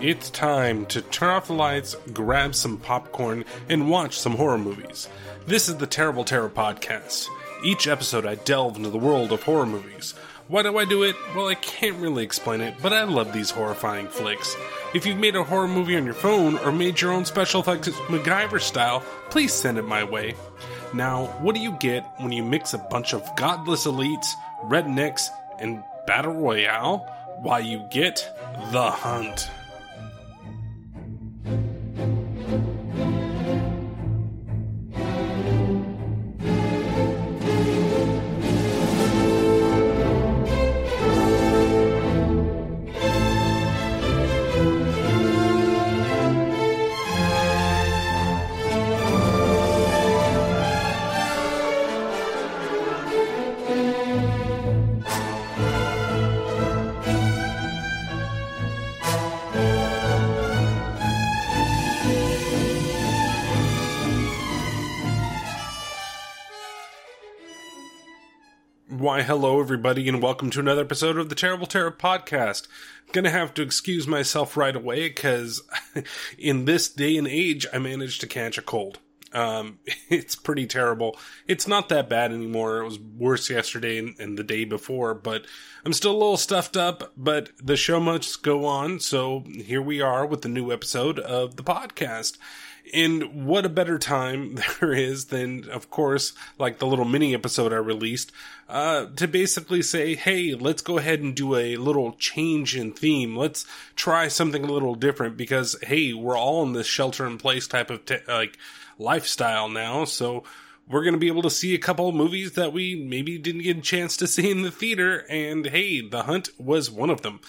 It's time to turn off the lights, grab some popcorn, and watch some horror movies. This is the Terrible Terror Podcast. Each episode, I delve into the world of horror movies. Why do I do it? Well, I can't really explain it, but I love these horrifying flicks. If you've made a horror movie on your phone or made your own special effects MacGyver style, please send it my way. Now, what do you get when you mix a bunch of godless elites, rednecks, and battle royale? Why, you get The Hunt. Everybody, and welcome to another episode of the Terrible Terror Podcast. Gonna have to excuse myself right away because in this day and age, I managed to catch a cold. Um, it's pretty terrible. It's not that bad anymore. It was worse yesterday and, and the day before, but I'm still a little stuffed up, but the show must go on. So here we are with the new episode of the podcast. And what a better time there is than, of course, like the little mini episode I released, uh, to basically say, hey, let's go ahead and do a little change in theme. Let's try something a little different because, hey, we're all in this shelter in place type of, te- like, lifestyle now. So we're going to be able to see a couple of movies that we maybe didn't get a chance to see in the theater. And hey, The Hunt was one of them.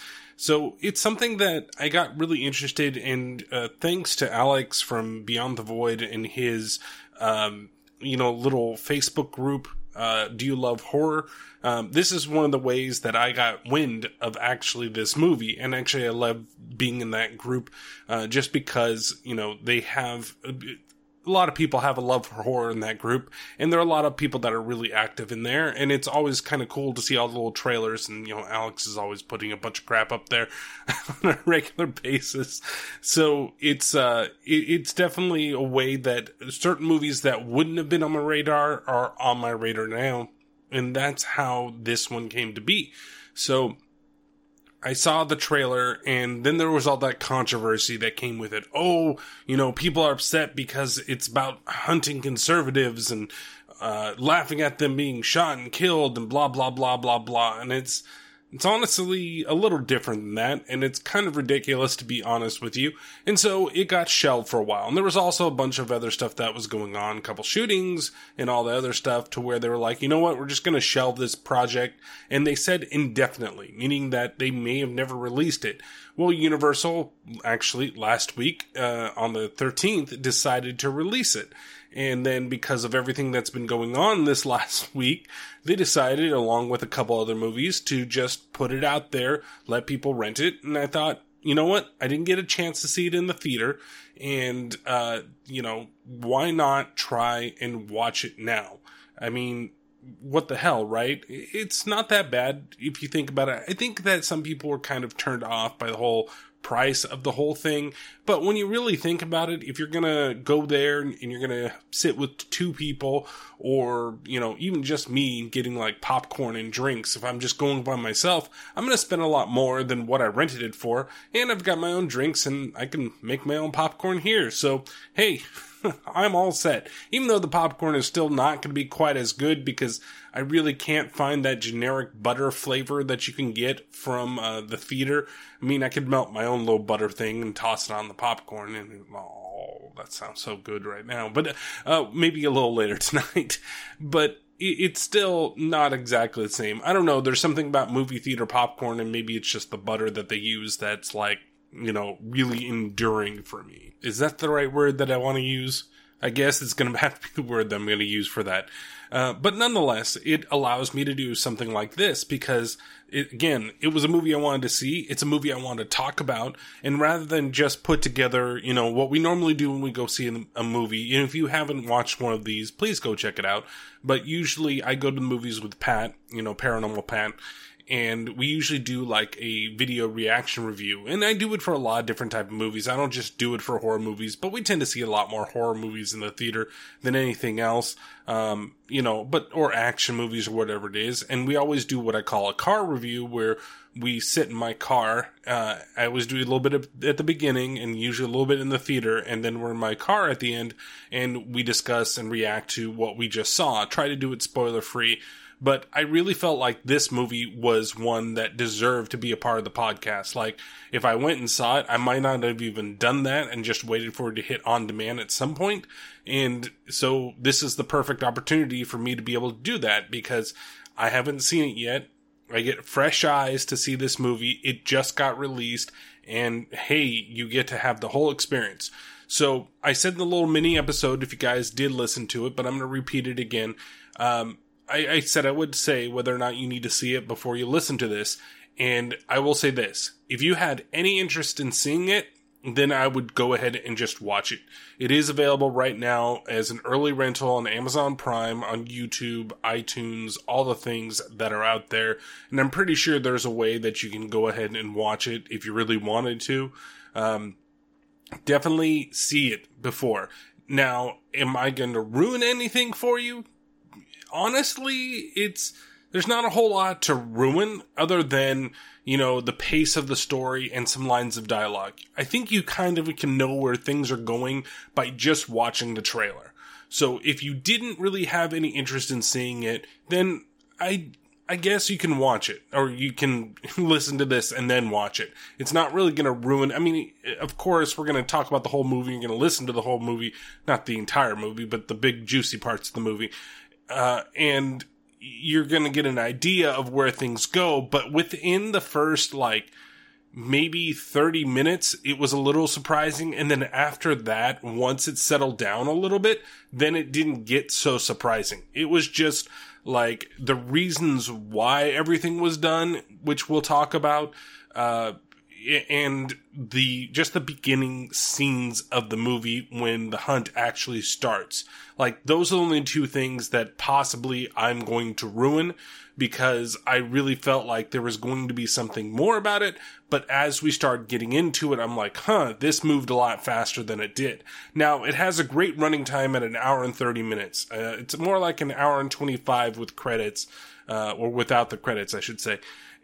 So it's something that I got really interested in, uh, thanks to Alex from Beyond the Void and his, um, you know, little Facebook group. Uh, do you love horror? Um, this is one of the ways that I got wind of actually this movie. And actually, I love being in that group, uh, just because, you know, they have, a lot of people have a love for horror in that group, and there are a lot of people that are really active in there, and it's always kind of cool to see all the little trailers, and you know, Alex is always putting a bunch of crap up there on a regular basis. So it's uh, it, it's definitely a way that certain movies that wouldn't have been on my radar are on my radar now, and that's how this one came to be. So I saw the trailer and then there was all that controversy that came with it. Oh, you know, people are upset because it's about hunting conservatives and uh, laughing at them being shot and killed and blah blah blah blah blah. And it's it's honestly a little different than that, and it's kind of ridiculous to be honest with you. And so it got shelved for a while. And there was also a bunch of other stuff that was going on, a couple shootings and all the other stuff to where they were like, you know what, we're just going to shelve this project. And they said indefinitely, meaning that they may have never released it. Well, Universal actually last week, uh, on the 13th decided to release it. And then because of everything that's been going on this last week, they decided, along with a couple other movies, to just put it out there, let people rent it. And I thought, you know what? I didn't get a chance to see it in the theater. And, uh, you know, why not try and watch it now? I mean, what the hell, right? It's not that bad if you think about it. I think that some people were kind of turned off by the whole price of the whole thing. But when you really think about it, if you're gonna go there and you're gonna sit with two people or, you know, even just me getting like popcorn and drinks, if I'm just going by myself, I'm gonna spend a lot more than what I rented it for. And I've got my own drinks and I can make my own popcorn here. So, hey, I'm all set. Even though the popcorn is still not going to be quite as good because I really can't find that generic butter flavor that you can get from uh, the theater. I mean, I could melt my own little butter thing and toss it on the popcorn, and oh, that sounds so good right now. But uh, maybe a little later tonight. but it's still not exactly the same. I don't know. There's something about movie theater popcorn, and maybe it's just the butter that they use that's like you know, really enduring for me. Is that the right word that I want to use? I guess it's going to have to be the word that I'm going to use for that. Uh, but nonetheless, it allows me to do something like this because, it, again, it was a movie I wanted to see. It's a movie I wanted to talk about. And rather than just put together, you know, what we normally do when we go see a movie, and if you haven't watched one of these, please go check it out. But usually I go to the movies with Pat, you know, Paranormal Pat, and we usually do like a video reaction review and i do it for a lot of different type of movies. I don't just do it for horror movies but we tend to see a lot more horror movies in the theater than anything else um, you know but or action movies or whatever it is. And we always do what i call a car review where we sit in my car uh, i always do a little bit at the beginning and usually a little bit in the theater and then we're in my car at the end and we discuss and react to what we just saw. Try to do it spoiler free but I really felt like this movie was one that deserved to be a part of the podcast. Like, if I went and saw it, I might not have even done that and just waited for it to hit on demand at some point. And so this is the perfect opportunity for me to be able to do that because I haven't seen it yet. I get fresh eyes to see this movie. It just got released and hey, you get to have the whole experience. So I said in the little mini episode, if you guys did listen to it, but I'm going to repeat it again. Um, I, I said I would say whether or not you need to see it before you listen to this. And I will say this if you had any interest in seeing it, then I would go ahead and just watch it. It is available right now as an early rental on Amazon Prime, on YouTube, iTunes, all the things that are out there. And I'm pretty sure there's a way that you can go ahead and watch it if you really wanted to. Um, definitely see it before. Now, am I going to ruin anything for you? Honestly, it's there's not a whole lot to ruin other than you know the pace of the story and some lines of dialogue. I think you kind of can know where things are going by just watching the trailer. So if you didn't really have any interest in seeing it, then I I guess you can watch it or you can listen to this and then watch it. It's not really going to ruin. I mean, of course, we're going to talk about the whole movie. You're going to listen to the whole movie, not the entire movie, but the big juicy parts of the movie uh, and you're going to get an idea of where things go. But within the first, like, maybe 30 minutes, it was a little surprising. And then after that, once it settled down a little bit, then it didn't get so surprising. It was just like the reasons why everything was done, which we'll talk about, uh, and the just the beginning scenes of the movie when the hunt actually starts. Like those are the only two things that possibly I'm going to ruin because I really felt like there was going to be something more about it. But as we start getting into it, I'm like, huh, this moved a lot faster than it did. Now it has a great running time at an hour and 30 minutes. Uh, it's more like an hour and 25 with credits, uh, or without the credits, I should say.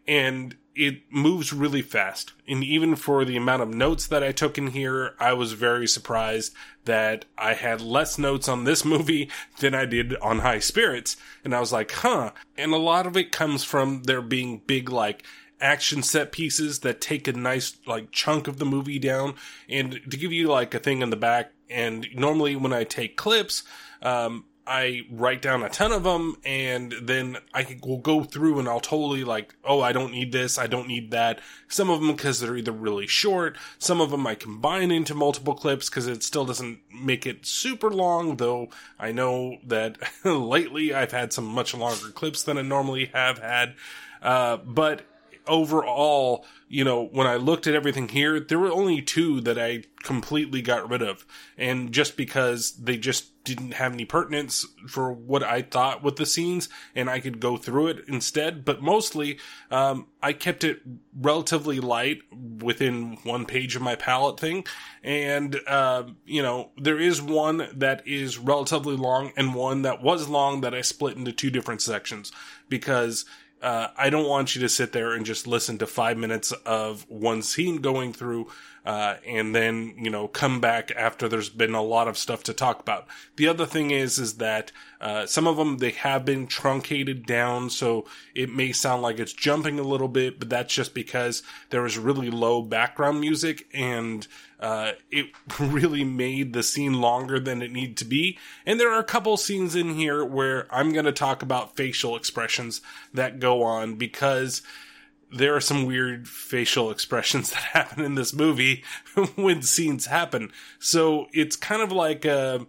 And it moves really fast. And even for the amount of notes that I took in here, I was very surprised that I had less notes on this movie than I did on High Spirits. And I was like, huh. And a lot of it comes from there being big, like, action set pieces that take a nice, like, chunk of the movie down. And to give you, like, a thing in the back, and normally when I take clips, um, I write down a ton of them and then I will go through and I'll totally like, oh, I don't need this. I don't need that. Some of them because they're either really short. Some of them I combine into multiple clips because it still doesn't make it super long, though I know that lately I've had some much longer clips than I normally have had. Uh, but overall, you know, when I looked at everything here, there were only two that I completely got rid of. And just because they just didn't have any pertinence for what I thought with the scenes, and I could go through it instead. But mostly, um, I kept it relatively light within one page of my palette thing. And, uh, you know, there is one that is relatively long and one that was long that I split into two different sections because uh, I don't want you to sit there and just listen to five minutes of one scene going through, uh, and then, you know, come back after there's been a lot of stuff to talk about. The other thing is, is that, uh, some of them, they have been truncated down, so it may sound like it's jumping a little bit, but that's just because there was really low background music and, uh, it really made the scene longer than it needed to be. And there are a couple scenes in here where I'm going to talk about facial expressions that go on because there are some weird facial expressions that happen in this movie when scenes happen. So it's kind of like a,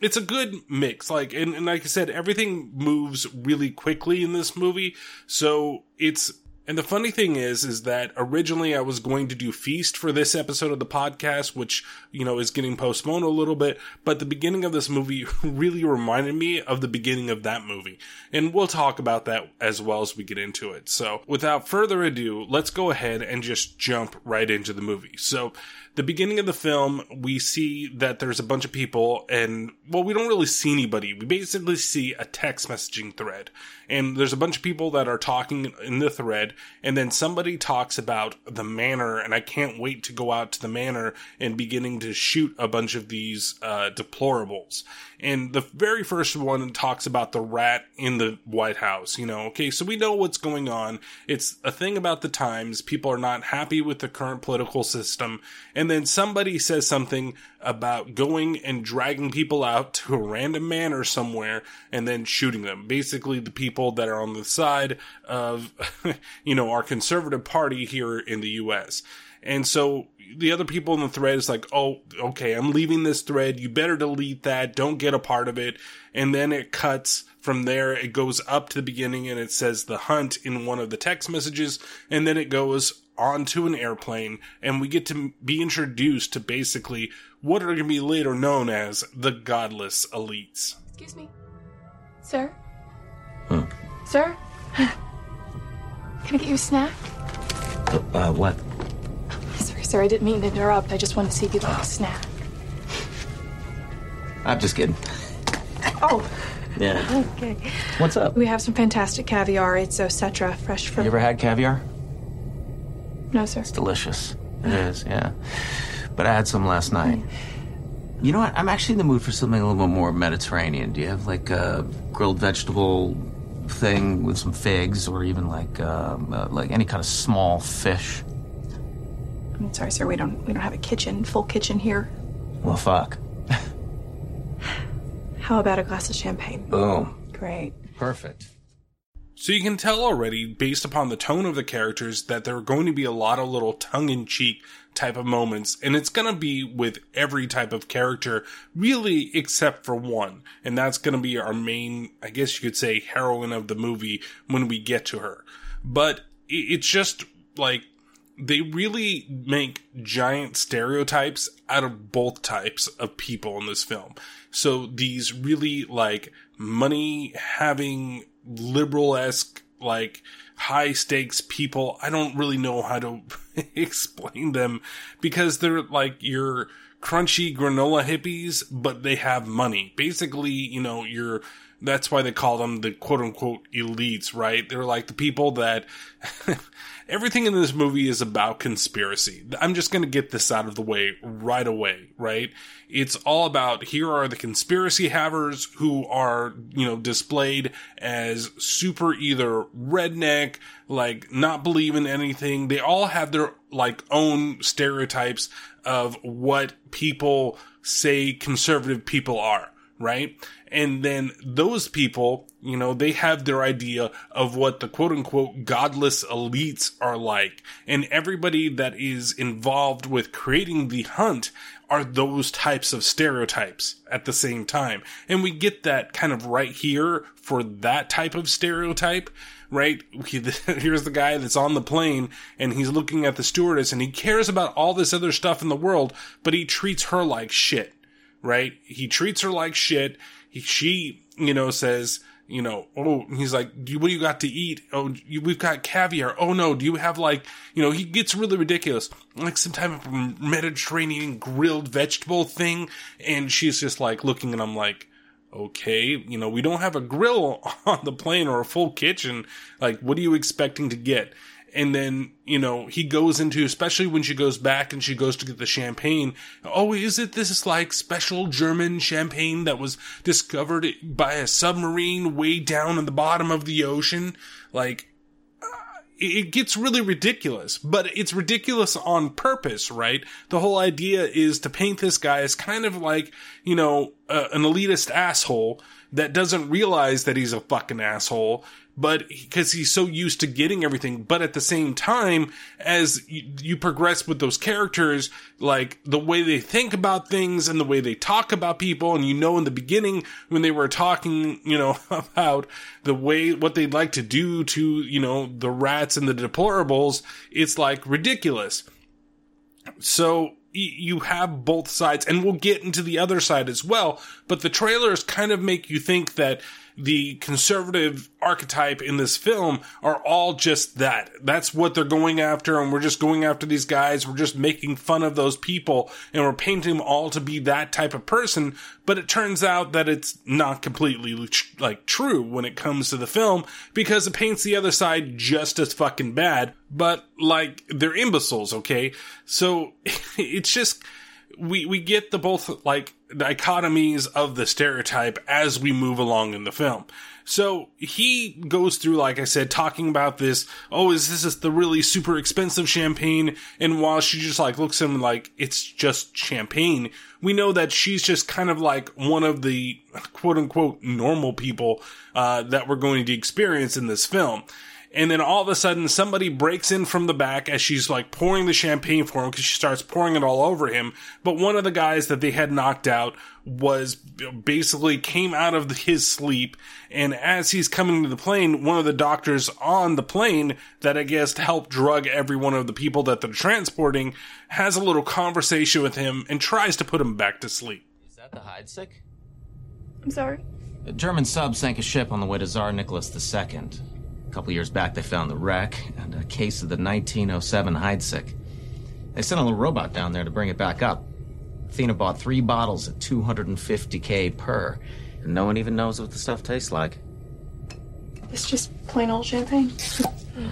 it's a good mix. Like, and, and like I said, everything moves really quickly in this movie. So it's and the funny thing is, is that originally I was going to do Feast for this episode of the podcast, which, you know, is getting postponed a little bit, but the beginning of this movie really reminded me of the beginning of that movie. And we'll talk about that as well as we get into it. So without further ado, let's go ahead and just jump right into the movie. So the beginning of the film, we see that there's a bunch of people, and well, we don't really see anybody. We basically see a text messaging thread, and there's a bunch of people that are talking in the thread, and then somebody talks about the manor, and I can't wait to go out to the manor and beginning to shoot a bunch of these uh, deplorables. And the very first one talks about the rat in the White House. You know, okay, so we know what's going on. It's a thing about the times. People are not happy with the current political system. And then somebody says something about going and dragging people out to a random manor somewhere and then shooting them. Basically, the people that are on the side of, you know, our conservative party here in the U.S. And so the other people in the thread is like, oh, okay, I'm leaving this thread. You better delete that. Don't get a part of it. And then it cuts from there. It goes up to the beginning and it says the hunt in one of the text messages. And then it goes onto an airplane and we get to be introduced to basically what are going to be later known as the godless elites. Excuse me. Sir? Hmm. Sir? Can I get you a snack? Uh, what? Sir, I didn't mean to interrupt. I just wanted to see if you'd like a snack. I'm just kidding. Oh, Yeah. okay. What's up? We have some fantastic caviar. It's Osetra, fresh from. You ever had caviar? No, sir. It's delicious. It is, yeah. But I had some last night. You know what? I'm actually in the mood for something a little bit more Mediterranean. Do you have like a grilled vegetable thing with some figs, or even like um, uh, like any kind of small fish? I'm sorry, sir. We don't we don't have a kitchen, full kitchen here. Well, fuck. How about a glass of champagne? Boom. Great. Perfect. So you can tell already, based upon the tone of the characters, that there are going to be a lot of little tongue in cheek type of moments, and it's going to be with every type of character, really, except for one. And that's going to be our main, I guess you could say, heroine of the movie when we get to her. But it's just like, they really make giant stereotypes out of both types of people in this film. So these really like money having liberal esque like high stakes people. I don't really know how to explain them because they're like your crunchy granola hippies, but they have money. Basically, you know, you're that's why they call them the quote unquote elites, right? They're like the people that everything in this movie is about conspiracy. I'm just going to get this out of the way right away, right? It's all about here are the conspiracy havers who are, you know, displayed as super either redneck, like not believe in anything. They all have their like own stereotypes of what people say conservative people are right? And then those people, you know, they have their idea of what the quote unquote godless elites are like. And everybody that is involved with creating the hunt are those types of stereotypes at the same time. And we get that kind of right here for that type of stereotype right? Here's the guy that's on the plane and he's looking at the stewardess and he cares about all this other stuff in the world, but he treats her like shit right? He treats her like shit. He, she, you know, says, you know, oh, he's like, what do you got to eat? Oh, you, we've got caviar. Oh no, do you have like, you know, he gets really ridiculous, like some type of Mediterranean grilled vegetable thing. And she's just like looking and I'm like, okay, you know, we don't have a grill on the plane or a full kitchen. Like, what are you expecting to get? And then, you know, he goes into, especially when she goes back and she goes to get the champagne. Oh, is it this like special German champagne that was discovered by a submarine way down in the bottom of the ocean? Like, it gets really ridiculous, but it's ridiculous on purpose, right? The whole idea is to paint this guy as kind of like, you know, uh, an elitist asshole that doesn't realize that he's a fucking asshole but because he's so used to getting everything. But at the same time, as you, you, progress with those characters, like the way they think about things and the way they talk about people, and you know, in the beginning when they were talking, you know, about the way what they'd like to do to, you know, the rats and the deplorables, it's like ridiculous. So you have both sides and we'll get into the other side as well but the trailers kind of make you think that the conservative archetype in this film are all just that. That's what they're going after, and we're just going after these guys. We're just making fun of those people, and we're painting them all to be that type of person. But it turns out that it's not completely like true when it comes to the film because it paints the other side just as fucking bad. But like they're imbeciles, okay? So it's just we we get the both like dichotomies of the stereotype as we move along in the film. So he goes through, like I said, talking about this. Oh, is this is the really super expensive champagne? And while she just like looks at him like it's just champagne, we know that she's just kind of like one of the quote unquote normal people uh, that we're going to experience in this film and then all of a sudden somebody breaks in from the back as she's like pouring the champagne for him because she starts pouring it all over him. But one of the guys that they had knocked out was basically came out of his sleep. And as he's coming to the plane, one of the doctors on the plane that I guess helped drug every one of the people that they're transporting has a little conversation with him and tries to put him back to sleep. Is that the Heidsieck? I'm sorry. A German sub sank a ship on the way to Tsar Nicholas II. A couple years back, they found the wreck and a case of the 1907 Heidsieck. They sent a little robot down there to bring it back up. Athena bought three bottles at 250k per, and no one even knows what the stuff tastes like. It's just plain old champagne. Hmm.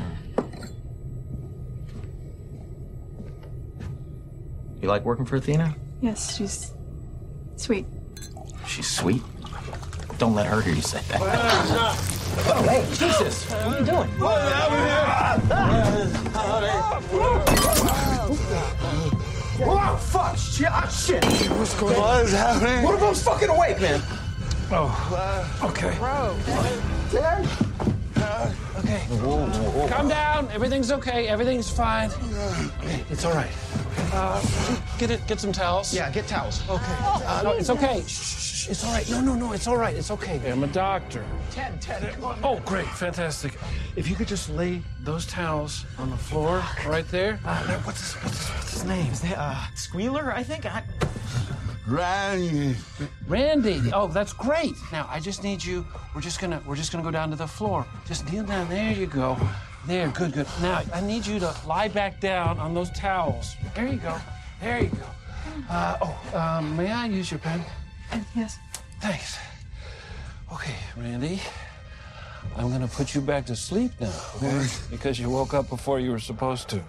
you like working for Athena? Yes, she's sweet. She's sweet? Don't let her hear you say that. Oh, hey, Jesus. What are you doing? What's Oh, fuck. Shit. Oh, shit. What's going on? What is happening? One of them's fucking awake, man. Oh. Okay. Bro. Dad? Okay. Whoa, whoa, whoa. Calm down. Everything's okay. Everything's fine. Okay. It's all right. Uh, get it. Get some towels. Yeah, get towels. Okay. Uh, no, it's okay. Shh, shh, shh. It's all right. No, no, no. It's all right. It's okay. I'm a doctor. Ted, Ted, come on. Oh, great. Fantastic. If you could just lay those towels on the floor right there. Uh, what's, his, what's, his, what's his name? Is that, uh, Squealer, I think? I... Randy. Randy. Oh, that's great. Now I just need you. We're just gonna we're just gonna go down to the floor. Just kneel down. There you go. There. Good. Good. Now I need you to lie back down on those towels. There you go. There you go. Uh, oh, um, may I use your pen? Yes. Thanks. Okay, Randy. I'm gonna put you back to sleep now, okay? Because you woke up before you were supposed to.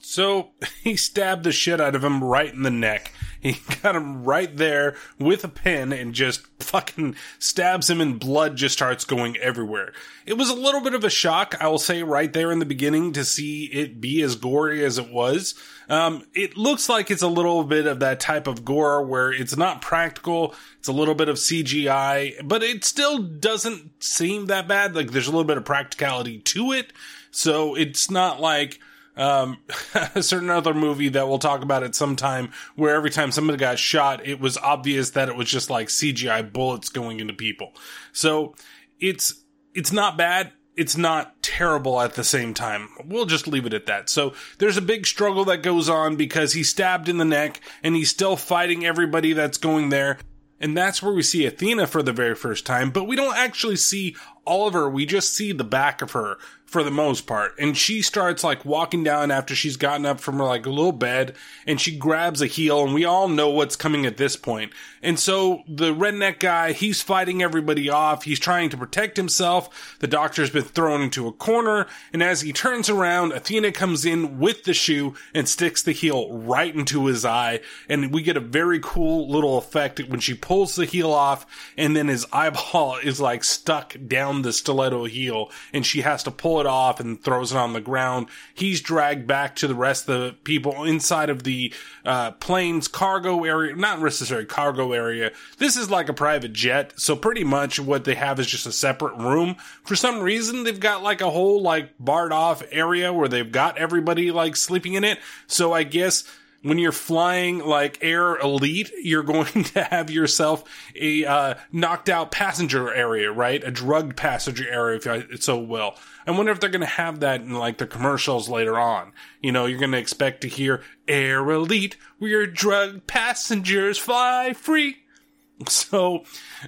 So he stabbed the shit out of him right in the neck. He got him right there with a pin and just fucking stabs him and blood just starts going everywhere. It was a little bit of a shock, I will say right there in the beginning to see it be as gory as it was. Um, it looks like it's a little bit of that type of gore where it's not practical. It's a little bit of CGI, but it still doesn't seem that bad. Like there's a little bit of practicality to it. So it's not like, um, a certain other movie that we'll talk about at some time where every time somebody got shot, it was obvious that it was just like CGI bullets going into people. So it's, it's not bad. It's not terrible at the same time. We'll just leave it at that. So there's a big struggle that goes on because he's stabbed in the neck and he's still fighting everybody that's going there. And that's where we see Athena for the very first time, but we don't actually see her. We just see the back of her for the most part. And she starts like walking down after she's gotten up from her like little bed and she grabs a heel and we all know what's coming at this point. And so the redneck guy, he's fighting everybody off. He's trying to protect himself. The doctor's been thrown into a corner. And as he turns around, Athena comes in with the shoe and sticks the heel right into his eye. And we get a very cool little effect when she pulls the heel off and then his eyeball is like stuck down the stiletto heel and she has to pull it off and throws it on the ground. He's dragged back to the rest of the people inside of the uh, plane's cargo area, not necessarily cargo area. This is like a private jet, so pretty much what they have is just a separate room. For some reason, they've got like a whole like barred off area where they've got everybody like sleeping in it. So I guess when you're flying like air elite, you're going to have yourself a uh, knocked out passenger area, right? A drugged passenger area, if I so will. I wonder if they're going to have that in like the commercials later on. You know, you're going to expect to hear air elite, we're drugged passengers fly free. So,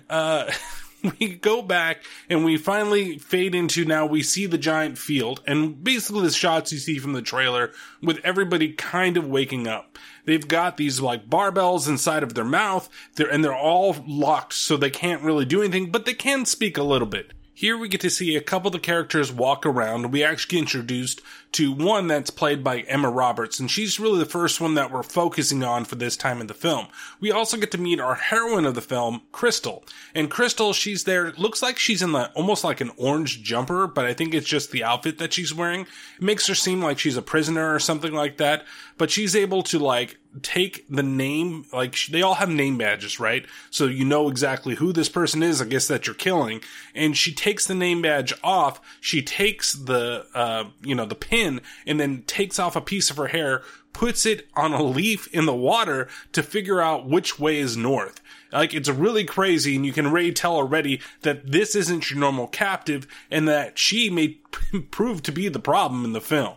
uh, we go back and we finally fade into now we see the giant field and basically the shots you see from the trailer with everybody kind of waking up. They've got these like barbells inside of their mouth they're, and they're all locked so they can't really do anything, but they can speak a little bit. Here we get to see a couple of the characters walk around. We actually get introduced to one that's played by Emma Roberts, and she's really the first one that we're focusing on for this time in the film. We also get to meet our heroine of the film, Crystal. And Crystal, she's there, looks like she's in the, almost like an orange jumper, but I think it's just the outfit that she's wearing. It makes her seem like she's a prisoner or something like that, but she's able to like take the name, like they all have name badges, right? So you know exactly who this person is, I guess that you're killing. And she takes the name badge off. She takes the, uh, you know, the pin and then takes off a piece of her hair, puts it on a leaf in the water to figure out which way is north. Like, it's really crazy, and you can already tell already that this isn't your normal captive, and that she may prove to be the problem in the film.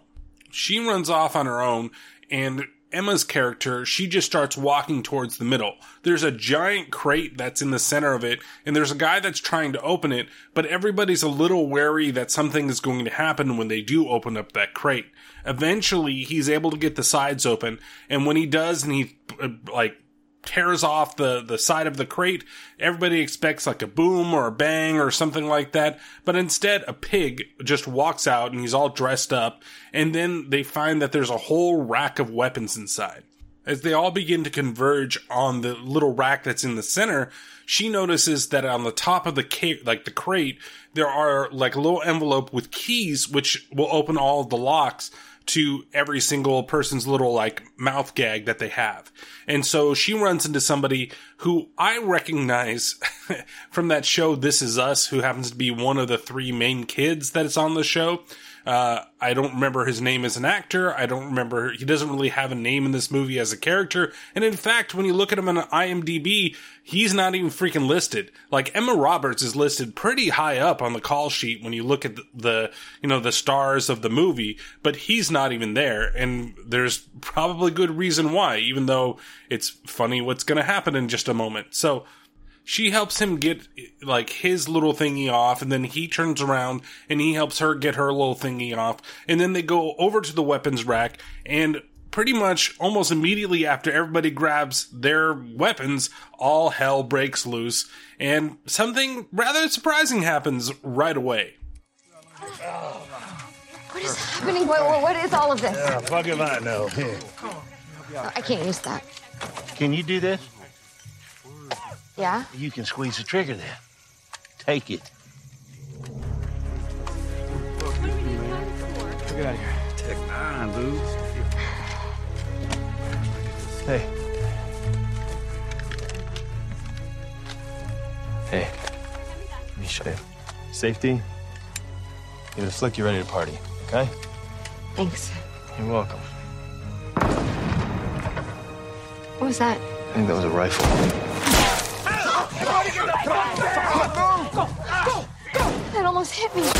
She runs off on her own, and Emma's character, she just starts walking towards the middle. There's a giant crate that's in the center of it, and there's a guy that's trying to open it, but everybody's a little wary that something is going to happen when they do open up that crate. Eventually, he's able to get the sides open, and when he does, and he, uh, like, tears off the, the side of the crate, everybody expects like a boom or a bang or something like that. But instead, a pig just walks out and he's all dressed up. And then they find that there's a whole rack of weapons inside. As they all begin to converge on the little rack that's in the center, she notices that on the top of the ca- like the crate, there are like a little envelope with keys which will open all the locks to every single person's little like mouth gag that they have. And so she runs into somebody who I recognize from that show This Is Us, who happens to be one of the three main kids that is on the show. Uh, I don't remember his name as an actor. I don't remember, he doesn't really have a name in this movie as a character. And in fact, when you look at him on IMDb, he's not even freaking listed. Like Emma Roberts is listed pretty high up on the call sheet when you look at the, the you know, the stars of the movie, but he's not even there. And there's probably good reason why, even though it's funny what's going to happen in just a moment. So, she helps him get like his little thingy off and then he turns around and he helps her get her little thingy off and then they go over to the weapons rack and pretty much almost immediately after everybody grabs their weapons all hell breaks loose and something rather surprising happens right away What is happening? What, what, what is all of this? Yeah, fuck if I know. Here. I can't use that. Can you do this? Yeah? You can squeeze the trigger there. Take it. Get out of here. Take nine, dude. Hey. Hey. Let me show you. Safety. Get a flick, you're ready to party, okay? Thanks. You're welcome. What was that? I think that was a rifle. That almost hit me.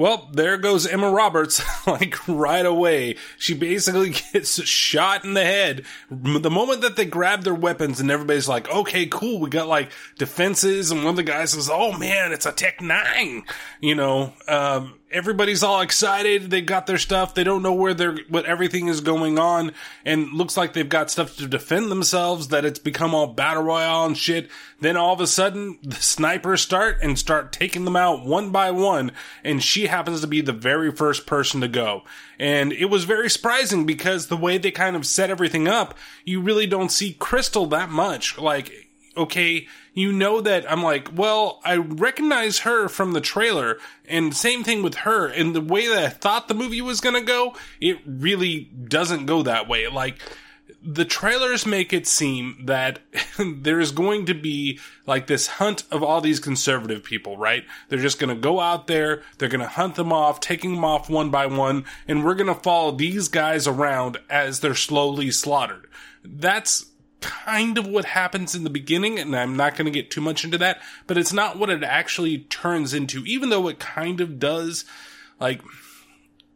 Well, there goes Emma Roberts, like right away. She basically gets shot in the head. The moment that they grab their weapons and everybody's like, okay, cool, we got like defenses. And one of the guys says, oh man, it's a TEC-9. You know, um, everybody's all excited. They've got their stuff. They don't know where they're, what everything is going on. And looks like they've got stuff to defend themselves, that it's become all battle royale and shit. Then all of a sudden, the snipers start and start taking them out one by one. And she happens to be the very first person to go. And it was very surprising because the way they kind of set everything up, you really don't see Crystal that much. Like, okay, you know that I'm like, well, I recognize her from the trailer, and same thing with her. And the way that I thought the movie was gonna go, it really doesn't go that way. Like, the trailers make it seem that there's going to be like this hunt of all these conservative people, right? They're just going to go out there, they're going to hunt them off, taking them off one by one, and we're going to follow these guys around as they're slowly slaughtered. That's kind of what happens in the beginning, and I'm not going to get too much into that, but it's not what it actually turns into, even though it kind of does. Like,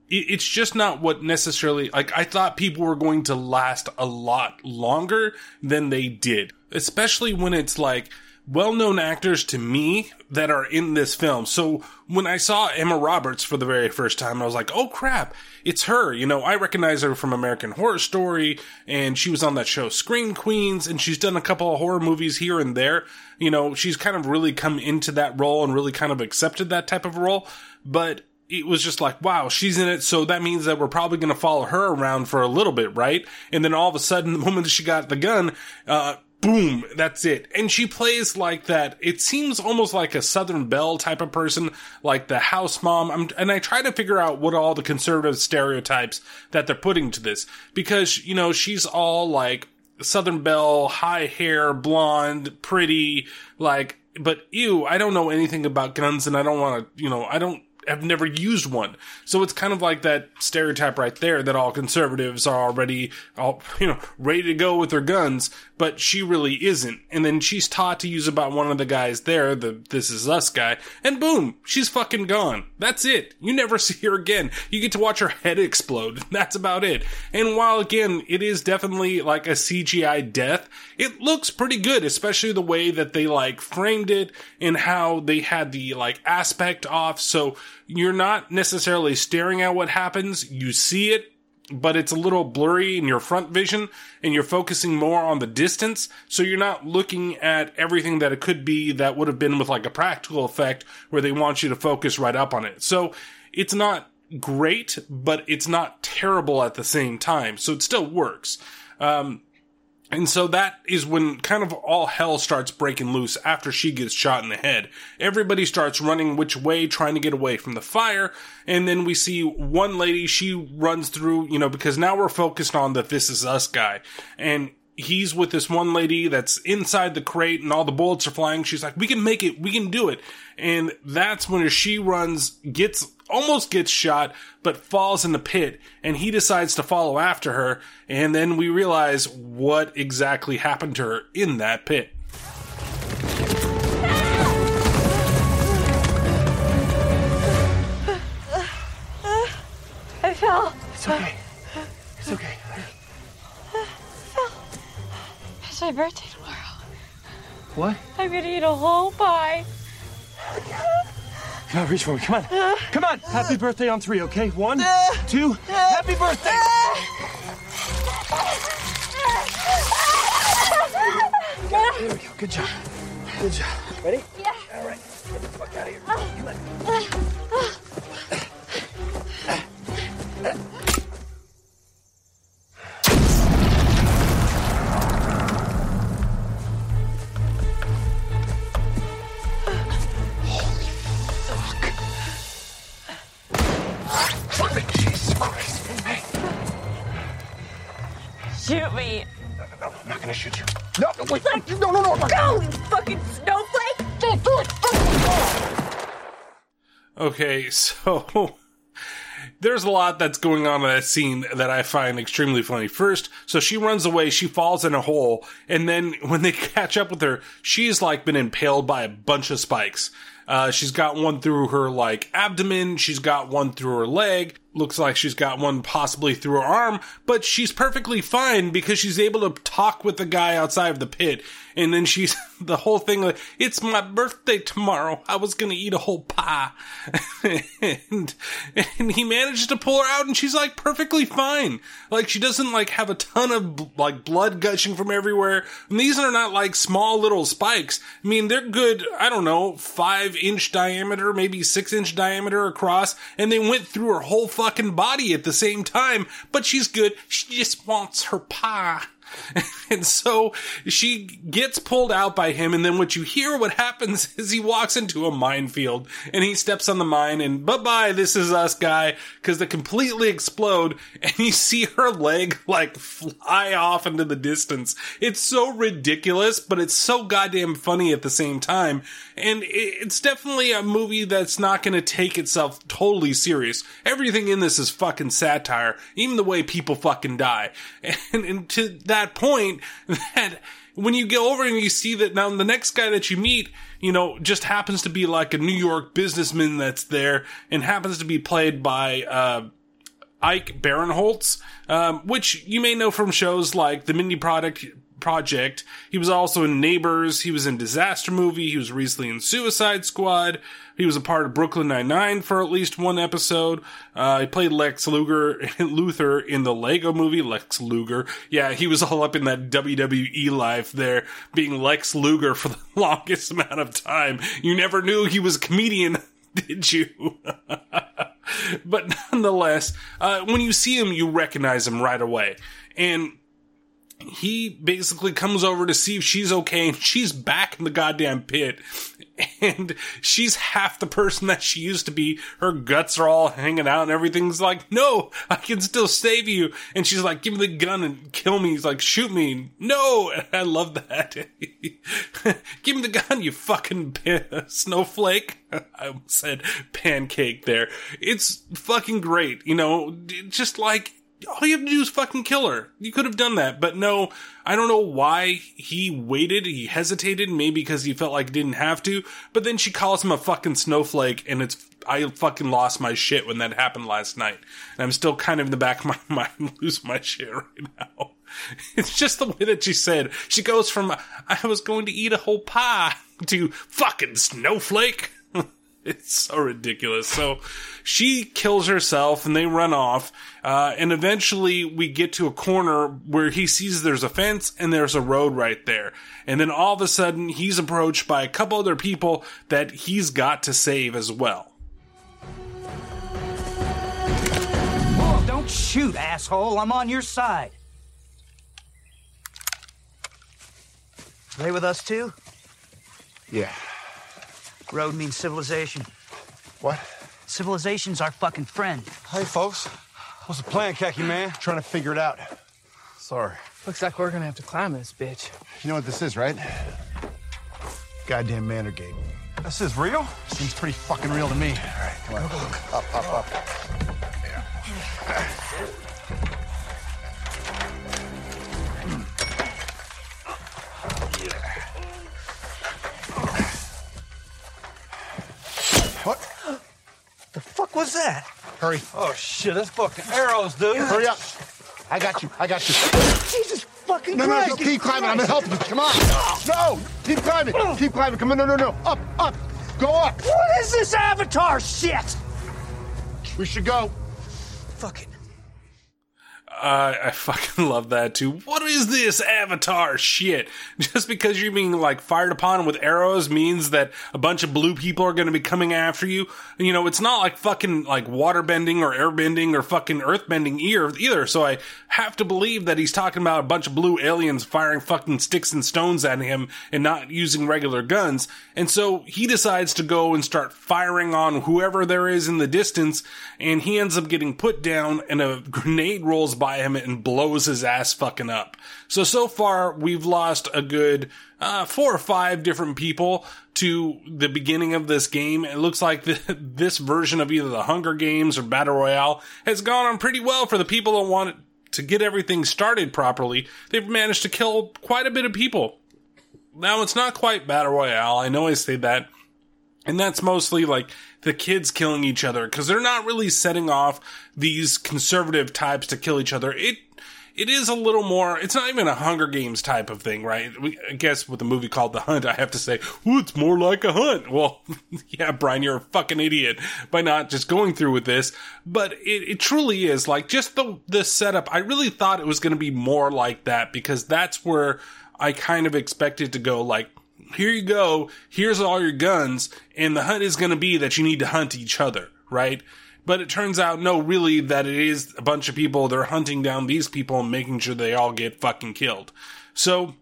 it's just not what necessarily like I thought people were going to last a lot longer than they did. Especially when it's like well-known actors to me that are in this film. So when I saw Emma Roberts for the very first time, I was like, "Oh crap, it's her." You know, I recognize her from American Horror Story and she was on that show Scream Queens and she's done a couple of horror movies here and there. You know, she's kind of really come into that role and really kind of accepted that type of role, but it was just like, wow, she's in it. So that means that we're probably going to follow her around for a little bit, right? And then all of a sudden, the moment that she got the gun, uh, boom, that's it. And she plays like that. It seems almost like a Southern Belle type of person, like the house mom. I'm, and I try to figure out what all the conservative stereotypes that they're putting to this because, you know, she's all like Southern Belle, high hair, blonde, pretty, like, but ew, I don't know anything about guns and I don't want to, you know, I don't have never used one. So it's kind of like that stereotype right there that all conservatives are already all, you know, ready to go with their guns, but she really isn't. And then she's taught to use about one of the guys there, the This Is Us guy, and boom, she's fucking gone. That's it. You never see her again. You get to watch her head explode. That's about it. And while again, it is definitely like a CGI death, it looks pretty good, especially the way that they like framed it and how they had the like aspect off. So you're not necessarily staring at what happens. You see it, but it's a little blurry in your front vision and you're focusing more on the distance. So you're not looking at everything that it could be that would have been with like a practical effect where they want you to focus right up on it. So it's not great, but it's not terrible at the same time. So it still works. Um, and so that is when kind of all hell starts breaking loose after she gets shot in the head. Everybody starts running which way, trying to get away from the fire. And then we see one lady, she runs through, you know, because now we're focused on the This Is Us guy. And he's with this one lady that's inside the crate and all the bullets are flying. She's like, we can make it. We can do it. And that's when she runs, gets, almost gets shot, but falls in the pit and he decides to follow after her. And then we realize what exactly happened to her in that pit. I fell. It's okay. It's okay. My birthday tomorrow. What? I'm gonna eat a whole pie. Come on, reach for me. Come on. Come on. Happy birthday on three, okay? One, two, happy birthday! There we go. Good job. Good job. Ready? Yeah. All right. Get the fuck out of here. Come on. Jesus Shoot me. no, I'm not gonna shoot you. No, no, wait. No, no, no. no. Go, you fucking snowflake! Don't do it! Okay, so there's a lot that's going on in that scene that I find extremely funny. First, so she runs away, she falls in a hole, and then when they catch up with her, she's like been impaled by a bunch of spikes. Uh, she's got one through her like abdomen, she's got one through her leg, looks like she's got one possibly through her arm, but she's perfectly fine because she's able to talk with the guy outside of the pit. And then she's the whole thing like, it's my birthday tomorrow. I was gonna eat a whole pie. and, and he manages to pull her out and she's like perfectly fine. Like she doesn't like have a ton of like blood gushing from everywhere. And these are not like small little spikes. I mean, they're good, I don't know, five inch diameter, maybe six inch diameter across. And they went through her whole fucking body at the same time. But she's good. She just wants her pie. And so she gets pulled out by him, and then what you hear what happens is he walks into a minefield and he steps on the mine and bye bye, this is us guy, because they completely explode and you see her leg like fly off into the distance. It's so ridiculous, but it's so goddamn funny at the same time. And it's definitely a movie that's not going to take itself totally serious. Everything in this is fucking satire, even the way people fucking die. And, and to that point, that when you go over and you see that now the next guy that you meet, you know, just happens to be like a New York businessman that's there and happens to be played by, uh, Ike Barinholtz, um, which you may know from shows like the Mindy Product Project. He was also in Neighbors. He was in Disaster Movie. He was recently in Suicide Squad. He was a part of Brooklyn Nine Nine for at least one episode. Uh, he played Lex Luger, Luthor in the Lego Movie. Lex Luger, yeah, he was all up in that WWE life there, being Lex Luger for the longest amount of time. You never knew he was a comedian, did you? but nonetheless, uh, when you see him, you recognize him right away, and he basically comes over to see if she's okay and she's back in the goddamn pit. And she's half the person that she used to be. Her guts are all hanging out and everything's like no i can still save you. And she's like give me the gun and kill me. He's like shoot me. No. And i love that. Give me the gun you fucking snowflake. I said pancake there. It's fucking great you know? Just like all you have to do is fucking kill her. You could have done that, but no, I don't know why he waited. He hesitated, maybe because he felt like he didn't have to, but then she calls him a fucking snowflake and it's, I fucking lost my shit when that happened last night. And I'm still kind of in the back of my mind lose my shit right now. It's just the way that she said. She goes from, I was going to eat a whole pie to fucking snowflake. It's so ridiculous. So she kills herself and they run off. Uh, and eventually we get to a corner where he sees there's a fence and there's a road right there. And then all of a sudden he's approached by a couple other people that he's got to save as well. Oh, don't shoot, asshole. I'm on your side. They with us too? Yeah. Road means civilization. What? Civilization's our fucking friend. Hey, folks. What's the plan, Khaki Man? Trying to figure it out. Sorry. Looks like we're gonna have to climb this bitch. You know what this is, right? Goddamn Manorgate. This is real? Seems pretty fucking real to me. All right, come on. Up, up, up. What? The fuck was that? Hurry. Oh, shit, that's fucking arrows, dude. Hurry up. I got you. I got you. Jesus fucking No, no, Christ! no, keep climbing. I'm gonna help you. Come on. No, keep climbing. Keep climbing. Come on. No, no, no. Up, up. Go up. What is this avatar shit? We should go. Fuck it. I fucking love that too. What is this avatar shit? Just because you're being like fired upon with arrows means that a bunch of blue people are going to be coming after you. You know, it's not like fucking like water bending or air bending or fucking earth bending either. So I have to believe that he's talking about a bunch of blue aliens firing fucking sticks and stones at him and not using regular guns. And so he decides to go and start firing on whoever there is in the distance. And he ends up getting put down and a grenade rolls by him and blows his ass fucking up. So, so far we've lost a good, uh, four or five different people to the beginning of this game. It looks like the, this version of either the Hunger Games or Battle Royale has gone on pretty well for the people that want to get everything started properly. They've managed to kill quite a bit of people. Now it's not quite Battle Royale. I know I say that. And that's mostly like the kids killing each other because they're not really setting off these conservative types to kill each other. It, it is a little more, it's not even a Hunger Games type of thing, right? We, I guess with a movie called The Hunt, I have to say, ooh, it's more like a hunt. Well, yeah, Brian, you're a fucking idiot by not just going through with this. But it, it truly is like just the, the setup. I really thought it was going to be more like that because that's where I kind of expected to go like, here you go. Here's all your guns. And the hunt is going to be that you need to hunt each other, right? But it turns out, no, really, that it is a bunch of people. They're hunting down these people and making sure they all get fucking killed. So,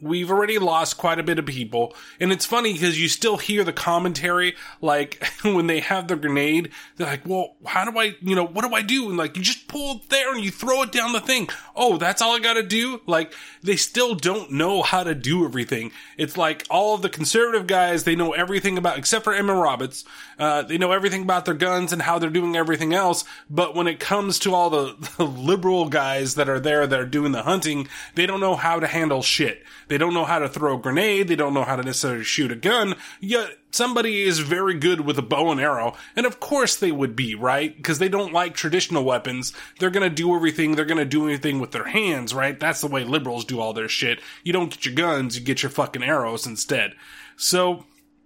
we've already lost quite a bit of people. And it's funny because you still hear the commentary, like when they have the grenade, they're like, well, how do I, you know, what do I do? And like, you just pull it there and you throw it down the thing. Oh, that's all I gotta do? Like, they still don't know how to do everything. It's like all of the conservative guys, they know everything about, except for Emma Roberts, uh, they know everything about their guns and how they're doing everything else. But when it comes to all the, the liberal guys that are there that are doing the hunting, they don't know how to handle shit. They don't know how to throw a grenade. They don't know how to necessarily shoot a gun. Yet somebody is very good with a bow and arrow. And of course they would be, right? Because they don't like traditional weapons. They're going to do everything. They're going to do anything with their hands, right? That's the way liberals do all their shit. You don't get your guns, you get your fucking arrows instead. So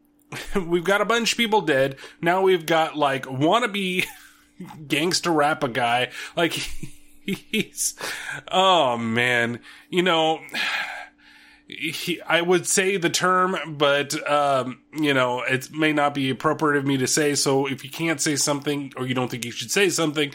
we've got a bunch of people dead. Now we've got like wannabe gangster rap a guy. Like he's, oh man, you know, he, I would say the term, but um, you know, it may not be appropriate of me to say. So if you can't say something or you don't think you should say something,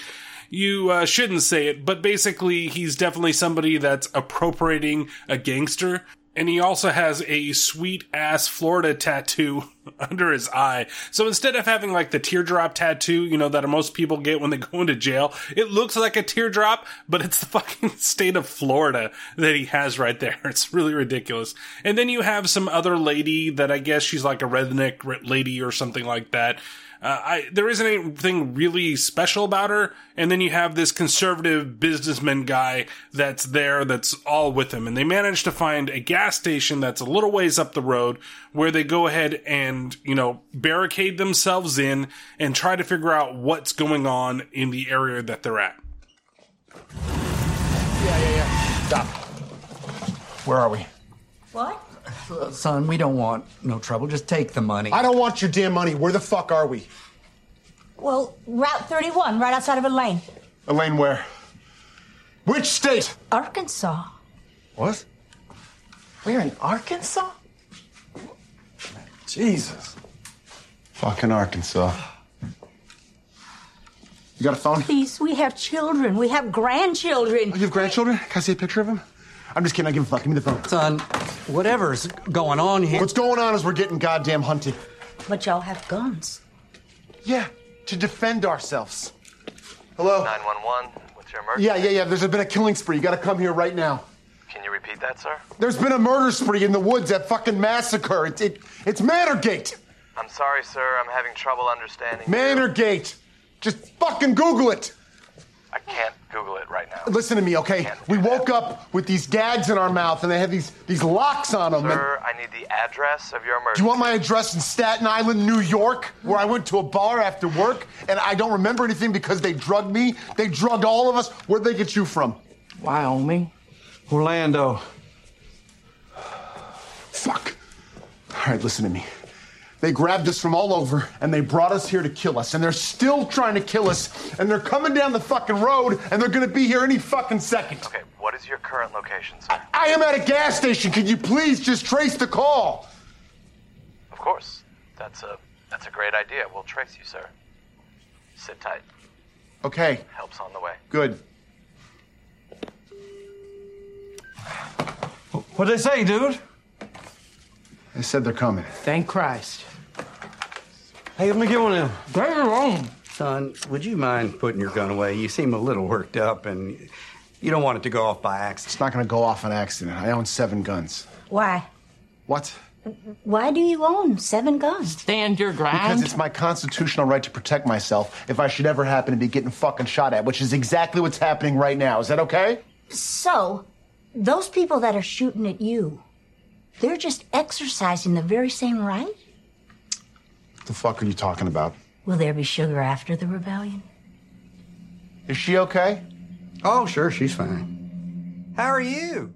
you uh, shouldn't say it. But basically, he's definitely somebody that's appropriating a gangster. And he also has a sweet ass Florida tattoo under his eye. So instead of having like the teardrop tattoo, you know, that most people get when they go into jail, it looks like a teardrop, but it's the fucking state of Florida that he has right there. It's really ridiculous. And then you have some other lady that I guess she's like a redneck lady or something like that. Uh, I, there isn't anything really special about her. And then you have this conservative businessman guy that's there that's all with him. And they manage to find a gas station that's a little ways up the road where they go ahead and, you know, barricade themselves in and try to figure out what's going on in the area that they're at. Yeah, yeah, yeah. Stop. Where are we? What? Son, we don't want no trouble. Just take the money. I don't want your damn money. Where the fuck are we? Well, Route 31, right outside of Elaine. Elaine, where? Which state? Arkansas. What? We're in Arkansas? Jesus. Fucking Arkansas. You got a phone? Please, we have children. We have grandchildren. Oh, you have grandchildren? Can I see a picture of them? I'm just kidding. I give a fuck. Give me the phone. Son, whatever's going on here. What's going on is we're getting goddamn hunted. But y'all have guns. Yeah, to defend ourselves. Hello? 911, what's your emergency? Yeah, yeah, yeah. There's been a killing spree. You gotta come here right now. Can you repeat that, sir? There's been a murder spree in the woods, that fucking massacre. It, it, it's Manorgate. I'm sorry, sir. I'm having trouble understanding. Manorgate. Just fucking Google it. I can't Google it right now. Listen to me, okay? We woke up with these gags in our mouth and they had these, these locks on them. and- Sir, I need the address of your emergency. Do you want my address in Staten Island, New York, where I went to a bar after work and I don't remember anything because they drugged me? They drugged all of us. Where'd they get you from? Wyoming. Orlando. Fuck. All right, listen to me. They grabbed us from all over and they brought us here to kill us. And they're still trying to kill us. And they're coming down the fucking road and they're gonna be here any fucking second. Okay, what is your current location, sir? I am at a gas station. Can you please just trace the call? Of course. That's a that's a great idea. We'll trace you, sir. Sit tight. Okay, Help's on the way. good. What'd they say, dude? They said they're coming. Thank Christ. Hey, let me get one of them. Bring it on. Son, would you mind putting your gun away? You seem a little worked up and you don't want it to go off by accident. It's not gonna go off on accident. I own seven guns. Why? What? Why do you own seven guns? Stand your ground. Because it's my constitutional right to protect myself if I should ever happen to be getting fucking shot at, which is exactly what's happening right now. Is that okay? So, those people that are shooting at you, they're just exercising the very same right? What the fuck are you talking about? Will there be sugar after the rebellion? Is she okay? Oh, sure, she's fine. How are you?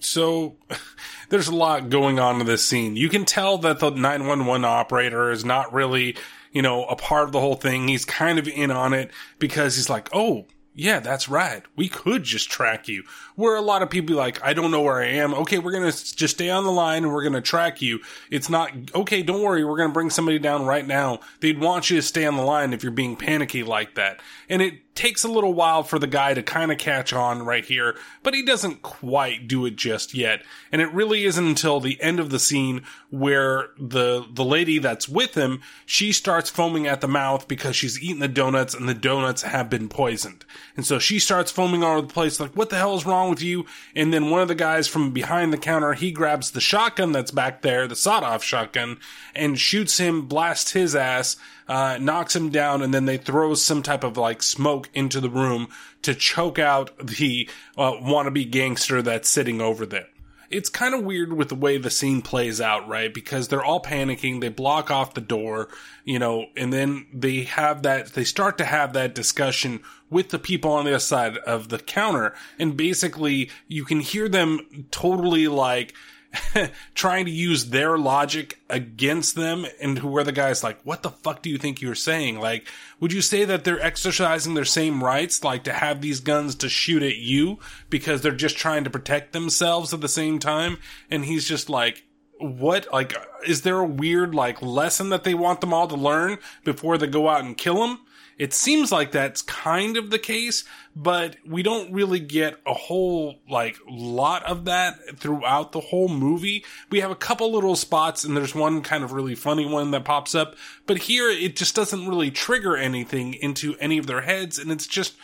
So there's a lot going on in this scene. You can tell that the 911 operator is not really, you know, a part of the whole thing. He's kind of in on it because he's like, oh, Yeah, that's right. We could just track you. Where a lot of people be like, I don't know where I am. Okay, we're going to just stay on the line and we're going to track you. It's not, okay, don't worry, we're going to bring somebody down right now. They'd want you to stay on the line if you're being panicky like that. And it takes a little while for the guy to kind of catch on right here, but he doesn't quite do it just yet. And it really isn't until the end of the scene where the the lady that's with him, she starts foaming at the mouth because she's eaten the donuts and the donuts have been poisoned. And so she starts foaming all over the place like what the hell is wrong with you? And then one of the guys from behind the counter, he grabs the shotgun that's back there, the sawed-off shotgun, and shoots him, blasts his ass uh, knocks him down, and then they throw some type of like smoke into the room to choke out the uh, wannabe gangster that's sitting over there. It's kind of weird with the way the scene plays out, right? Because they're all panicking, they block off the door, you know, and then they have that, they start to have that discussion with the people on the other side of the counter, and basically you can hear them totally like, trying to use their logic against them and where the guy's like, what the fuck do you think you're saying? Like, would you say that they're exercising their same rights, like to have these guns to shoot at you because they're just trying to protect themselves at the same time? And he's just like, what, like, is there a weird, like, lesson that they want them all to learn before they go out and kill them? It seems like that's kind of the case, but we don't really get a whole, like, lot of that throughout the whole movie. We have a couple little spots and there's one kind of really funny one that pops up, but here it just doesn't really trigger anything into any of their heads and it's just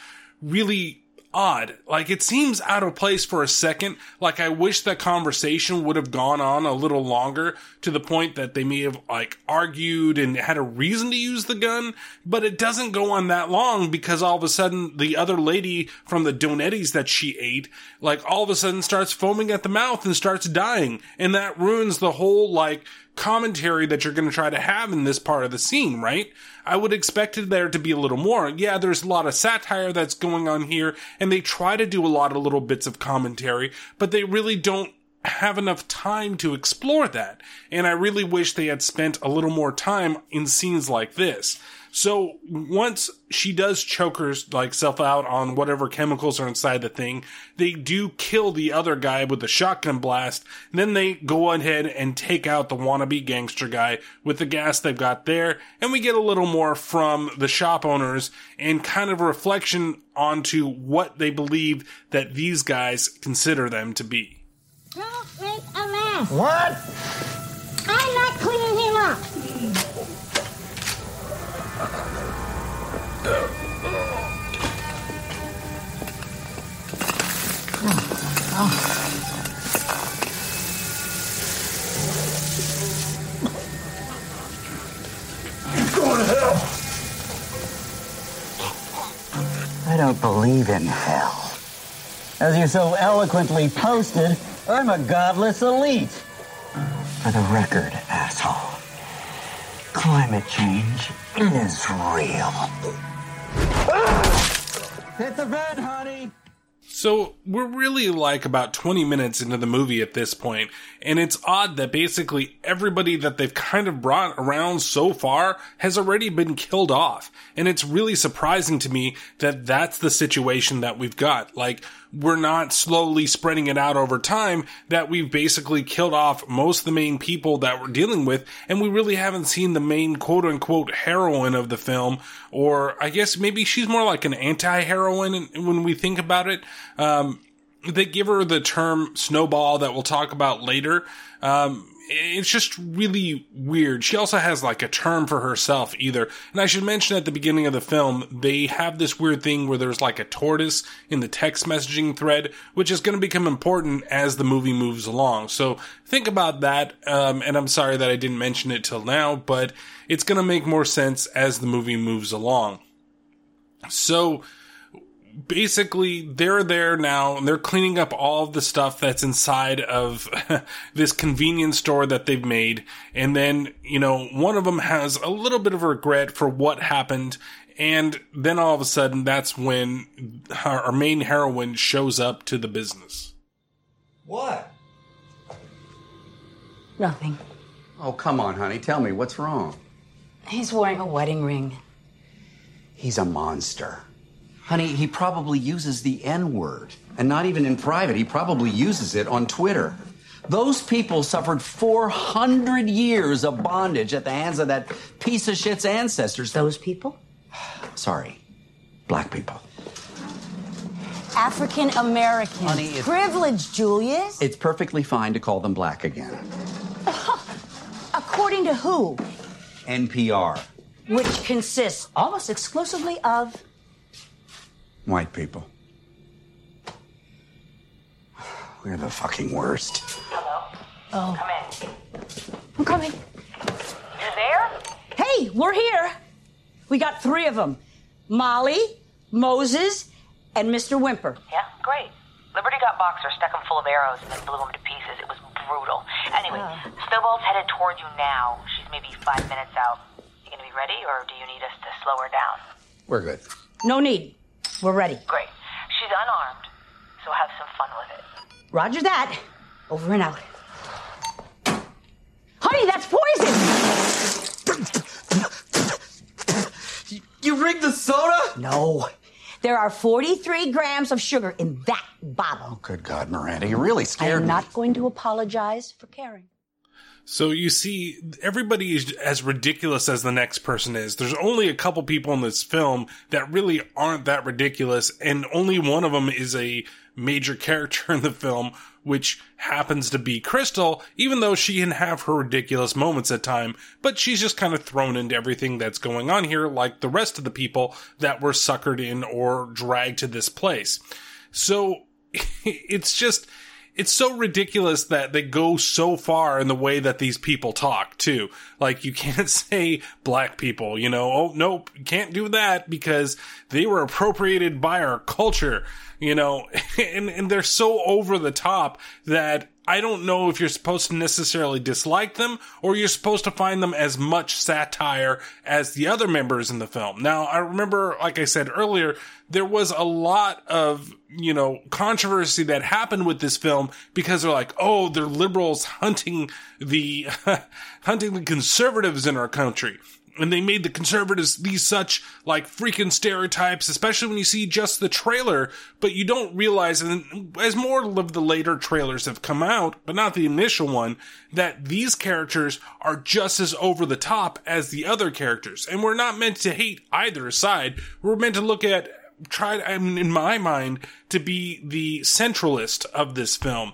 really odd. Like it seems out of place for a second. Like I wish that conversation would have gone on a little longer to the point that they may have like argued and had a reason to use the gun, but it doesn't go on that long because all of a sudden the other lady from the Donettis that she ate, like all of a sudden starts foaming at the mouth and starts dying. And that ruins the whole like commentary that you're going to try to have in this part of the scene, right? I would expect there to be a little more. Yeah, there's a lot of satire that's going on here, and they try to do a lot of little bits of commentary, but they really don't have enough time to explore that. And I really wish they had spent a little more time in scenes like this. So once she does choke her like self out on whatever chemicals are inside the thing, they do kill the other guy with the shotgun blast. then they go ahead and take out the wannabe gangster guy with the gas they've got there. And we get a little more from the shop owners and kind of a reflection onto what they believe that these guys consider them to be. Don't make a mess. What? I'm not cleaning him up. Go to hell. I don't believe in hell. As you so eloquently posted, I'm a godless elite. For the record, asshole, climate change is real. Hit the bed, honey. So we're really like about 20 minutes into the movie at this point, and it's odd that basically everybody that they've kind of brought around so far has already been killed off. And it's really surprising to me that that's the situation that we've got. Like, we're not slowly spreading it out over time, that we've basically killed off most of the main people that we're dealing with, and we really haven't seen the main quote unquote heroine of the film, or I guess maybe she's more like an anti-heroine when we think about it. Um, they give her the term snowball that we'll talk about later. Um, it's just really weird. She also has like a term for herself either. And I should mention at the beginning of the film, they have this weird thing where there's like a tortoise in the text messaging thread, which is going to become important as the movie moves along. So think about that. Um, and I'm sorry that I didn't mention it till now, but it's going to make more sense as the movie moves along. So, basically they're there now and they're cleaning up all of the stuff that's inside of this convenience store that they've made and then you know one of them has a little bit of regret for what happened and then all of a sudden that's when our, our main heroine shows up to the business What? Nothing. Oh, come on, honey. Tell me, what's wrong? He's wearing a wedding ring. He's a monster. Honey, he probably uses the N word. And not even in private, he probably uses it on Twitter. Those people suffered 400 years of bondage at the hands of that piece of shit's ancestors. Those people? Sorry, black people. African American. Honey, it's- Privilege, Julius. It's perfectly fine to call them black again. According to who? NPR. Which consists almost exclusively of. White people. We're the fucking worst. Hello? Oh. Come in. I'm coming. You're there? Hey, we're here. We got three of them Molly, Moses, and Mr. Whymper. Yeah, great. Liberty got Boxer, stuck him full of arrows, and then blew him to pieces. It was brutal. Anyway, Snowball's headed toward you now. She's maybe five minutes out. You gonna be ready, or do you need us to slow her down? We're good. No need. We're ready. Great. She's unarmed, so have some fun with it. Roger that. Over and out. Honey, that's poison! You rigged the soda? No. There are 43 grams of sugar in that bottle. Oh, good God, Miranda, you really scared I scared am me. not going to apologize for caring. So you see, everybody is as ridiculous as the next person is. There's only a couple people in this film that really aren't that ridiculous, and only one of them is a major character in the film, which happens to be Crystal, even though she can have her ridiculous moments at time, but she's just kind of thrown into everything that's going on here, like the rest of the people that were suckered in or dragged to this place. So it's just, it's so ridiculous that they go so far in the way that these people talk too. Like you can't say black people, you know, oh nope, can't do that because they were appropriated by our culture, you know, and, and they're so over the top that I don't know if you're supposed to necessarily dislike them or you're supposed to find them as much satire as the other members in the film. Now, I remember, like I said earlier, there was a lot of, you know, controversy that happened with this film because they're like, oh, they're liberals hunting the, hunting the conservatives in our country and they made the conservatives these such like freaking stereotypes, especially when you see just the trailer, but you don't realize, and as more of the later trailers have come out, but not the initial one, that these characters are just as over the top as the other characters. And we're not meant to hate either side. We're meant to look at, try, I mean, in my mind, to be the centralist of this film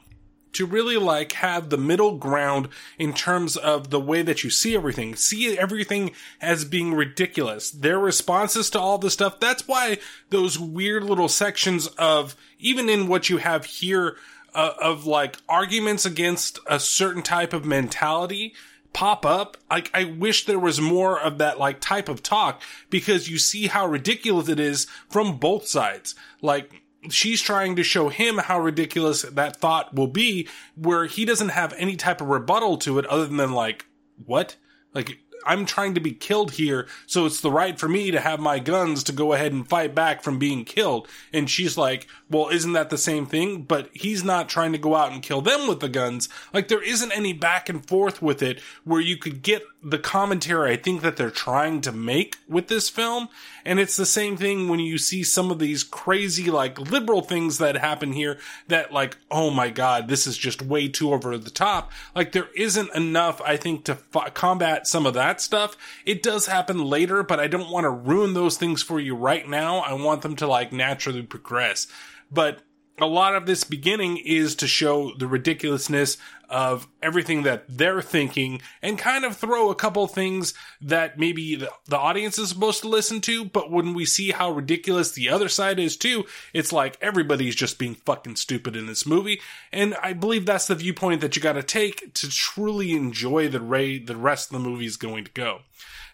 to really like have the middle ground in terms of the way that you see everything. See everything as being ridiculous. Their responses to all this stuff. That's why those weird little sections of, even in what you have here, uh, of like arguments against a certain type of mentality pop up. Like, I wish there was more of that, like, type of talk because you see how ridiculous it is from both sides. Like, she's trying to show him how ridiculous that thought will be, where he doesn't have any type of rebuttal to it other than like, what? Like, I'm trying to be killed here, so it's the right for me to have my guns to go ahead and fight back from being killed. And she's like, well, isn't that the same thing? But he's not trying to go out and kill them with the guns. Like, there isn't any back and forth with it where you could get the commentary I think that they're trying to make with this film. And it's the same thing when you see some of these crazy, like, liberal things that happen here that, like, oh my god, this is just way too over the top. Like, there isn't enough, I think, to f- combat some of that stuff. It does happen later, but I don't want to ruin those things for you right now. I want them to, like, naturally progress. But a lot of this beginning is to show the ridiculousness of everything that they're thinking and kind of throw a couple things that maybe the, the, audience is supposed to listen to. But when we see how ridiculous the other side is too, it's like everybody's just being fucking stupid in this movie. And I believe that's the viewpoint that you got to take to truly enjoy the ray the rest of the movie is going to go.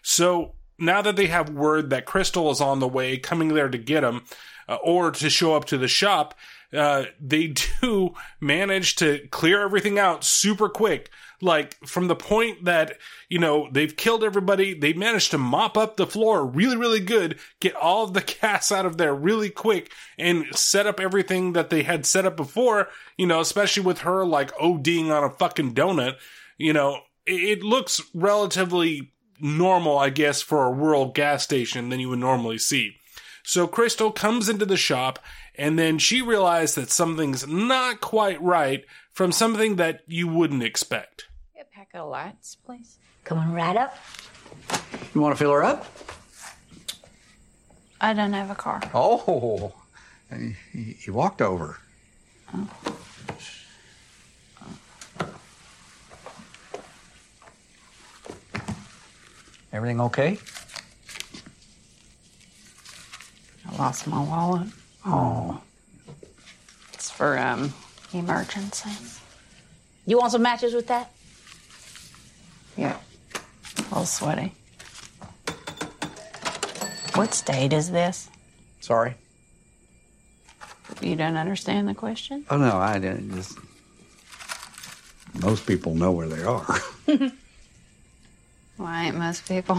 So now that they have word that Crystal is on the way, coming there to get him, uh, or to show up to the shop, uh, they do manage to clear everything out super quick. Like from the point that, you know, they've killed everybody, they managed to mop up the floor really, really good, get all of the cats out of there really quick and set up everything that they had set up before, you know, especially with her like ODing on a fucking donut, you know, it, it looks relatively normal, I guess, for a rural gas station than you would normally see. So Crystal comes into the shop and then she realized that something's not quite right from something that you wouldn't expect. A pack of lights, please. Coming right up. You want to fill her up? I don't have a car. Oh, he, he- he walked over. Everything okay? I lost my wallet. Oh. It's for um emergency. You want some matches with that? Yeah. A little sweaty. What state is this? Sorry. You don't understand the question? Oh, no, I didn't. Just... Most people know where they are. Why ain't most people?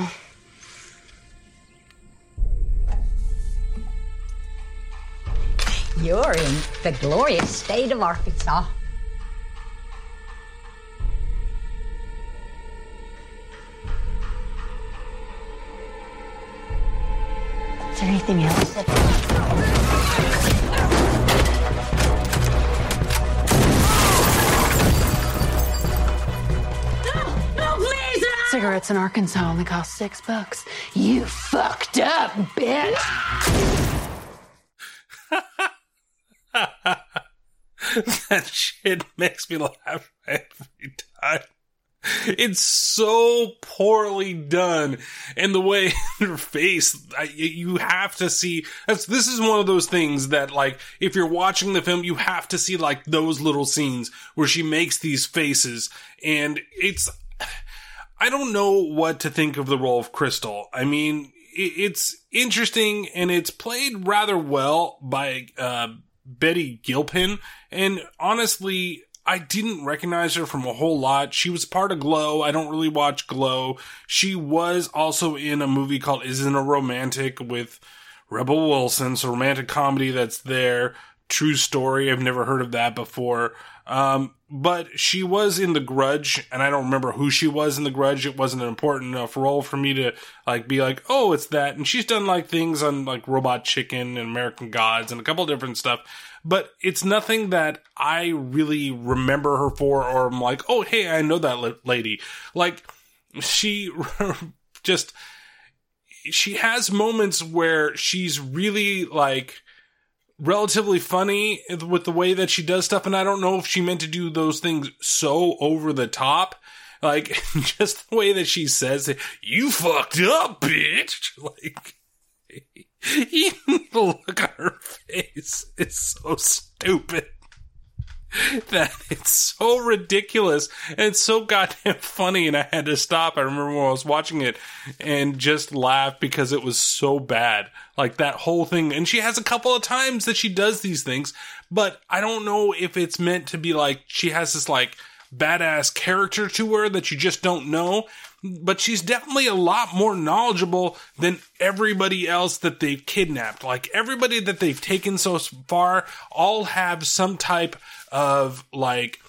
You're in the glorious state of Arkansas. Is there anything else that... Cigarettes in Arkansas only cost six bucks. You fucked up, bitch. that shit makes me laugh every time. It's so poorly done, and the way her face, you have to see. This is one of those things that, like, if you're watching the film, you have to see like those little scenes where she makes these faces, and it's. I don't know what to think of the role of Crystal. I mean, it's interesting and it's played rather well by uh, Betty Gilpin. And honestly, I didn't recognize her from a whole lot. She was part of Glow. I don't really watch Glow. She was also in a movie called Isn't It Romantic with Rebel Wilson. So romantic comedy that's there. True story. I've never heard of that before. Um, but she was in The Grudge, and I don't remember who she was in The Grudge. It wasn't an important enough role for me to like be like, oh, it's that. And she's done like things on like Robot Chicken and American Gods and a couple different stuff. But it's nothing that I really remember her for, or I'm like, oh, hey, I know that lady. Like she just she has moments where she's really like relatively funny with the way that she does stuff and I don't know if she meant to do those things so over the top like just the way that she says it you fucked up bitch. Like even the look on her face is so stupid that it's so ridiculous and it's so goddamn funny and I had to stop. I remember when I was watching it and just laugh because it was so bad. Like that whole thing. And she has a couple of times that she does these things, but I don't know if it's meant to be like she has this like badass character to her that you just don't know. But she's definitely a lot more knowledgeable than everybody else that they've kidnapped. Like everybody that they've taken so far all have some type of like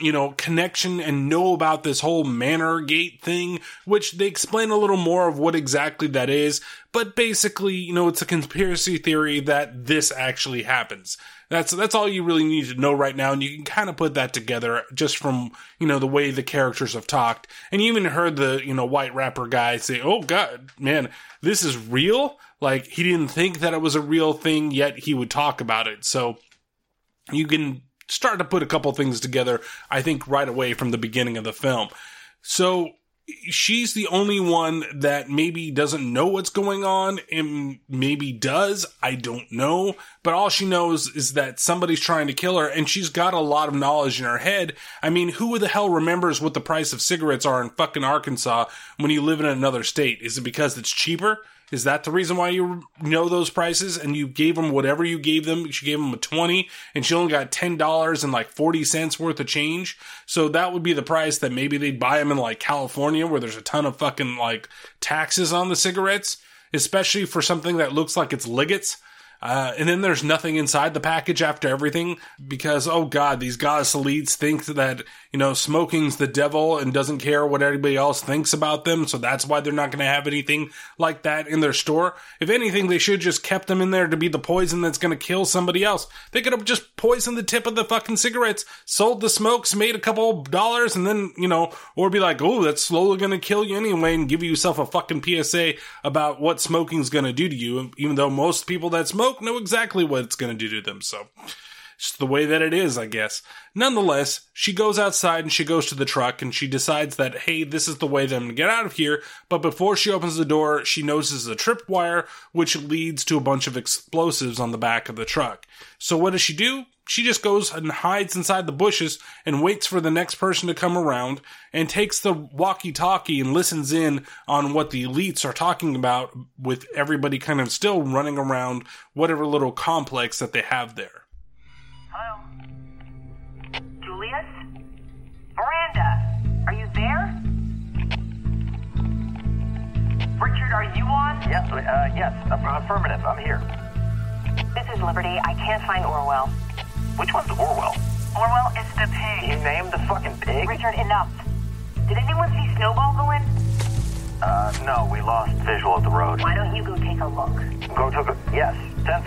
you know, connection and know about this whole Manorgate thing, which they explain a little more of what exactly that is. But basically, you know, it's a conspiracy theory that this actually happens. That's that's all you really need to know right now, and you can kind of put that together just from you know the way the characters have talked, and you even heard the you know white rapper guy say, "Oh God, man, this is real." Like he didn't think that it was a real thing, yet he would talk about it. So you can start to put a couple things together, I think, right away from the beginning of the film. So she's the only one that maybe doesn't know what's going on and maybe does. I don't know. But all she knows is that somebody's trying to kill her and she's got a lot of knowledge in her head. I mean, who the hell remembers what the price of cigarettes are in fucking Arkansas when you live in another state? Is it because it's cheaper? Is that the reason why you know those prices and you gave them whatever you gave them? She gave them a 20 and she only got $10 and like 40 cents worth of change. So that would be the price that maybe they'd buy them in like California where there's a ton of fucking like taxes on the cigarettes, especially for something that looks like it's ligates. Uh, and then there's nothing inside the package after everything because, oh god, these goddess elites think that, you know, smoking's the devil and doesn't care what anybody else thinks about them. So that's why they're not going to have anything like that in their store. If anything, they should just kept them in there to be the poison that's going to kill somebody else. They could have just poisoned the tip of the fucking cigarettes, sold the smokes, made a couple dollars, and then, you know, or be like, oh, that's slowly going to kill you anyway and give yourself a fucking PSA about what smoking's going to do to you. Even though most people that smoke know exactly what it's going to do to them. So it's the way that it is, I guess. Nonetheless, she goes outside and she goes to the truck and she decides that, hey, this is the way that I'm going to get out of here. But before she opens the door, she notices a tripwire, which leads to a bunch of explosives on the back of the truck. So what does she do? She just goes and hides inside the bushes and waits for the next person to come around and takes the walkie talkie and listens in on what the elites are talking about with everybody kind of still running around whatever little complex that they have there. Hello? Julius? Miranda, are you there? Richard, are you on? Yes, uh, yes, affirmative. I'm here. This is Liberty. I can't find Orwell. Which one's Orwell? Orwell is the pig. You named the fucking pig? Richard, enough. Did anyone see Snowball go in? Uh, no, we lost visual of the road. Why don't you go take a look? Go to, yes, 10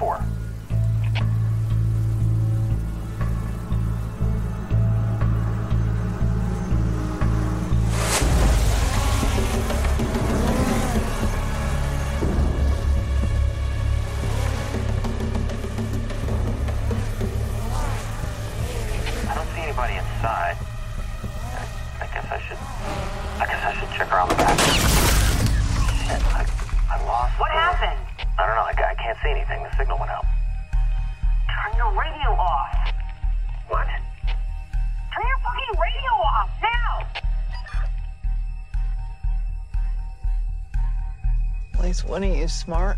can't see anything. The signal went out. Turn your radio off. What? Turn your fucking radio off now. At least one of you is smart.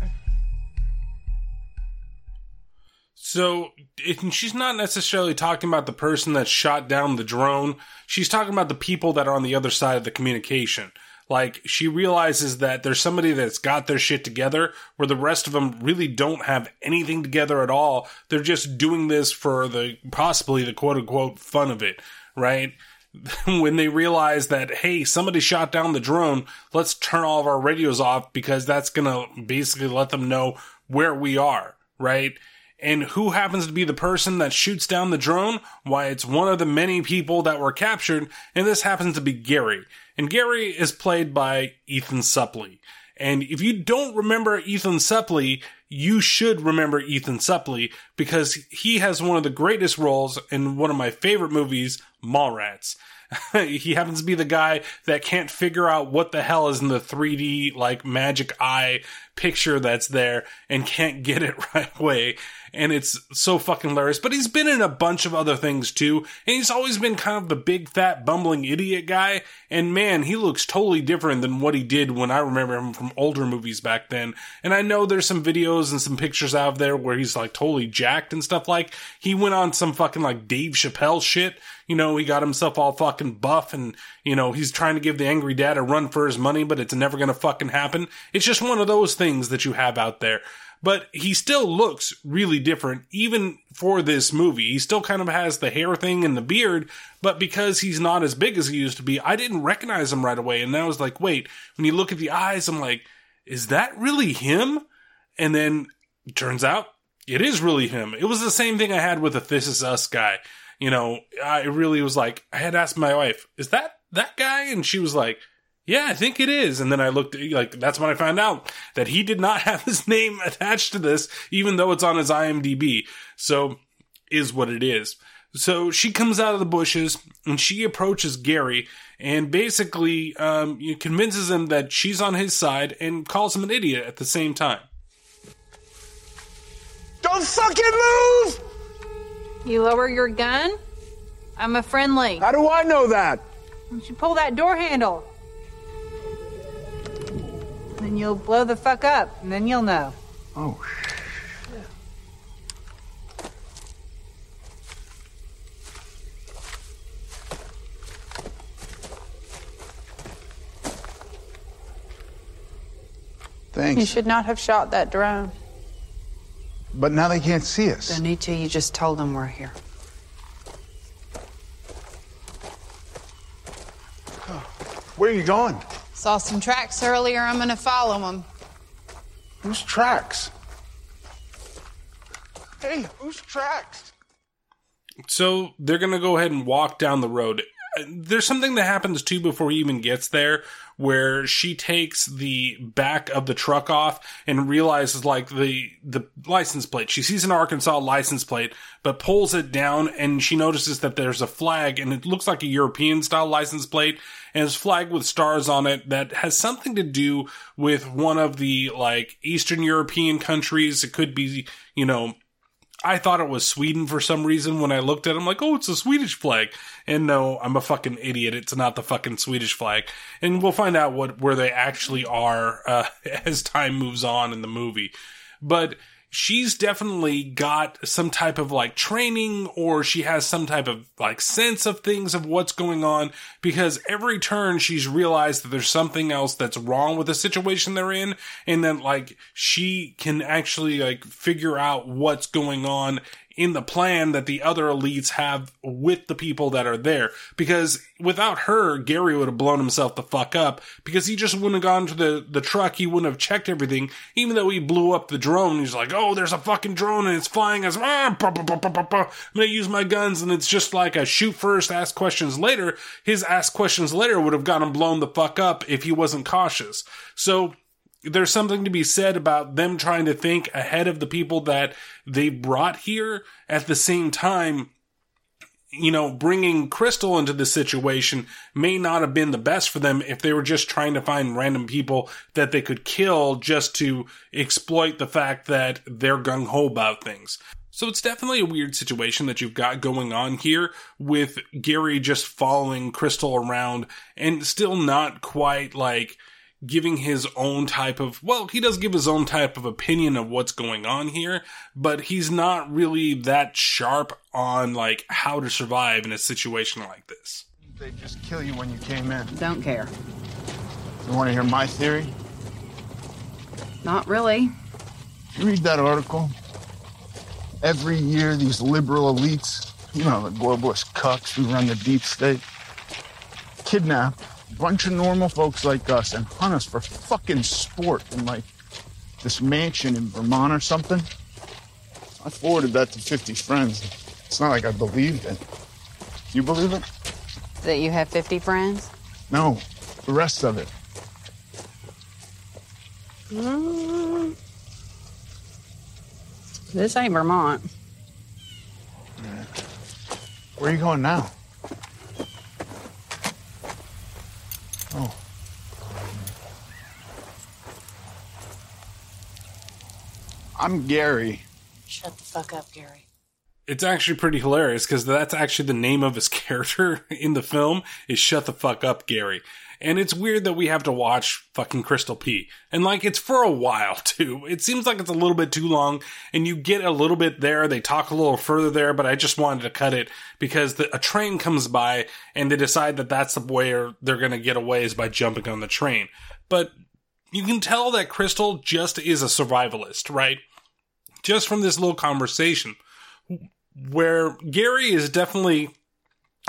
So it, she's not necessarily talking about the person that shot down the drone. She's talking about the people that are on the other side of the communication. Like she realizes that there's somebody that's got their shit together where the rest of them really don't have anything together at all. They're just doing this for the possibly the quote unquote fun of it, right? when they realize that hey, somebody shot down the drone, let's turn all of our radios off because that's going to basically let them know where we are, right? And who happens to be the person that shoots down the drone? Why, it's one of the many people that were captured, and this happens to be Gary. And Gary is played by Ethan Suplee. And if you don't remember Ethan Suplee, you should remember Ethan Suplee because he has one of the greatest roles in one of my favorite movies, Mallrats. he happens to be the guy that can't figure out what the hell is in the 3D like magic eye picture that's there and can't get it right away. And it's so fucking hilarious. But he's been in a bunch of other things too. And he's always been kind of the big fat bumbling idiot guy. And man, he looks totally different than what he did when I remember him from older movies back then. And I know there's some videos and some pictures out of there where he's like totally jacked and stuff like he went on some fucking like Dave Chappelle shit. You know, he got himself all fucking buff and, you know, he's trying to give the angry dad a run for his money, but it's never gonna fucking happen. It's just one of those things that you have out there. But he still looks really different, even for this movie. He still kind of has the hair thing and the beard, but because he's not as big as he used to be, I didn't recognize him right away. And I was like, wait, when you look at the eyes, I'm like, is that really him? And then turns out it is really him. It was the same thing I had with the This Is Us guy. You know, I really was like, I had asked my wife, is that that guy? And she was like, yeah, I think it is. And then I looked, like, that's when I found out that he did not have his name attached to this, even though it's on his IMDb. So, is what it is. So she comes out of the bushes and she approaches Gary and basically um, convinces him that she's on his side and calls him an idiot at the same time. Don't fucking move! You lower your gun? I'm a friendly. How do I know that? You should pull that door handle. Then you'll blow the fuck up, and then you'll know. Oh, You Thanks. You should not have shot that drone. But now they can't see us. Don't need to. You just told them we're here. Where are you going? Saw some tracks earlier. I'm gonna follow them. Whose tracks? Hey, whose tracks? So they're going to go ahead and walk down the road. Uh, There's something that happens too before he even gets there where she takes the back of the truck off and realizes like the the license plate. She sees an Arkansas license plate but pulls it down and she notices that there's a flag and it looks like a European style license plate and it's flagged with stars on it that has something to do with one of the like Eastern European countries. It could be, you know, I thought it was Sweden for some reason when I looked at it. I'm like, oh, it's a Swedish flag. And no, I'm a fucking idiot. It's not the fucking Swedish flag. And we'll find out what, where they actually are, uh, as time moves on in the movie. But she's definitely got some type of like training or she has some type of like sense of things of what's going on because every turn she's realized that there's something else that's wrong with the situation they're in and then like she can actually like figure out what's going on in the plan that the other elites have with the people that are there. Because without her, Gary would have blown himself the fuck up because he just wouldn't have gone to the, the truck. He wouldn't have checked everything, even though he blew up the drone. He's like, oh, there's a fucking drone and it's flying as, ah. I'm going to use my guns. And it's just like a shoot first, ask questions later. His ask questions later would have got him blown the fuck up if he wasn't cautious. So, there's something to be said about them trying to think ahead of the people that they brought here. At the same time you know bringing crystal into the situation may not have been the best for them if they were just trying to find random people that they could kill just to exploit the fact that they're gung-ho about things. So it's definitely a weird situation that you've got going on here with Gary just following Crystal around and still not quite like giving his own type of well he does give his own type of opinion of what's going on here but he's not really that sharp on like how to survive in a situation like this They just kill you when you came in. Don't care. You want to hear my theory? Not really. You read that article? Every year, these liberal elites, you know, the globalist cucks who run the deep state, kidnap a bunch of normal folks like us and hunt us for fucking sport in like this mansion in Vermont or something. I forwarded that to 50 friends. It's not like I believed it. You believe it? That you have 50 friends? No, the rest of it. Mm. This ain't Vermont. Where are you going now? I'm Gary. Shut the fuck up, Gary. it's actually pretty hilarious because that's actually the name of his character in the film is shut the fuck up gary. And it's weird that we have to watch fucking crystal p. And like it's for a while too. It seems like it's a little bit too long and you get a little bit there. They talk a little further there but i just wanted to cut it because the, a train comes by and they decide that that's the way they're going to get away is by jumping on the train. But you can tell that crystal just is a survivalist right just from this little conversation where Gary is definitely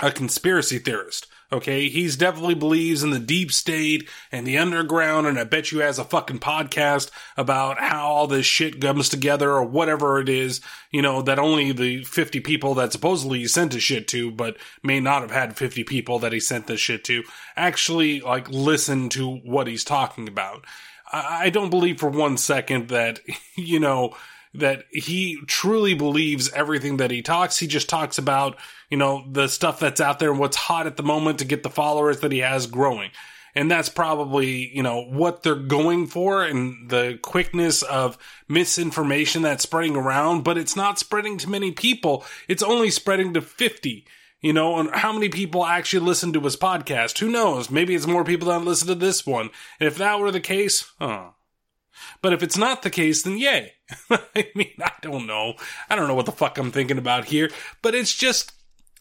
a conspiracy theorist. Okay, he's definitely believes in the deep state and the underground, and I bet you has a fucking podcast about how all this shit comes together or whatever it is. You know that only the fifty people that supposedly he sent the shit to, but may not have had fifty people that he sent this shit to, actually like listen to what he's talking about. I, I don't believe for one second that you know that he truly believes everything that he talks. He just talks about, you know, the stuff that's out there and what's hot at the moment to get the followers that he has growing. And that's probably, you know, what they're going for and the quickness of misinformation that's spreading around, but it's not spreading to many people. It's only spreading to 50. You know, and how many people actually listen to his podcast? Who knows? Maybe it's more people that listen to this one. And if that were the case, oh, but if it's not the case, then yay. I mean, I don't know. I don't know what the fuck I'm thinking about here, but it's just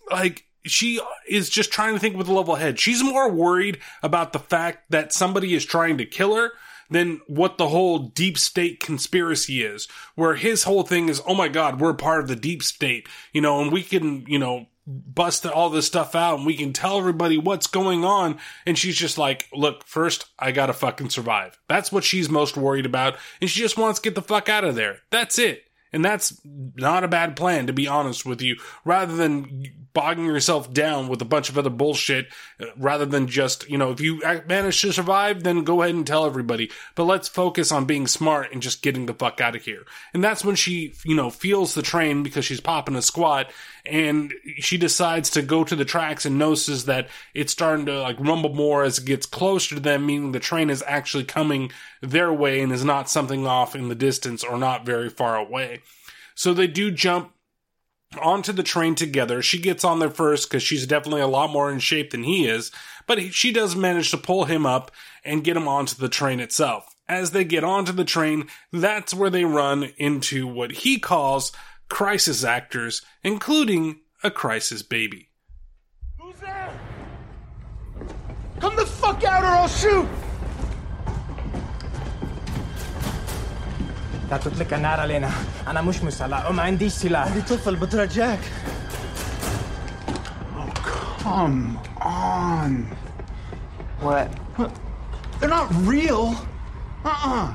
like she is just trying to think with a level head. She's more worried about the fact that somebody is trying to kill her than what the whole deep state conspiracy is, where his whole thing is, oh my god, we're part of the deep state, you know, and we can, you know, bust all this stuff out and we can tell everybody what's going on. And she's just like, look, first, I gotta fucking survive. That's what she's most worried about. And she just wants to get the fuck out of there. That's it. And that's not a bad plan, to be honest with you, rather than bogging yourself down with a bunch of other bullshit, uh, rather than just, you know, if you manage to survive, then go ahead and tell everybody. But let's focus on being smart and just getting the fuck out of here. And that's when she, you know, feels the train because she's popping a squat and she decides to go to the tracks and notices that it's starting to like rumble more as it gets closer to them, meaning the train is actually coming their way and is not something off in the distance or not very far away. So they do jump onto the train together. She gets on there first because she's definitely a lot more in shape than he is, but he, she does manage to pull him up and get him onto the train itself. As they get onto the train, that's where they run into what he calls crisis actors, including a crisis baby. Who's there? Come the fuck out or I'll shoot! لا تطلق النار علينا أنا مش مسلح وما عنديش سلاح عندي طفل بترجاك Come on. What? They're not real. Uh-uh.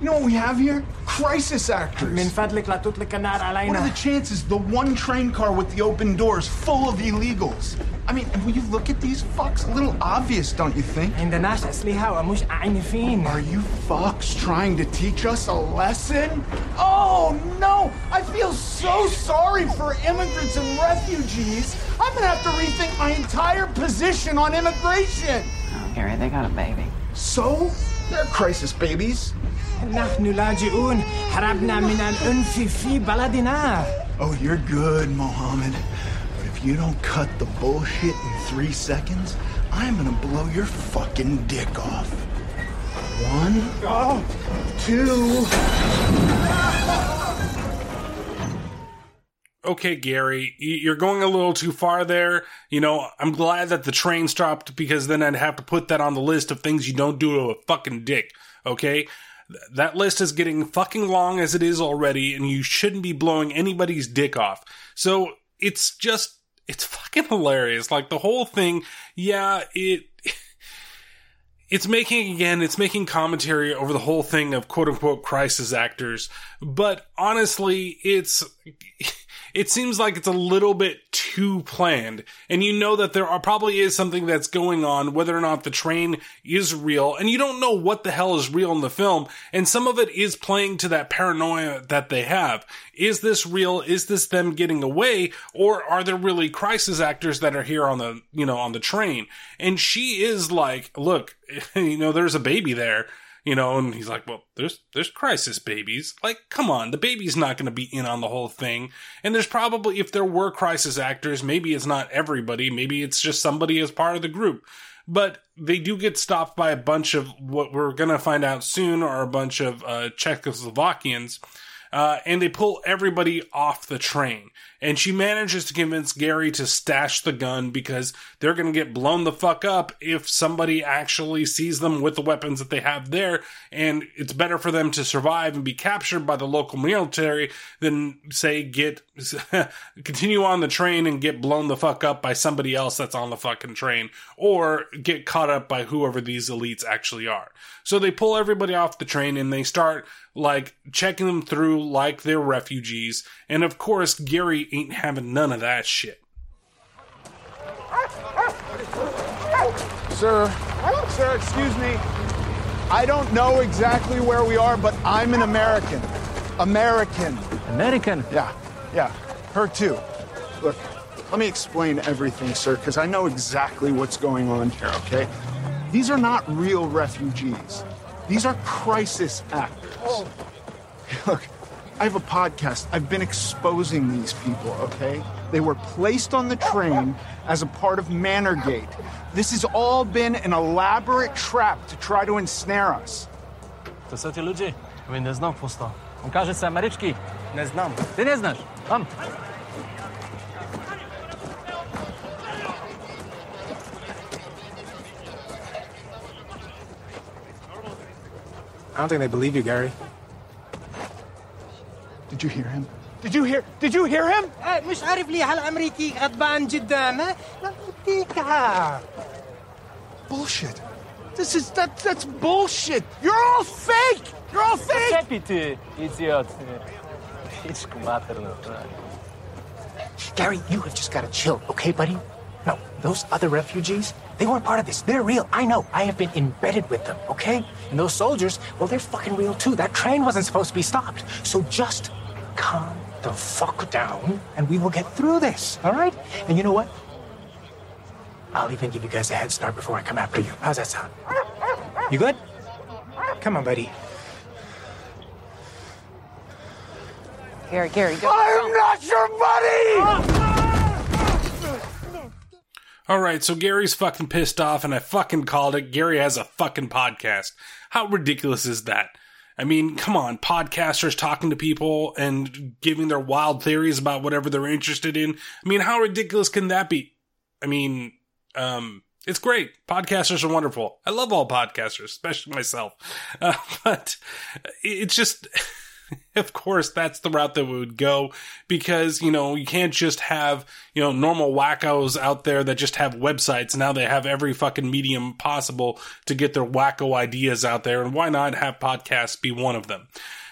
You know what we have here? Crisis actors. من فضلك لا تطلق النار What علينا are the chances the one train car with the open doors full of illegals? I mean, when you look at these fucks, a little obvious, don't you think? عندناش أسلحة ومش عنيفين Are you fucks trying to teach us a lesson? Oh no! I feel so sorry for immigrants and refugees. I'm gonna have to rethink my entire position on immigration. Oh, Gary, they got a baby. So? They're crisis babies. نحن لاجئون هربنا من العنف في بلدنا Oh, you're good, Mohammed. But if you don't cut the bullshit in three seconds, I'm gonna blow your fucking dick off. One, two. okay, Gary, y- you're going a little too far there. You know, I'm glad that the train stopped because then I'd have to put that on the list of things you don't do to a fucking dick. Okay? Th- That list is getting fucking long as it is already, and you shouldn't be blowing anybody's dick off. So it's just, it's fucking hilarious. Like the whole thing, yeah, it, it's making again it's making commentary over the whole thing of quote unquote crisis actors but honestly it's it seems like it's a little bit too planned. And you know that there are probably is something that's going on whether or not the train is real. And you don't know what the hell is real in the film. And some of it is playing to that paranoia that they have. Is this real? Is this them getting away? Or are there really crisis actors that are here on the you know on the train? And she is like look you know there's a baby there you know and he's like well there's there's crisis babies. Like come on the baby's not going to be in on the whole thing. And there's probably if there were crisis actors maybe it's not everybody maybe it's just somebody as part of the group. But they do get stopped by a bunch of what we're going to find out soon are a bunch of uh, Czechoslovakians uh, and they pull everybody off the train. And she manages to convince Gary to stash the gun because they're going to get blown the fuck up if somebody actually sees them with the weapons that they have there. And it's better for them to survive and be captured by the local military than, say, get, continue on the train and get blown the fuck up by somebody else that's on the fucking train or get caught up by whoever these elites actually are. So they pull everybody off the train and they start like checking them through like they're refugees. And of course, Gary ain't having none of that shit. Sir, sir, excuse me. I don't know exactly where we are, but I'm an American. American. American? Yeah, yeah. Her too. Look, let me explain everything, sir, because I know exactly what's going on here, okay? These are not real refugees. These are crisis actors. Look, I have a podcast. I've been exposing these people, okay? They were placed on the train as a part of Manorgate. This has all been an elaborate trap to try to ensnare us. To są ci ludzie? My nie znam pusto. On kaže se američki. Ne znam. Ty ne znaš? Tam. I don't think they believe you, Gary. Did you hear him? Did you hear Did you hear him? Eh, مش عارف ليه هالامريكي غضبان جدا eh? ما Bullshit. This is that that's bullshit. You're all fake. You're all fake. Deputy, idiot. Hiç kumatırlı. Gary, you have just got to chill, okay, buddy? No, those other refugees, they weren't part of this. They're real. I know. I have been embedded with them, okay? And those soldiers, well, they're fucking real too. That train wasn't supposed to be stopped. So just calm the fuck down and we will get through this, all right? And you know what? I'll even give you guys a head start before I come after you. How's that sound? You good? Come on, buddy. Gary, Gary, go. I'm not your buddy. Ah! All right, so Gary's fucking pissed off, and I fucking called it. Gary has a fucking podcast. How ridiculous is that? I mean, come on, podcasters talking to people and giving their wild theories about whatever they're interested in. I mean, how ridiculous can that be? I mean, um, it's great. Podcasters are wonderful. I love all podcasters, especially myself. Uh, but it's just, of course, that's the route that we would go because, you know, you can't just have, you know, normal wackos out there that just have websites. Now they have every fucking medium possible to get their wacko ideas out there. And why not have podcasts be one of them?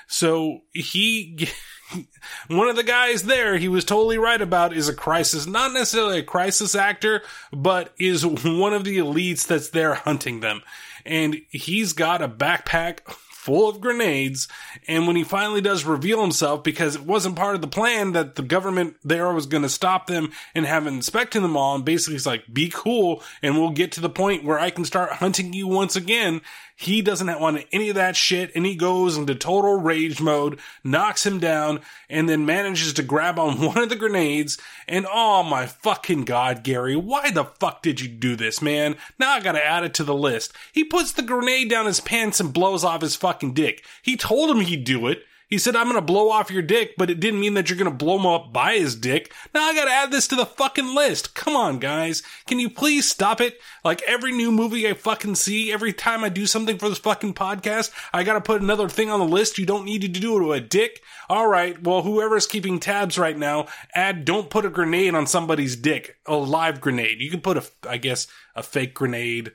So he, one of the guys there, he was totally right about is a crisis, not necessarily a crisis actor, but is one of the elites that's there hunting them. And he's got a backpack full of grenades. And when he finally does reveal himself, because it wasn't part of the plan that the government there was going to stop them and have inspecting them all, and basically he's like, be cool, and we'll get to the point where I can start hunting you once again. He doesn't want any of that shit, and he goes into total rage mode, knocks him down, and then manages to grab on one of the grenades. And oh my fucking god, Gary, why the fuck did you do this, man? Now I gotta add it to the list. He puts the grenade down his pants and blows off his fucking dick. He told him he'd do it. He said, I'm gonna blow off your dick, but it didn't mean that you're gonna blow him up by his dick. Now I gotta add this to the fucking list. Come on, guys. Can you please stop it? Like every new movie I fucking see, every time I do something for this fucking podcast, I gotta put another thing on the list. You don't need to do it to a dick. Alright, well, whoever's keeping tabs right now, add don't put a grenade on somebody's dick. A live grenade. You can put a, I guess, a fake grenade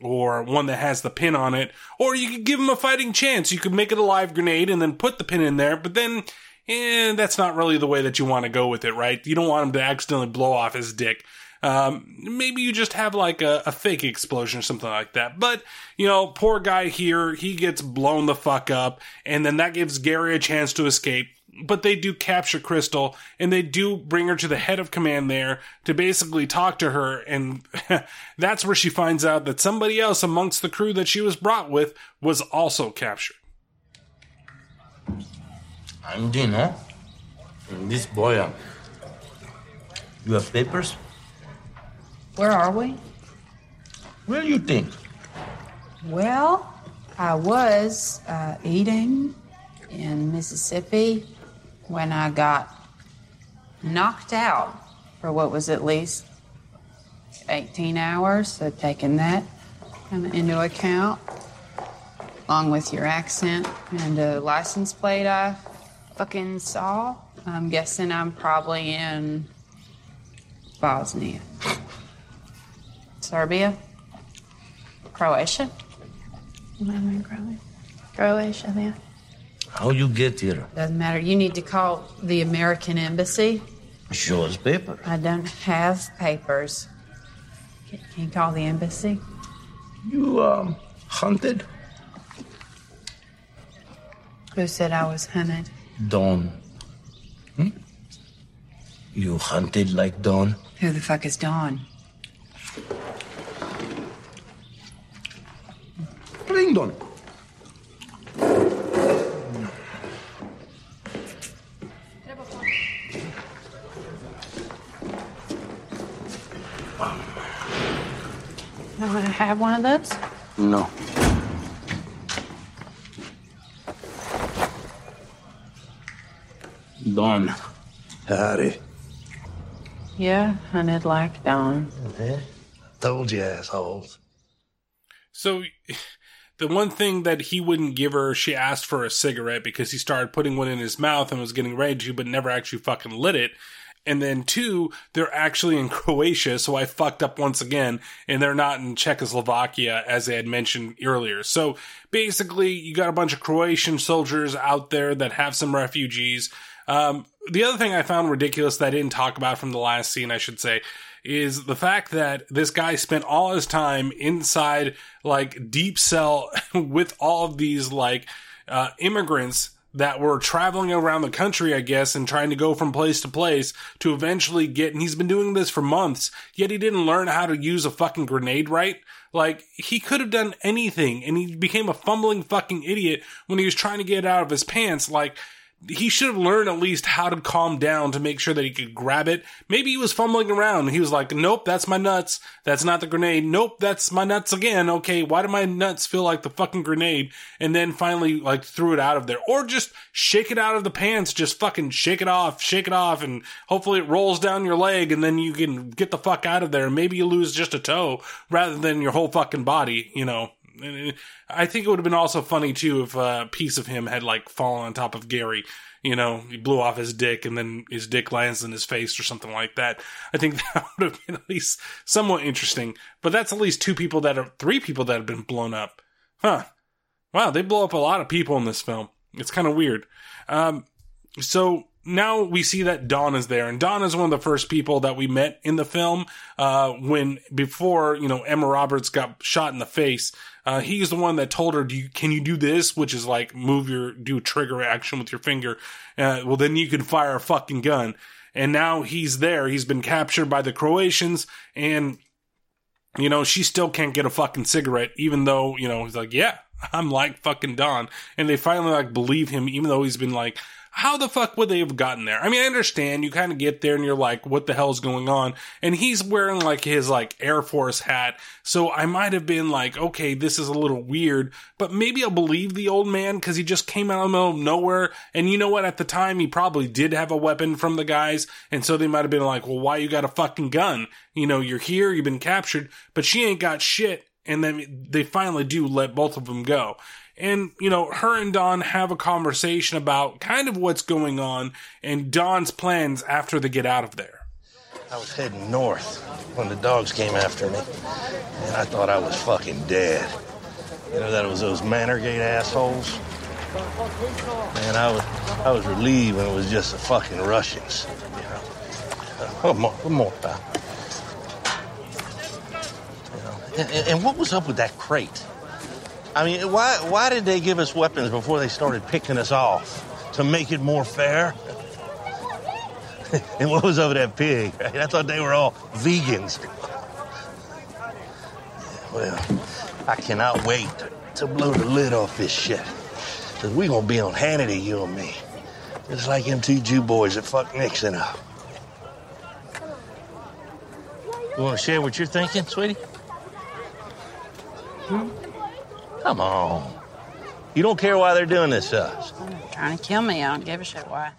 or one that has the pin on it, or you could give him a fighting chance. You could make it a live grenade and then put the pin in there, but then, eh, that's not really the way that you want to go with it, right? You don't want him to accidentally blow off his dick. Um, maybe you just have like a, a fake explosion or something like that. But, you know, poor guy here, he gets blown the fuck up, and then that gives Gary a chance to escape but they do capture Crystal and they do bring her to the head of command there to basically talk to her. And that's where she finds out that somebody else amongst the crew that she was brought with was also captured. I'm Dino. And this boy, um, you have papers? Where are we? Where do you think? Well, I was uh, eating in Mississippi when I got knocked out for what was at least 18 hours. So taking that into account, along with your accent and a license plate I fucking saw, I'm guessing I'm probably in Bosnia, Serbia, Croatia. Croatia? Then. How you get here? Doesn't matter. You need to call the American Embassy. Show us paper. I don't have papers. Can can you call the embassy? You, um, hunted? Who said I was hunted? Don. Hmm? You hunted like Don? Who the fuck is Don? Bring Don. I want to have one of those. No. Don. Howdy. Yeah, hunted like Don. Mm-hmm. Told you, assholes. So the one thing that he wouldn't give her, she asked for a cigarette because he started putting one in his mouth and was getting ready to, but never actually fucking lit it. And then two, they're actually in Croatia, so I fucked up once again, and they're not in Czechoslovakia as I had mentioned earlier. So basically, you got a bunch of Croatian soldiers out there that have some refugees. Um, the other thing I found ridiculous that I didn't talk about from the last scene, I should say, is the fact that this guy spent all his time inside like deep cell with all of these like uh, immigrants that were traveling around the country, I guess, and trying to go from place to place to eventually get, and he's been doing this for months, yet he didn't learn how to use a fucking grenade right. Like, he could have done anything, and he became a fumbling fucking idiot when he was trying to get out of his pants. Like, he should have learned at least how to calm down to make sure that he could grab it. Maybe he was fumbling around. He was like, nope, that's my nuts. That's not the grenade. Nope, that's my nuts again. Okay, why do my nuts feel like the fucking grenade? And then finally, like, threw it out of there. Or just shake it out of the pants. Just fucking shake it off, shake it off, and hopefully it rolls down your leg and then you can get the fuck out of there. Maybe you lose just a toe rather than your whole fucking body, you know. And I think it would have been also funny too if a piece of him had like fallen on top of Gary. You know, he blew off his dick and then his dick lands in his face or something like that. I think that would have been at least somewhat interesting. But that's at least two people that are three people that have been blown up. Huh. Wow, they blow up a lot of people in this film. It's kind of weird. Um, so now we see that Don is there, and Don is one of the first people that we met in the film. Uh, when before you know Emma Roberts got shot in the face, uh, he's the one that told her, "Do you can you do this?" Which is like move your do trigger action with your finger. Uh, well, then you can fire a fucking gun. And now he's there. He's been captured by the Croatians, and you know she still can't get a fucking cigarette, even though you know he's like, "Yeah, I'm like fucking Don," and they finally like believe him, even though he's been like how the fuck would they have gotten there? I mean, I understand you kind of get there and you're like, what the hell's going on? And he's wearing like his like Air Force hat. So I might have been like, okay, this is a little weird, but maybe I'll believe the old man because he just came out of the middle of nowhere. And you know what? At the time, he probably did have a weapon from the guys. And so they might have been like, well, why you got a fucking gun? You know, you're here, you've been captured, but she ain't got shit. And then they finally do let both of them go. And, you know, her and Don have a conversation about kind of what's going on and Don's plans after they get out of there. I was heading north when the dogs came after me, and I thought I was fucking dead. You know that it was those Manorgate assholes. Man, I was I was relieved when it was just the fucking Russians. You know. One more, one more, pal. You know, and, and what was up with that crate? I mean, why why did they give us weapons before they started picking us off? To make it more fair? and what was over with that pig? Right? I thought they were all vegans. Well, I cannot wait to blow the lid off this shit. Because we're going to be on Hannity, you and me. Just like them two Jew boys that fucked Nixon up. You want to share what you're thinking, sweetie? Hmm? Come on. You don't care why they're doing this to us. Trying to kill me. I don't give a shit why.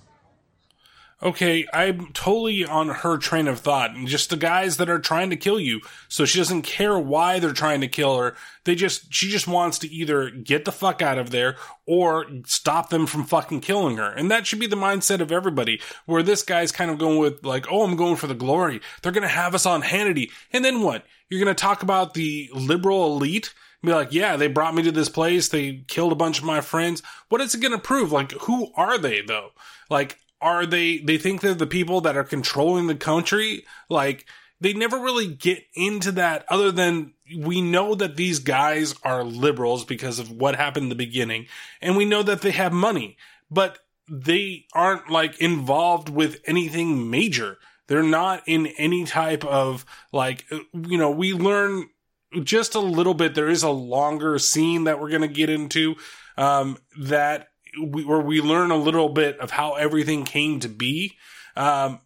Okay, I'm totally on her train of thought. And just the guys that are trying to kill you. So she doesn't care why they're trying to kill her. They just, she just wants to either get the fuck out of there or stop them from fucking killing her. And that should be the mindset of everybody. Where this guy's kind of going with like, oh, I'm going for the glory. They're going to have us on Hannity. And then what? You're going to talk about the liberal elite? Be like, yeah, they brought me to this place. They killed a bunch of my friends. What is it going to prove? Like, who are they though? Like, are they, they think they're the people that are controlling the country? Like, they never really get into that other than we know that these guys are liberals because of what happened in the beginning. And we know that they have money, but they aren't like involved with anything major. They're not in any type of like, uh, you know, we learn just a little bit. There is a longer scene that we're going to get into um, that we, where we learn a little bit of how everything came to be. Um,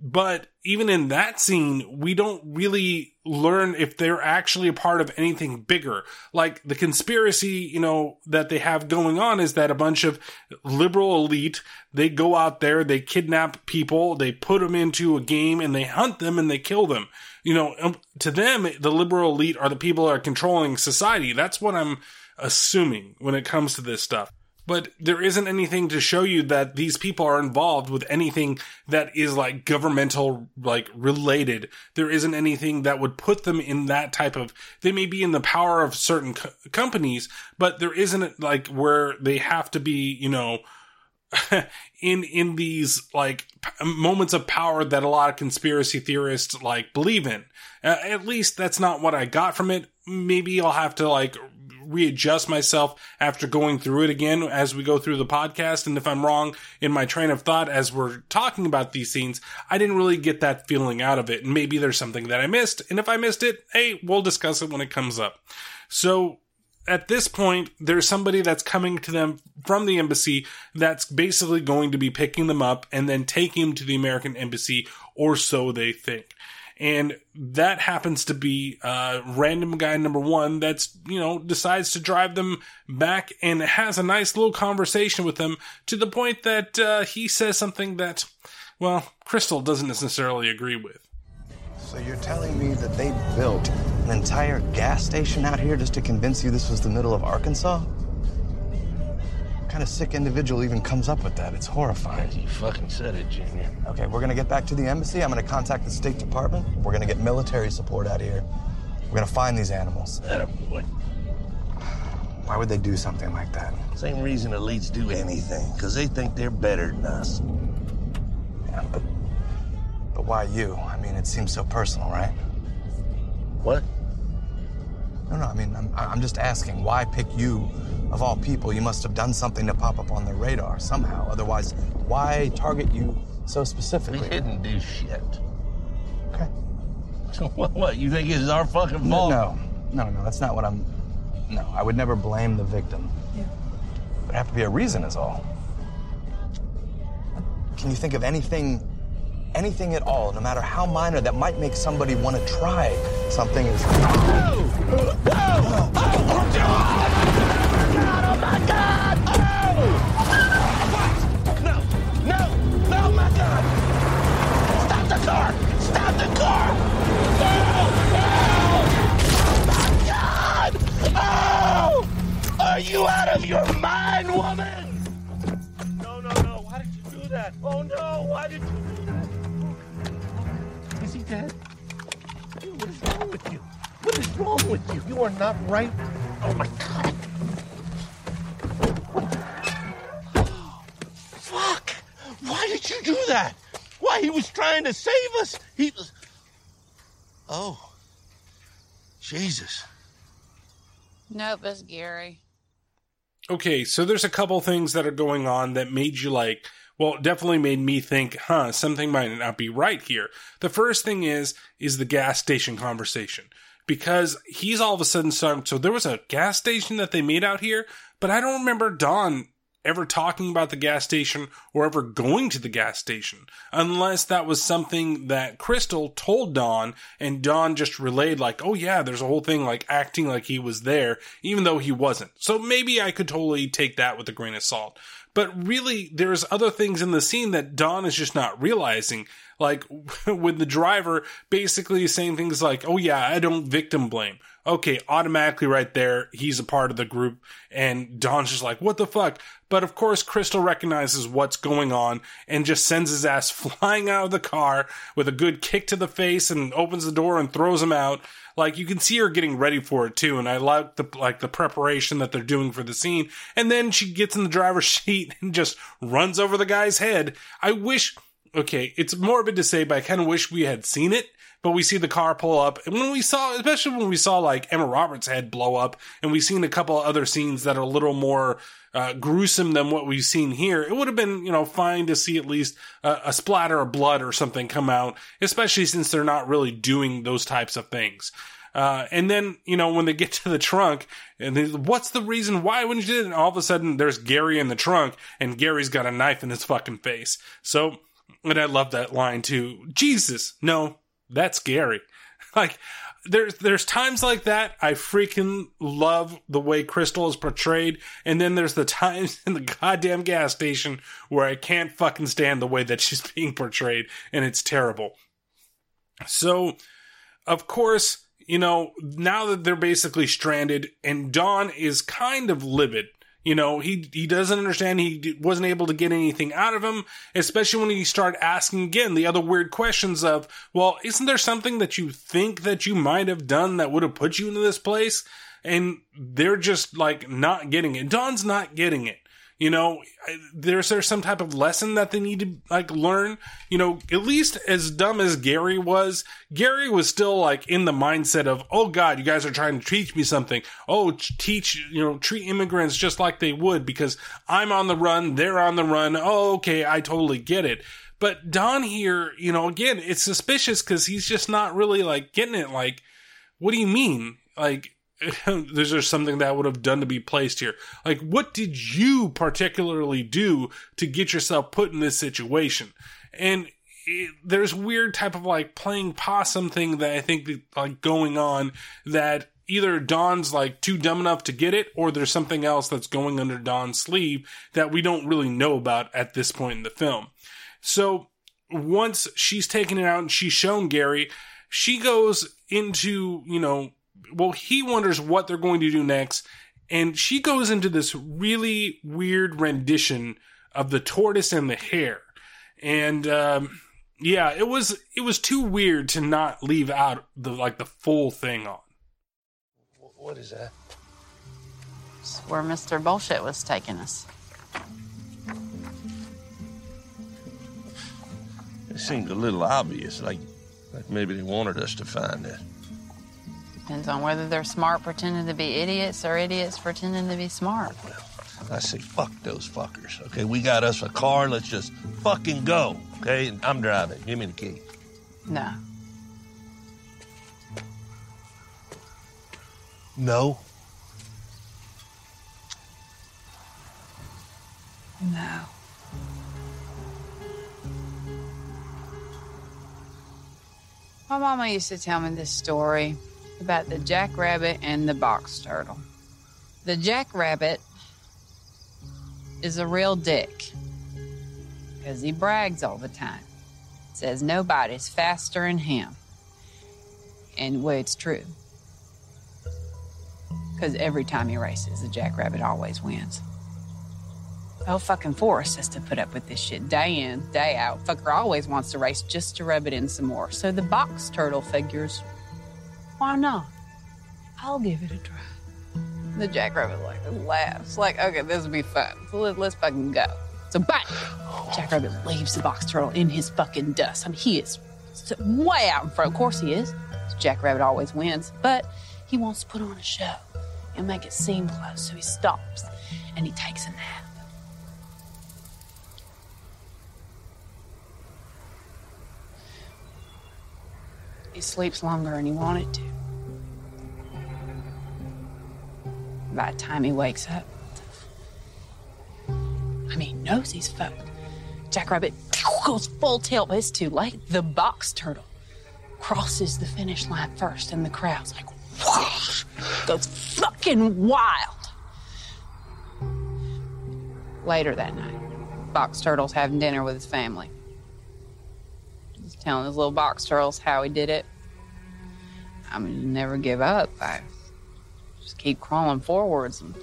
but even in that scene, we don't really learn if they're actually a part of anything bigger. Like the conspiracy, you know, that they have going on is that a bunch of liberal elite, they go out there, they kidnap people, they put them into a game and they hunt them and they kill them. You know, um, to them, the liberal elite are the people that are controlling society. That's what I'm assuming when it comes to this stuff but there isn't anything to show you that these people are involved with anything that is like governmental like related there isn't anything that would put them in that type of they may be in the power of certain co- companies but there isn't like where they have to be you know in in these like p- moments of power that a lot of conspiracy theorists like believe in uh, at least that's not what i got from it maybe i'll have to like readjust myself after going through it again as we go through the podcast. And if I'm wrong in my train of thought as we're talking about these scenes, I didn't really get that feeling out of it. And maybe there's something that I missed. And if I missed it, hey, we'll discuss it when it comes up. So at this point, there's somebody that's coming to them from the embassy that's basically going to be picking them up and then taking them to the American embassy, or so they think. And that happens to be uh, random guy number one that's you know decides to drive them back and has a nice little conversation with them to the point that uh, he says something that well crystal doesn't necessarily agree with. So you're telling me that they built an entire gas station out here just to convince you this was the middle of Arkansas? What kind of sick individual even comes up with that? It's horrifying. You fucking said it, Junior. Okay, we're gonna get back to the embassy. I'm gonna contact the State Department. We're gonna get military support out here. We're gonna find these animals. boy. Why would they do something like that? Same reason elites do anything, because they think they're better than us. Yeah, but but why you? I mean, it seems so personal, right? What? No, no. I mean, I'm I'm just asking. Why pick you? Of all people, you must have done something to pop up on their radar somehow. Otherwise, why target you so specifically? We didn't do shit. Okay. So what, what? You think it's our fucking No, fault? no, no, no. That's not what I'm. No, I would never blame the victim. Yeah. There'd have to be a reason, is all. Can you think of anything, anything at all, no matter how minor, that might make somebody want to try something? As... No, no, no, my God! Stop the car! Stop the car! No! No! My God! Oh! Are you out of your mind, woman? No, no, no. Why did you do that? Oh, no. Why did you do that? Is he dead? Dude, what is wrong with you? What is wrong with you? You are not right. Oh, my God. Fuck! Why did you do that? Why, he was trying to save us. He was. Oh. Jesus. Nope, it's Gary. okay so there's a couple things that are going on that made you like well it definitely made me think huh something might not be right here. The first thing is is the gas station conversation. Because he's all of a sudden starting so there was a gas station that they made out here but i don't remember don ever talking about the gas station or ever going to the gas station unless that was something that crystal told don and don just relayed like oh yeah there's a whole thing like acting like he was there even though he wasn't. So maybe i could totally take that with a grain of salt but really there's other things in the scene that don is just not realizing. Like with the driver basically saying things like oh yeah i don't victim blame. Okay automatically right there he's a part of the group and don's just like what the fuck? But of course crystal recognizes what's going on and just sends his ass flying out of the car with a good kick to the face and opens the door and throws him out like you can see her getting ready for it too and i like the like the preparation that they're doing for the scene. And then she gets in the driver's seat and just runs over the guy's head. I wish okay it's morbid to say but i kind of wish we had seen it but we see the car pull up. And when we saw especially when we saw like emma roberts head blow up and we've seen a couple other scenes that are a little more uh, gruesome than what we've seen here it would have been you know fine to see at least a, a splatter of blood or something come out especially since they're not really doing those types of things uh, and then, you know, when they get to the trunk, and they, what's the reason why wouldn't you do it? And all of a sudden, there's Gary in the trunk, and Gary's got a knife in his fucking face. So, And I love that line too. Jesus, no, that's Gary. Like there's there's times like that I freaking love the way Crystal is portrayed, and then there's the times in the goddamn gas station where I can't fucking stand the way that she's being portrayed, and it's terrible. So, of course, you know, now that they're basically stranded, and Don is kind of livid. You know, he he doesn't understand. He wasn't able to get anything out of him, especially when he started asking again the other weird questions of, well, isn't there something that you think that you might have done that would have put you into this place? And they're just like not getting it. Don's not getting it. You know, there's there some type of lesson that they need to like learn. You know, at least as dumb as Gary was, Gary was still like in the mindset of, oh God, you guys are trying to teach me something. Oh, teach you know, treat immigrants just like they would because I'm on the run, they're on the run. Oh, okay, I totally get it. But Don here, you know, again, it's suspicious because he's just not really like getting it. Like, what do you mean? Like, there's just something that would have done to be placed here. Like, what did you particularly do to get yourself put in this situation? And it, there's weird type of like playing possum thing that I think that, like going on that either Don's like too dumb enough to get it, or there's something else that's going under Don's sleeve that we don't really know about at this point in the film. So once she's taken it out and she's shown Gary, she goes into, you know, well, he wonders what they're going to do next. And she goes into this really weird rendition of the tortoise and the hare. And, um, yeah, it was, it was too weird to not leave out the, like the full thing on. What is that? It's where Mr. Bullshit was taking us. It seemed a little obvious, like, like maybe they wanted us to find it. Depends on whether they're smart pretending to be idiots or idiots pretending to be smart. I say, fuck those fuckers. Okay, we got us a car. Let's just fucking go. Okay, I'm driving. Give me the key. No. No. No. My mama used to tell me this story about the jackrabbit and the box turtle. The jackrabbit is a real dick because he brags all the time. Says nobody's faster than him. And well, it's true. Because every time he races, the jackrabbit always wins. The whole fucking forest has to put up with this shit day in, day out. Fucker always wants to race just to rub it in some more. So the box turtle figures, why not? I'll give it a try. The jackrabbit like laughs, like, okay, this will be fun. So let, let's fucking go. So bang! Jackrabbit leaves the box turtle in his fucking dust. I mean, he is way out in front. Of course he is. Jackrabbit always wins, but he wants to put on a show and make it seem close. So he stops and he takes a nap. He sleeps longer than he wanted to. By the time he wakes up, I mean, he knows he's fucked. Jackrabbit goes full tilt, but it's too late. The box turtle crosses the finish line first, and the crowd's like, whoosh, goes fucking wild. Later that night, Box Turtle's having dinner with his family. Telling his little box turtles how he did it. I mean, never give up. I just keep crawling forwards and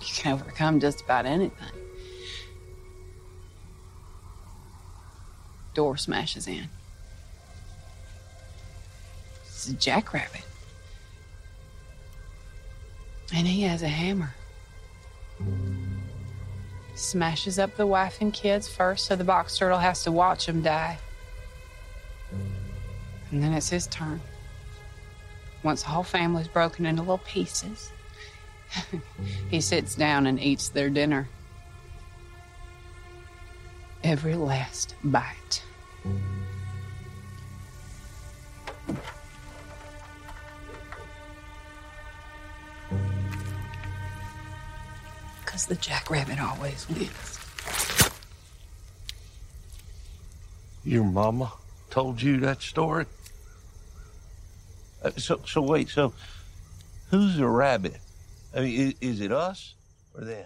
you can overcome just about anything. Door smashes in. It's a jackrabbit. And he has a hammer. Smashes up the wife and kids first, so the box turtle has to watch them die. And then it's his turn. Once the whole family's broken into little pieces, he sits down and eats their dinner. Every last bite. Because the jackrabbit always wins. Your mama told you that story? Uh, so, so wait, so who's the rabbit? I mean, is, is it us or them?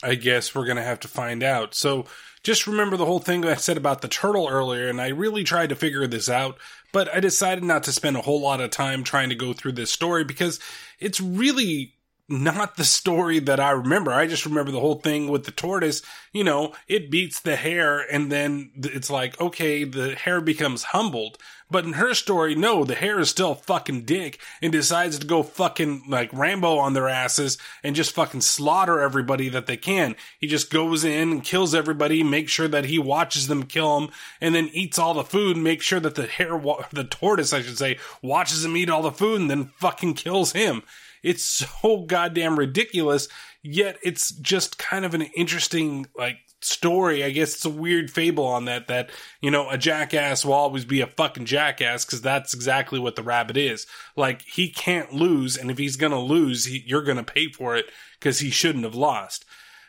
I guess we're going to have to find out. So just remember the whole thing I said about the turtle earlier, and I really tried to figure this out, but I decided not to spend a whole lot of time trying to go through this story because it's really not the story that I remember. I just remember the whole thing with the tortoise. You know, it beats the hare and then it's like, okay, the hare becomes humbled. But in her story, no, the hare is still fucking dick and decides to go fucking like Rambo on their asses and just fucking slaughter everybody that they can. He just goes in and kills everybody, makes sure that he watches them kill him, and then eats all the food, makes sure that the hare, the tortoise, I should say, watches him eat all the food and then fucking kills him. It's so goddamn ridiculous, yet it's just kind of an interesting, like, story. I guess it's a weird fable on that, that, you know, a jackass will always be a fucking jackass because that's exactly what the rabbit is. Like, he can't lose, and if he's gonna lose, he, you're gonna pay for it because he shouldn't have lost.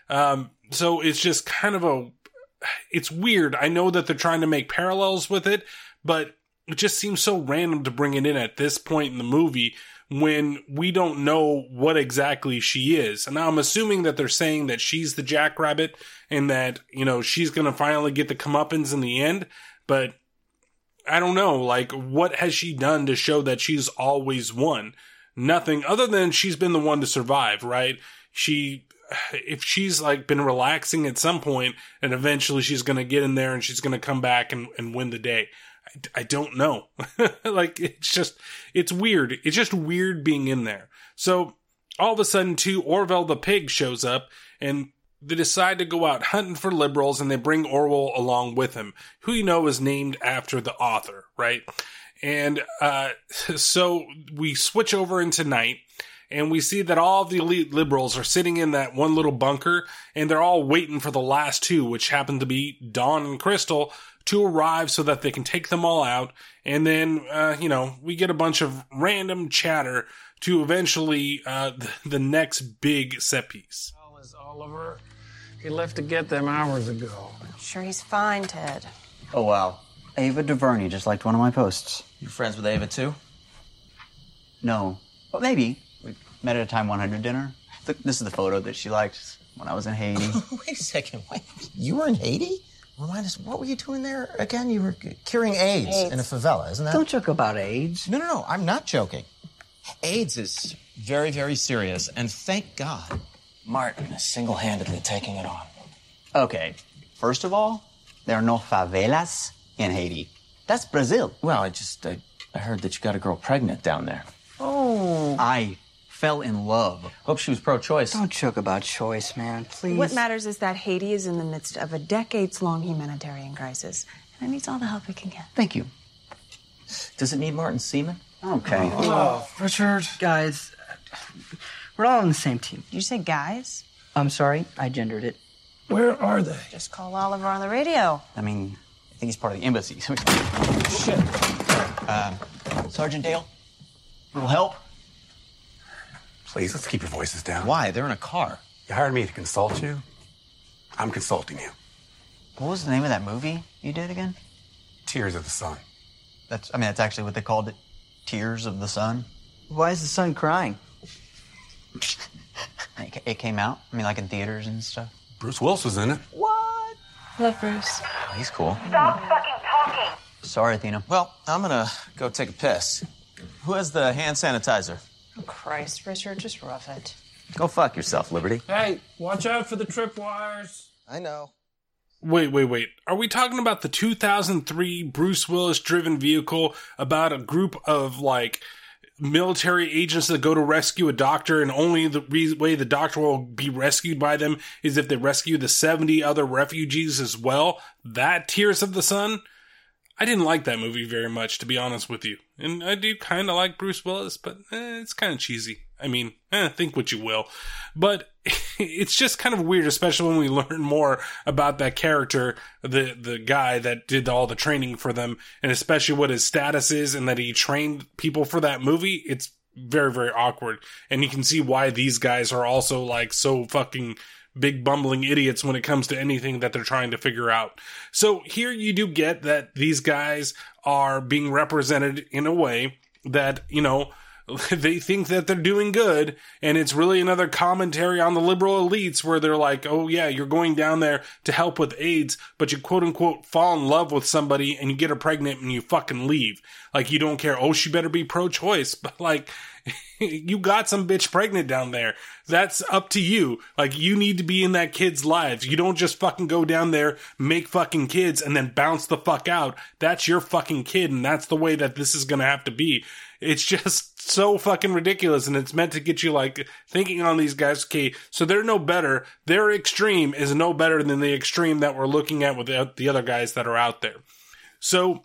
Um, so it's just kind of a, it's weird. I know that they're trying to make parallels with it, but it just seems so random to bring it in at this point in the movie when we don't know what exactly she is. And I'm assuming that they're saying that she's the jackrabbit and that, you know, she's going to finally get the comeuppance in the end. But I don't know, like, what has she done to show that she's always won? Nothing other than she's been the one to survive, right? She, if she's like been relaxing at some point and eventually she's going to get in there and she's going to come back and, and win the day. I, don't know. like it's just it's weird. It's just weird being in there. So all of a sudden, too, Orwell the pig shows up and they decide to go out hunting for liberals and they bring Orwell along with him, who you know is named after the author, right? And uh, so we switch over into night and we see that all the elite liberals are sitting in that one little bunker and they're all waiting for the last two, which happen to be Don and Crystal, to arrive so that they can take them all out. And then, uh, you know, we get a bunch of random chatter to eventually uh, the, the next big set piece. Is Oliver? He left to get them hours ago. Sure, he's fine, Ted. Oh, wow. Ava DuVernay just liked one of my posts. You're friends with Ava, too? No. But maybe. We met at a Time 100 dinner. This is the photo that she liked when I was in Haiti. Wait a second. Wait. You were in Haiti? Remind us, what were you doing there again? You were curing AIDS, AIDS. in a favela, isn't that? Don't joke about AIDS. No, no, no. I'm not joking. AIDS is very, very serious, and thank God Martin is single handedly taking it on. Okay. First of all, there are no favelas in Haiti. That's Brazil. Well, I just, I, I heard that you got a girl pregnant down there. Oh. I fell in love. Hope she was pro choice. Don't joke about choice, man. Please. What matters is that Haiti is in the midst of a decades long humanitarian crisis, and it needs all the help it can get. Thank you. Does it need Martin Seaman? Okay. Oh, Richard. Guys, we're all on the same team. Did you say guys? I'm sorry, I gendered it. Where are they? Just call Oliver on the radio. I mean, I think he's part of the embassy. So Shit. uh, Sergeant Dale, little help? Please, let's keep your voices down. Why? They're in a car. You hired me to consult you. I'm consulting you. What was the name of that movie you did again? Tears of the Sun. That's, I mean, that's actually what they called it. Tears of the Sun. Why is the sun crying? it, came out. I mean, like in theaters and stuff. Bruce Willis was in it. What? Love Bruce. Oh, he's cool. Stop fucking talking. Sorry, Athena. Well, I'm gonna go take a piss. Who has the hand sanitizer? Oh, Christ, Richard, just rough it. Go fuck yourself, Liberty. Hey, watch out for the tripwires. I know. Wait, wait, wait. Are we talking about the 2003 Bruce Willis driven vehicle about a group of like military agents that go to rescue a doctor and only the re- way the doctor will be rescued by them is if they rescue the 70 other refugees as well? That Tears of the Sun? I didn't like that movie very much, to be honest with you. And I do kind of like Bruce Willis, but eh, it's kind of cheesy. I mean, eh, think what you will. But it's just kind of weird, especially when we learn more about that character, the, the guy that did all the training for them, and especially what his status is and that he trained people for that movie. It's very, very awkward. And you can see why these guys are also like so fucking big bumbling idiots when it comes to anything that they're trying to figure out. So here you do get that these guys are being represented in a way that, you know, they think that they're doing good. And it's really another commentary on the liberal elites where they're like oh yeah you're going down there to help with aids but you quote unquote fall in love with somebody and you get her pregnant and you fucking leave. Like you don't care. Oh she better be pro-choice. But like you got some bitch pregnant down there. That's up to you. Like you need to be in that kid's lives. You don't just fucking go down there make fucking kids and then bounce the fuck out. That's your fucking kid and that's the way that this is gonna have to be. It's just so fucking ridiculous and it's meant to get you like thinking on these guys okay so they're no better. Their extreme is no better than the extreme that we're looking at with the, the other guys that are out there. So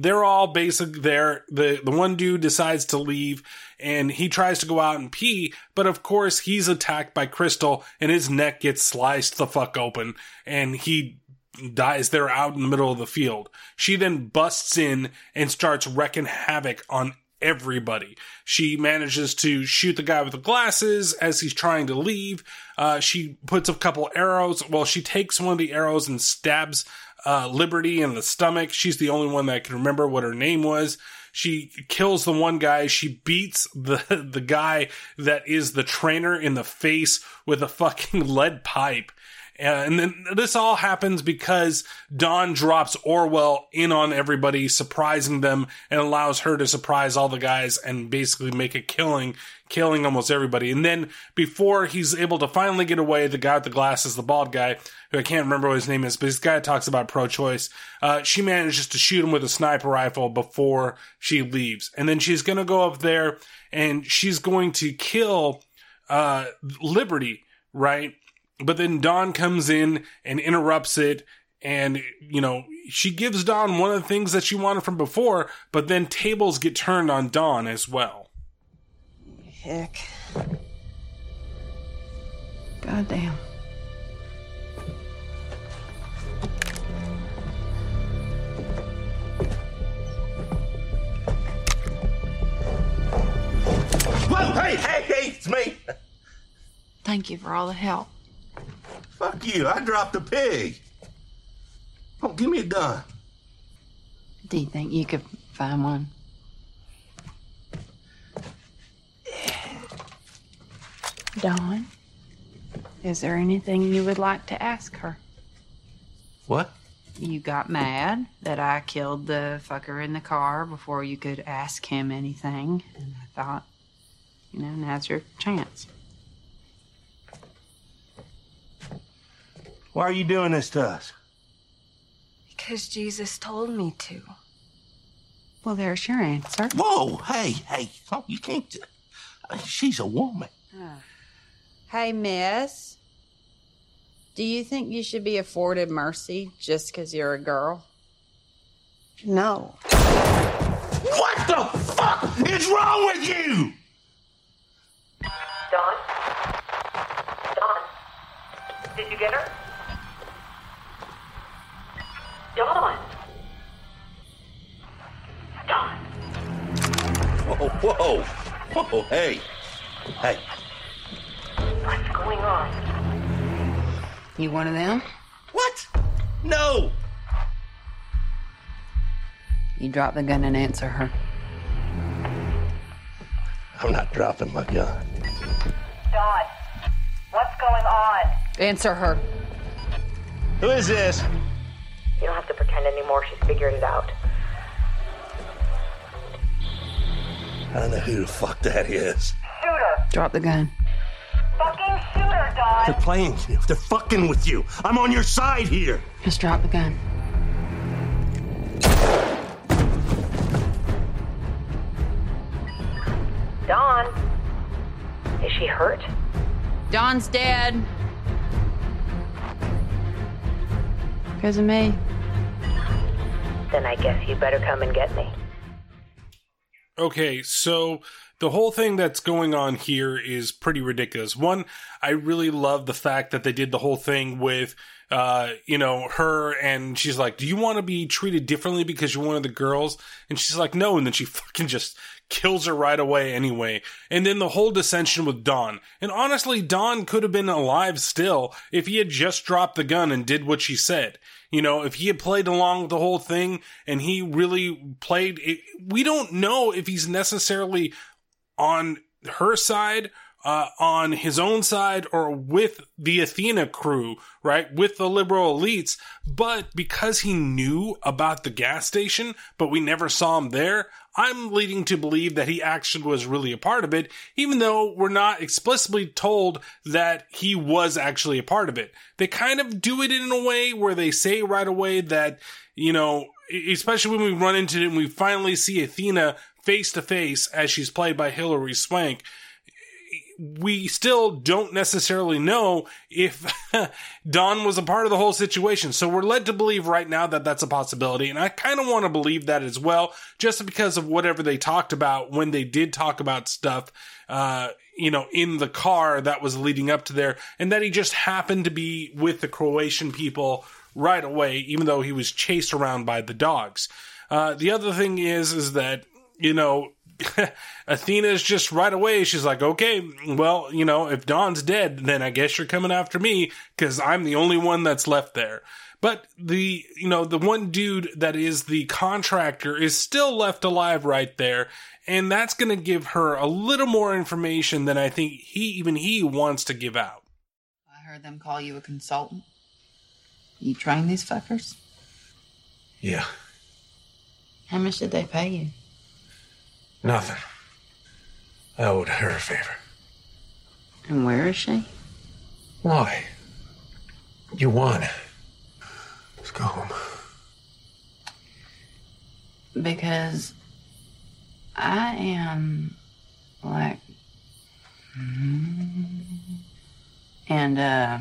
they're all basic there the the one dude decides to leave and he tries to go out and pee but of course he's attacked by crystal and his neck gets sliced the fuck open and he dies there out in the middle of the field. She then busts in and starts wrecking havoc on everybody. She manages to shoot the guy with the glasses as he's trying to leave. Uh, she puts a couple arrows. Well, she takes one of the arrows and stabs uh, Liberty in the stomach. She's the only one that can remember what her name was. She kills the one guy. She beats the the guy that is the trainer in the face with a fucking lead pipe. And then this all happens because Don drops Orwell in on everybody, surprising them, and allows her to surprise all the guys and basically make a killing, killing almost everybody. And then before he's able to finally get away, the guy with the glasses, the bald guy, who I can't remember what his name is, but this guy talks about pro-choice. Uh, she manages to shoot him with a sniper rifle before she leaves, and then she's going to go up there and she's going to kill uh, Liberty, right? But then Don comes in and interrupts it. And, you know, she gives Don one of the things that she wanted from before, but then tables get turned on Don as well. Heck. Goddamn. Whoa, hey, hey, hey, it's me. Thank you for all the help. Fuck you, I dropped a pig. Oh, give me a gun. Do you think you could find one? Don, is there anything you would like to ask her? What? You got mad that I killed the fucker in the car before you could ask him anything. And I thought, you know, now's your chance. Why are you doing this to us? Because Jesus told me to. Well, there's your answer. Whoa, hey, hey, oh, you can't. She's a woman. Hey, miss. Do you think you should be afforded mercy just because you're a girl? No. What the fuck is wrong with you? Don? Don? Did you get her? Don? Don? Whoa, whoa, whoa, hey, hey. What's going on? You one of them? What? No. You drop the gun and answer her. I'm not dropping my gun. Don? What's going on? Answer her. Who is this? You don't have to pretend anymore. She's figured it out. I don't know who the fuck that is. Shoot her! Drop the gun. Fucking shoot her, Don! They're playing. You. They're fucking with you. I'm on your side here. Just drop the gun. Don? Is she hurt? Don's dead. Because of me. Then I guess you better come and get me. Okay, so the whole thing that's going on here is pretty ridiculous. One, I really love the fact that they did the whole thing with, uh, you know, her and she's like, "Do you want to be treated differently because you're one of the girls?" And she's like, "No," and then she fucking just kills her right away anyway. And then the whole dissension with Don. And honestly, Don could have been alive still if he had just dropped the gun and did what she said. You know, if he had played along with the whole thing and he really played, it, we don't know if he's necessarily on her side uh, on his own side or with the Athena crew, right? With the liberal elites. But because he knew about the gas station, but we never saw him there, I'm leading to believe that he actually was really a part of it, even though we're not explicitly told that he was actually a part of it. They kind of do it in a way where they say right away that, you know, especially when we run into it and we finally see Athena face to face as she's played by Hilary Swank we still don't necessarily know if Don was a part of the whole situation. So we're led to believe right now that that's a possibility. And I kind of want to believe that as well, just because of whatever they talked about when they did talk about stuff, uh, you know, in the car that was leading up to there, and that he just happened to be with the Croatian people right away, even though he was chased around by the dogs. Uh, the other thing is, is that, you know, Athena's just right away. She's like, okay, well, you know, if Don's dead, then I guess you're coming after me because I'm the only one that's left there. But the, you know, the one dude that is the contractor is still left alive right there. And that's going to give her a little more information than I think he, even he wants to give out. I heard them call you a consultant. You train these fuckers? Yeah. How much did they pay you? Nothing. I owed her a favor. And where is she? Why? You won. Let's go home. Because I am like. And, uh.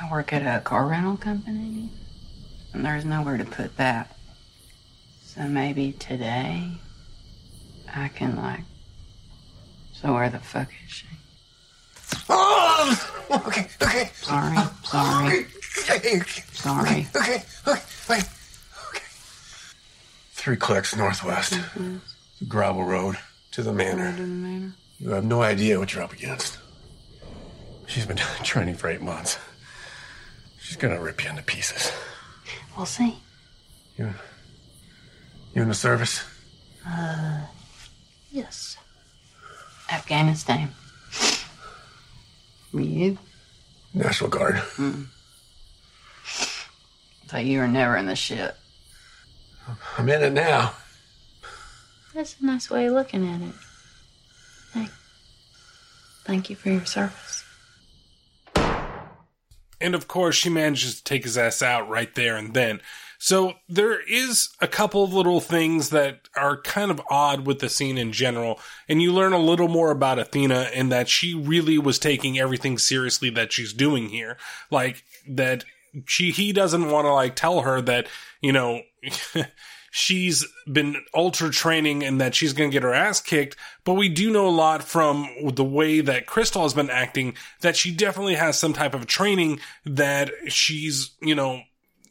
I work at a car rental company, and there's nowhere to put that. So maybe today I can, like. So where the fuck is she? Oh! Okay, okay. Sorry, sorry. Okay, Sorry. okay, okay, wait. Okay. Three clicks northwest. Gravel road to the manor. You have no idea what you're up against. She's been training for eight months. She's gonna rip you into pieces. We'll see. You, you in the service? Uh, yes. Afghanistan. You? National Guard. Mm. Thought you were never in the shit. I'm in it now. That's a nice way of looking at it. Hey, thank you for your service. And of course, she manages to take his ass out right there and then. So there is a couple of little things that are kind of odd with the scene in general, and you learn a little more about Athena and that she really was taking everything seriously that she's doing here. Like that she he doesn't want to like tell her that, you know, she's been ultra training and that she's going to get her ass kicked. But we do know a lot from the way that Crystal has been acting that she definitely has some type of training that she's, you know,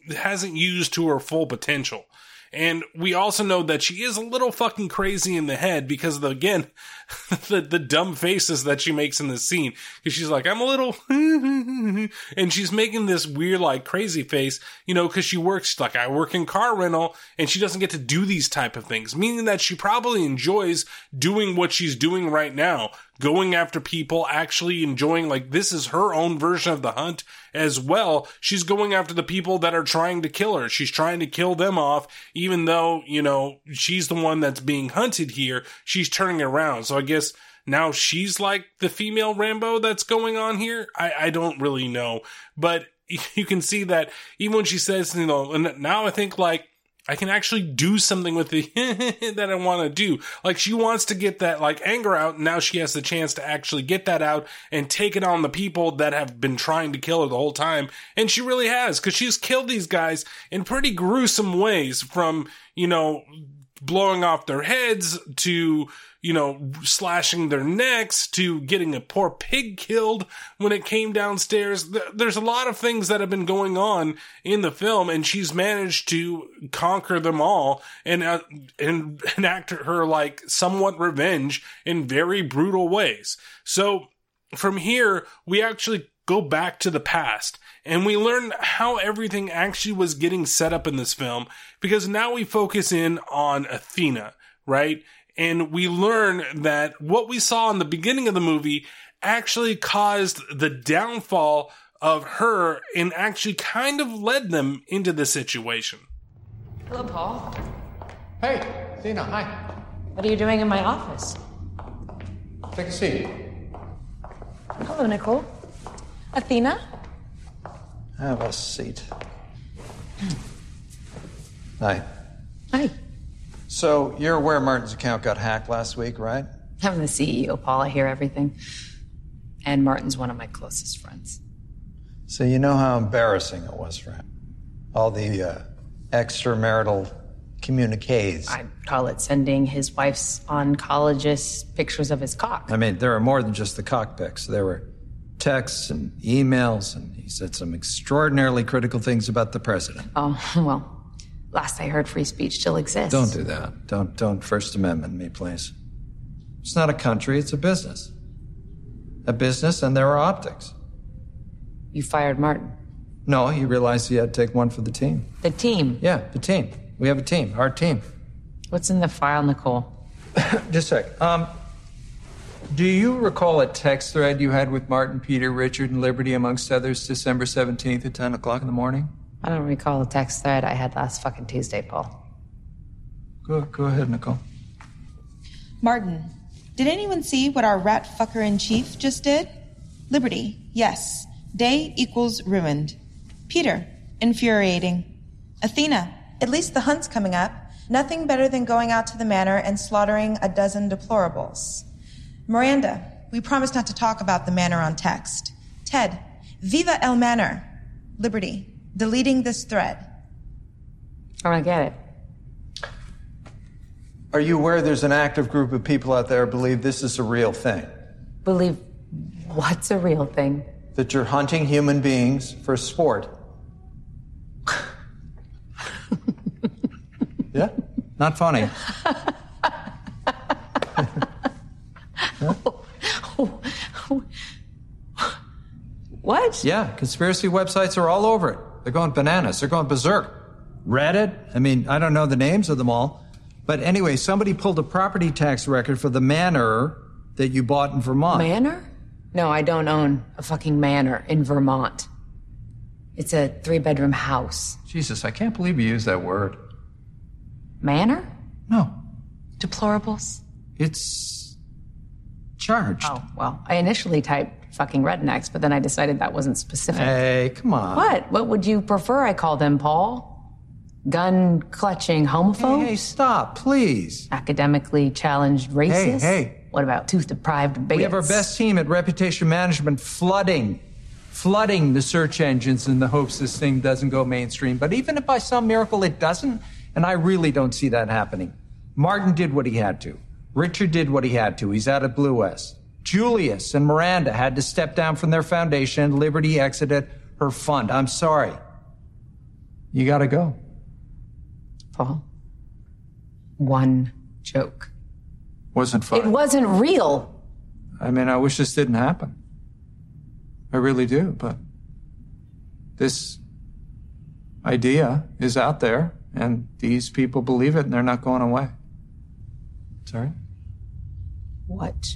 hasn't used to her full potential. And we also know that she is a little fucking crazy in the head because of the, again, the, the dumb faces that she makes in this scene. Cause she's like, I'm a little, and she's making this weird, like crazy face, you know, cause she works, like I work in car rental and she doesn't get to do these type of things, meaning that she probably enjoys doing what she's doing right now, going after people, actually enjoying, like, this is her own version of the hunt as well. She's going after the people that are trying to kill her. She's trying to kill them off, even though, you know, she's the one that's being hunted here. She's turning around. So I guess now she's like the female Rambo that's going on here. I, I don't really know, but you can see that even when she says, you know, and now I think like, I can actually do something with the that I want to do. Like she wants to get that like anger out. Now she has the chance to actually get that out and take it on the people that have been trying to kill her the whole time. And she really has because she's killed these guys in pretty gruesome ways from, you know, blowing off their heads to, you know, slashing their necks to getting a poor pig killed when it came downstairs. There's a lot of things that have been going on in the film and she's managed to conquer them all and, uh, and enact her like somewhat revenge in very brutal ways. So from here, we actually go back to the past and we learn how everything actually was getting set up in this film because now we focus in on Athena, right? And we learn that what we saw in the beginning of the movie actually caused the downfall of her and actually kind of led them into the situation. Hello, Paul. Hey, Athena, hi. What are you doing in my office? Take a seat. Hello, Nicole. Athena? Have a seat. Hi. Hi. So, you're aware Martin's account got hacked last week, right? I'm the CEO, Paul. I hear everything. And Martin's one of my closest friends. So, you know how embarrassing it was for him? All the uh, extramarital communiques. I'd call it sending his wife's oncologist pictures of his cock. I mean, there are more than just the cockpicks. There were texts and emails, and he said some extraordinarily critical things about the president. Oh, well, last I heard, free speech still exists. Don't do that. Don't don't First Amendment me, please. It's not a country, it's a business. A business, and there are optics. You fired Martin. No, he realized he had to take one for the team. The team? Yeah, the team. We have a team, our team. What's in the file, Nicole? Just a sec. Um, do you recall a text thread you had with Martin, Peter, Richard, and Liberty, amongst others, December 17th at 10 o'clock in the morning? I don't recall a text thread I had last fucking Tuesday, Paul. Go, go ahead, Nicole. Martin, did anyone see what our rat fucker in chief just did? Liberty, yes. Day equals ruined. Peter, infuriating. Athena, at least the hunt's coming up. Nothing better than going out to the manor and slaughtering a dozen deplorables. Miranda, we promised not to talk about the manor on text. Ted, Viva El Manor. Liberty, deleting this thread. I don't get it. Are you aware there's an active group of people out there who believe this is a real thing? Believe what's a real thing? That you're hunting human beings for sport. yeah? Not funny. What? Yeah, conspiracy websites are all over it. They're going bananas. They're going berserk. Reddit. I mean, I don't know the names of them all. But anyway, somebody pulled a property tax record for the manor that you bought in Vermont. Manor? No, I don't own a fucking manor in Vermont. It's a three bedroom house. Jesus, I can't believe you used that word. Manor? No. Deplorables? It's charged. Oh, well, I initially typed fucking rednecks, but then I decided that wasn't specific. Hey, come on. What? What would you prefer I call them, Paul? Gun clutching homophobes? Hey, hey, stop, please. Academically challenged racists? Hey, hey. What about tooth deprived bigots? We have our best team at Reputation Management flooding, flooding the search engines in the hopes this thing doesn't go mainstream. But even if by some miracle it doesn't, and I really don't see that happening, Martin did what he had to. Richard did what he had to. He's out of Blue West. Julius and Miranda had to step down from their foundation. Liberty exited her fund. I'm sorry. You gotta go. Paul. One joke. Wasn't fun. It wasn't real. I mean, I wish this didn't happen. I really do, but this idea is out there, and these people believe it, and they're not going away. Sorry? What?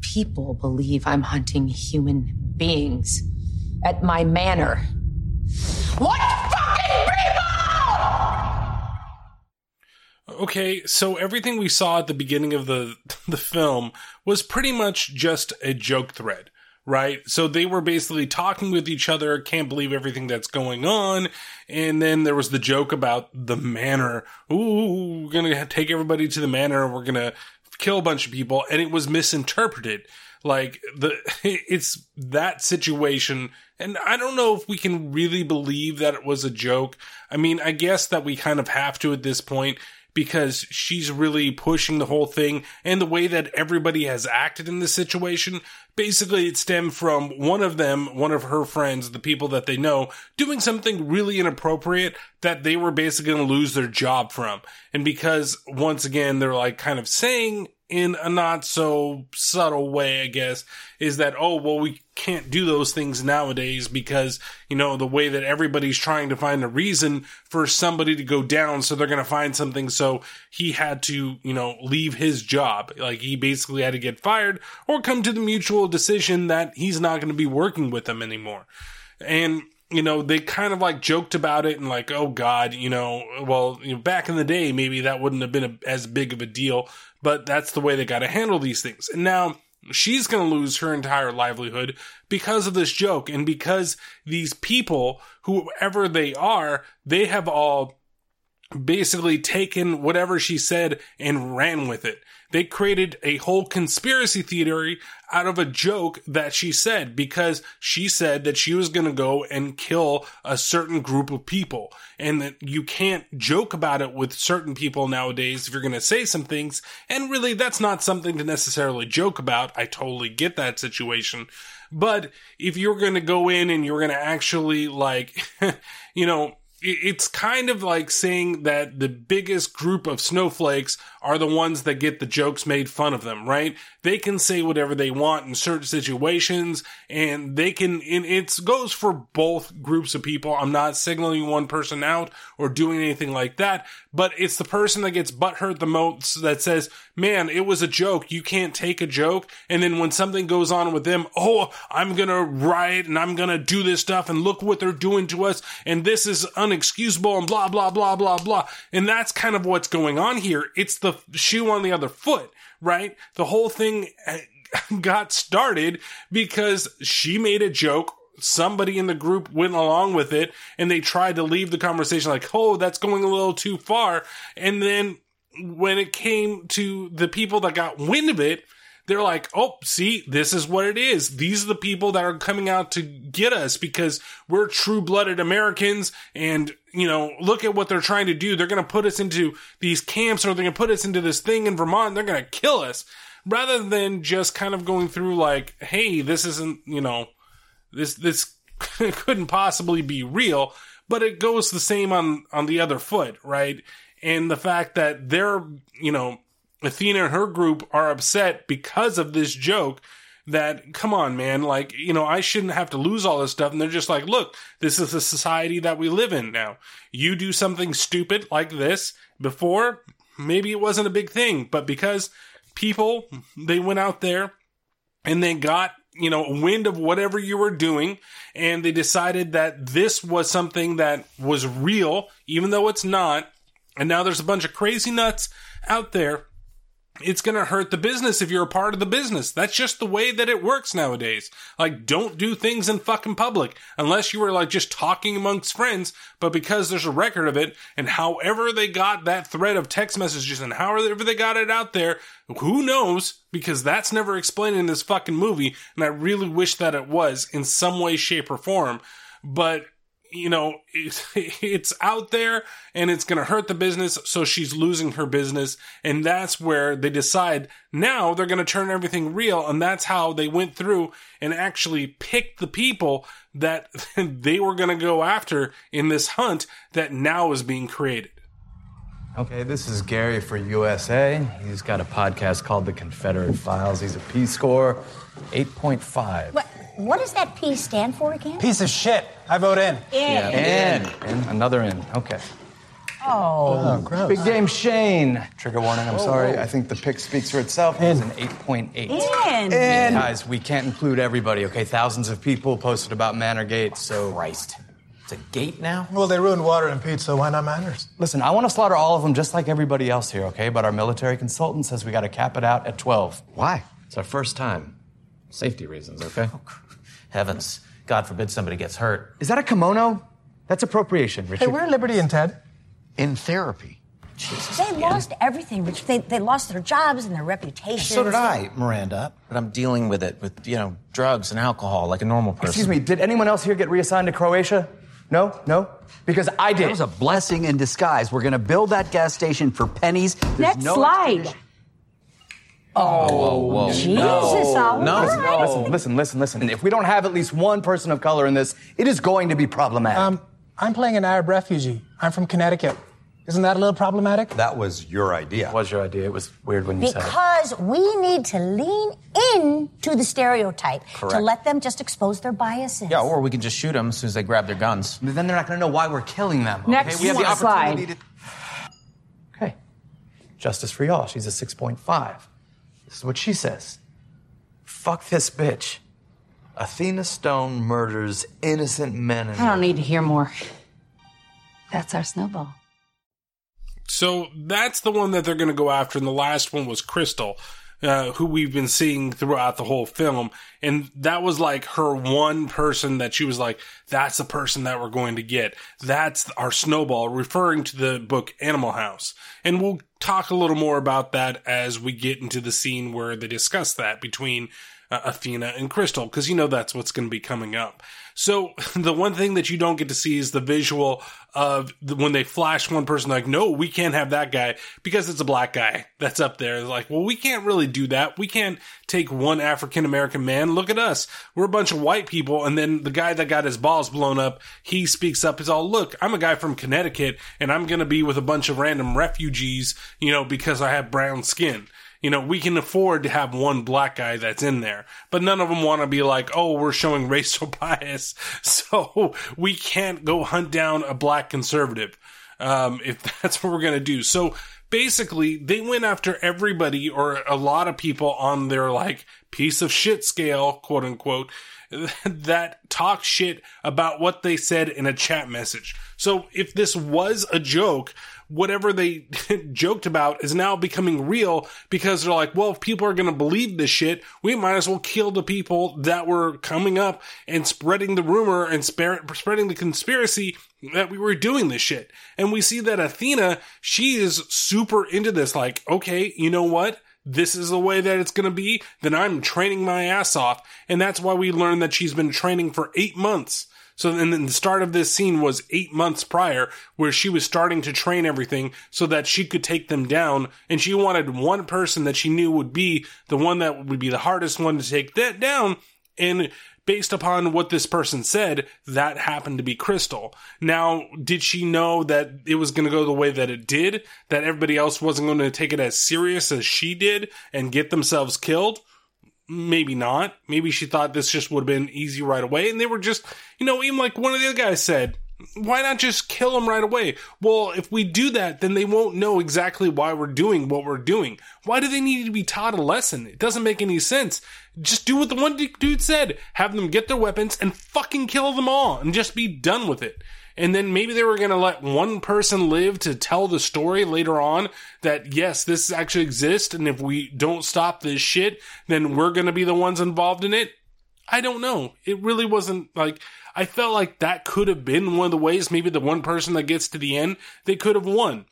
People believe I'm hunting human beings at my manor. What fucking people? Okay, so everything we saw at the beginning of the the film was pretty much just a joke thread, right? So they were basically talking with each other, can't believe everything that's going on, and then there was the joke about the manor. Ooh, we're gonna take everybody to the manor, we're gonna kill a bunch of people, and it was misinterpreted. Like the it's that situation and I don't know if we can really believe that it was a joke. I mean, I guess that we kind of have to at this point because she's really pushing the whole thing and the way that everybody has acted in this situation. Basically, it stemmed from one of them, one of her friends, the people that they know, doing something really inappropriate that they were basically going to lose their job from. And because once again, they're like kind of saying in a not so subtle way, I guess, is that, oh, well, we can't do those things nowadays because, you know, the way that everybody's trying to find a reason for somebody to go down. So they're going to find something. So he had to, you know, leave his job. Like he basically had to get fired or come to the mutual decision that he's not going to be working with them anymore. And, you know, they kind of like joked about it and like, oh God, you know, well, you know, back in the day, maybe that wouldn't have been a, as big of a deal, but that's the way they got to handle these things. And now she's going to lose her entire livelihood because of this joke and because these people, whoever they are, they have all basically taken whatever she said and ran with it. They created a whole conspiracy theory out of a joke that she said because she said that she was going to go and kill a certain group of people and that you can't joke about it with certain people nowadays if you're going to say some things. And really, that's not something to necessarily joke about. I totally get that situation. But if you're going to go in and you're going to actually like, you know, it's kind of like saying that the biggest group of snowflakes are the ones that get the jokes made fun of them, right? They can say whatever they want in certain situations and they can, and it goes for both groups of people. I'm not signaling one person out or doing anything like that, but it's the person that gets butthurt the most that says, man, it was a joke. You can't take a joke. And then when something goes on with them, oh, I'm going to riot and I'm going to do this stuff and look what they're doing to us. And this is unexcusable and blah, blah, blah, blah, blah. And that's kind of what's going on here. It's the shoe on the other foot, right? The whole thing eh, got started because she made a joke somebody in the group went along with it and they tried to leave the conversation like, oh, that's going a little too far. And then when it came to the people that got wind of it, they're like, oh, see, this is what it is. These are the people that are coming out to get us because we're true blooded Americans. And, you know, look at what they're trying to do. They're going to put us into these camps or they're going to put us into this thing in Vermont. They're going to kill us rather than just kind of going through like, hey, this isn't, you know, this, this couldn't possibly be real, but it goes the same on, on the other foot, right? And the fact that they're, you know, Athena and her group are upset because of this joke that come on man like you know i shouldn't have to lose all this stuff. And they're just like look this is the society that we live in now. You do something stupid like this before maybe it wasn't a big thing but because people they went out there and they got you know wind of whatever you were doing and they decided that this was something that was real even though it's not. And now there's a bunch of crazy nuts out there it's going to hurt the business if you're a part of the business. That's just the way that it works nowadays. Like, don't do things in fucking public unless you were like just talking amongst friends. But because there's a record of it and however they got that thread of text messages and however they got it out there, who knows? Because that's never explained in this fucking movie. And I really wish that it was in some way, shape, or form. But you know, it's, it's out there and it's going to hurt the business. So she's losing her business. And that's where they decide now they're going to turn everything real. And that's how they went through and actually picked the people that they were going to go after in this hunt that now is being created. Okay, this is Gary for USA. He's got a podcast called The Confederate Files. He's a Peace Corps 8.5. What, what does that P stand for again? Piece of shit. I vote in. In. In. In. Another in. Okay. Oh. oh gross. Big Game Shane. Trigger warning, I'm Whoa, sorry. whoa. I think the pick speaks for itself. It's an 8.8. In. In. Guys, we can't include everybody, okay? Thousands of people posted about Manorgate, so. Christ. It's a gate now? Well, they ruined water and pizza. Why not manners? Listen, I want to slaughter all of them just like everybody else here, okay? But our military consultant says we got to cap it out at 12. Why? It's our first time. Safety reasons, okay? Oh, Heavens. God forbid somebody gets hurt. Is that a kimono? That's appropriation, Richard. Hey, where are Liberty and Ted? In therapy. Jesus. They lost everything, Rich. They, they lost their jobs and their reputations. So did I, Miranda. But I'm dealing with it with, you know, drugs and alcohol like a normal person. Excuse me, did anyone else here get reassigned to Croatia? No, no, because I did. That was a blessing in disguise. We're going to build that gas station for pennies. There's Next no slide. Oh, whoa, whoa. Jesus, all no. right. Listen, listen, listen, listen. If we don't have at least one person of color in this, it is going to be problematic. Um, I'm playing an Arab refugee. I'm from Connecticut. Isn't that a little problematic? That was your idea. It was your idea. It was weird when you said it. Because we need to lean in to the stereotype to let them just expose their biases. Yeah, or we can just shoot them as soon as they grab their guns. Then they're not going to know why we're killing them. Okay? Next we have the slide. to. Okay. Justice for y'all. She's a 6.5. This is what she says. Fuck this bitch. Athena Stone murders innocent men and I don't need to hear more. That's our snowball. So that's the one that they're going to go after. And the last one was Crystal, uh, who we've been seeing throughout the whole film. And that was like her one person that she was like, that's the person that we're going to get. That's our snowball, referring to the book Animal House. And we'll talk a little more about that as we get into the scene where they discuss that between uh, Athena and Crystal, because you know that's what's going to be coming up. So the one thing that you don't get to see is the visual of the, when they flash one person, like, no, we can't have that guy because it's a black guy that's up there. Like, well, we can't really do that. We can't take one African American man. Look at us. We're a bunch of white people. And then the guy that got his balls blown up, he speaks up. He's all, look, I'm a guy from Connecticut and I'm going to be with a bunch of random refugees, you know, because I have brown skin. You know, we can afford to have one black guy that's in there, but none of them want to be like, oh, we're showing racial bias, so we can't go hunt down a black conservative, um, if that's what we're going to do. So basically, they went after everybody or a lot of people on their like piece of shit scale, quote unquote, that talk shit about what they said in a chat message. So if this was a joke, whatever they joked about is now becoming real because they're like, well, if people are going to believe this shit, we might as well kill the people that were coming up and spreading the rumor and spreading the conspiracy that we were doing this shit. And we see that Athena, she is super into this. Like, okay, you know what? This is the way that it's going to be. Then I'm training my ass off. And that's why we learned that she's been training for eight months. So then the start of this scene was eight months prior where she was starting to train everything so that she could take them down. And she wanted one person that she knew would be the one that would be the hardest one to take that down. And based upon what this person said, that happened to be Crystal. Now, did she know that it was going to go the way that it did? That everybody else wasn't going to take it as serious as she did and get themselves killed? Maybe not. Maybe she thought this just would have been easy right away. And they were just, you know, even like one of the other guys said, why not just kill them right away? Well, if we do that, then they won't know exactly why we're doing what we're doing. Why do they need to be taught a lesson? It doesn't make any sense. Just do what the one dude said. Have them get their weapons and fucking kill them all and just be done with it. And then maybe they were going to let one person live to tell the story later on that yes, this actually exists. And if we don't stop this shit, then we're going to be the ones involved in it. I don't know. It really wasn't like, I felt like that could have been one of the ways, maybe the one person that gets to the end, they could have won.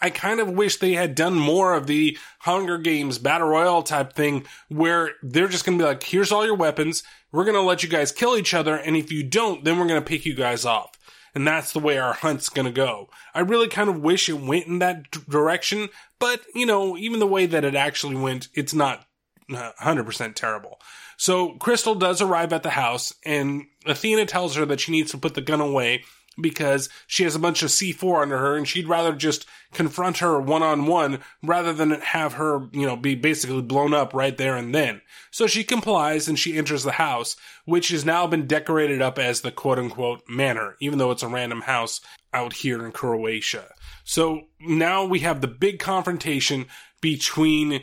I kind of wish they had done more of the Hunger Games Battle Royale type thing where they're just going to be like, here's all your weapons. We're going to let you guys kill each other. And if you don't, then we're going to pick you guys off. And that's the way our hunt's to go. I really kind of wish it went in that d- direction. But, you know, even the way that it actually went, it's not uh, 100% terrible. So Crystal does arrive at the house and Athena tells her that she needs to put the gun away because she has a bunch of C4 under her and she'd rather just confront her one on one rather than have her, you know, be basically blown up right there and then. So she complies and she enters the house, which has now been decorated up as the quote unquote manor, even though it's a random house out here in Croatia. So now we have the big confrontation between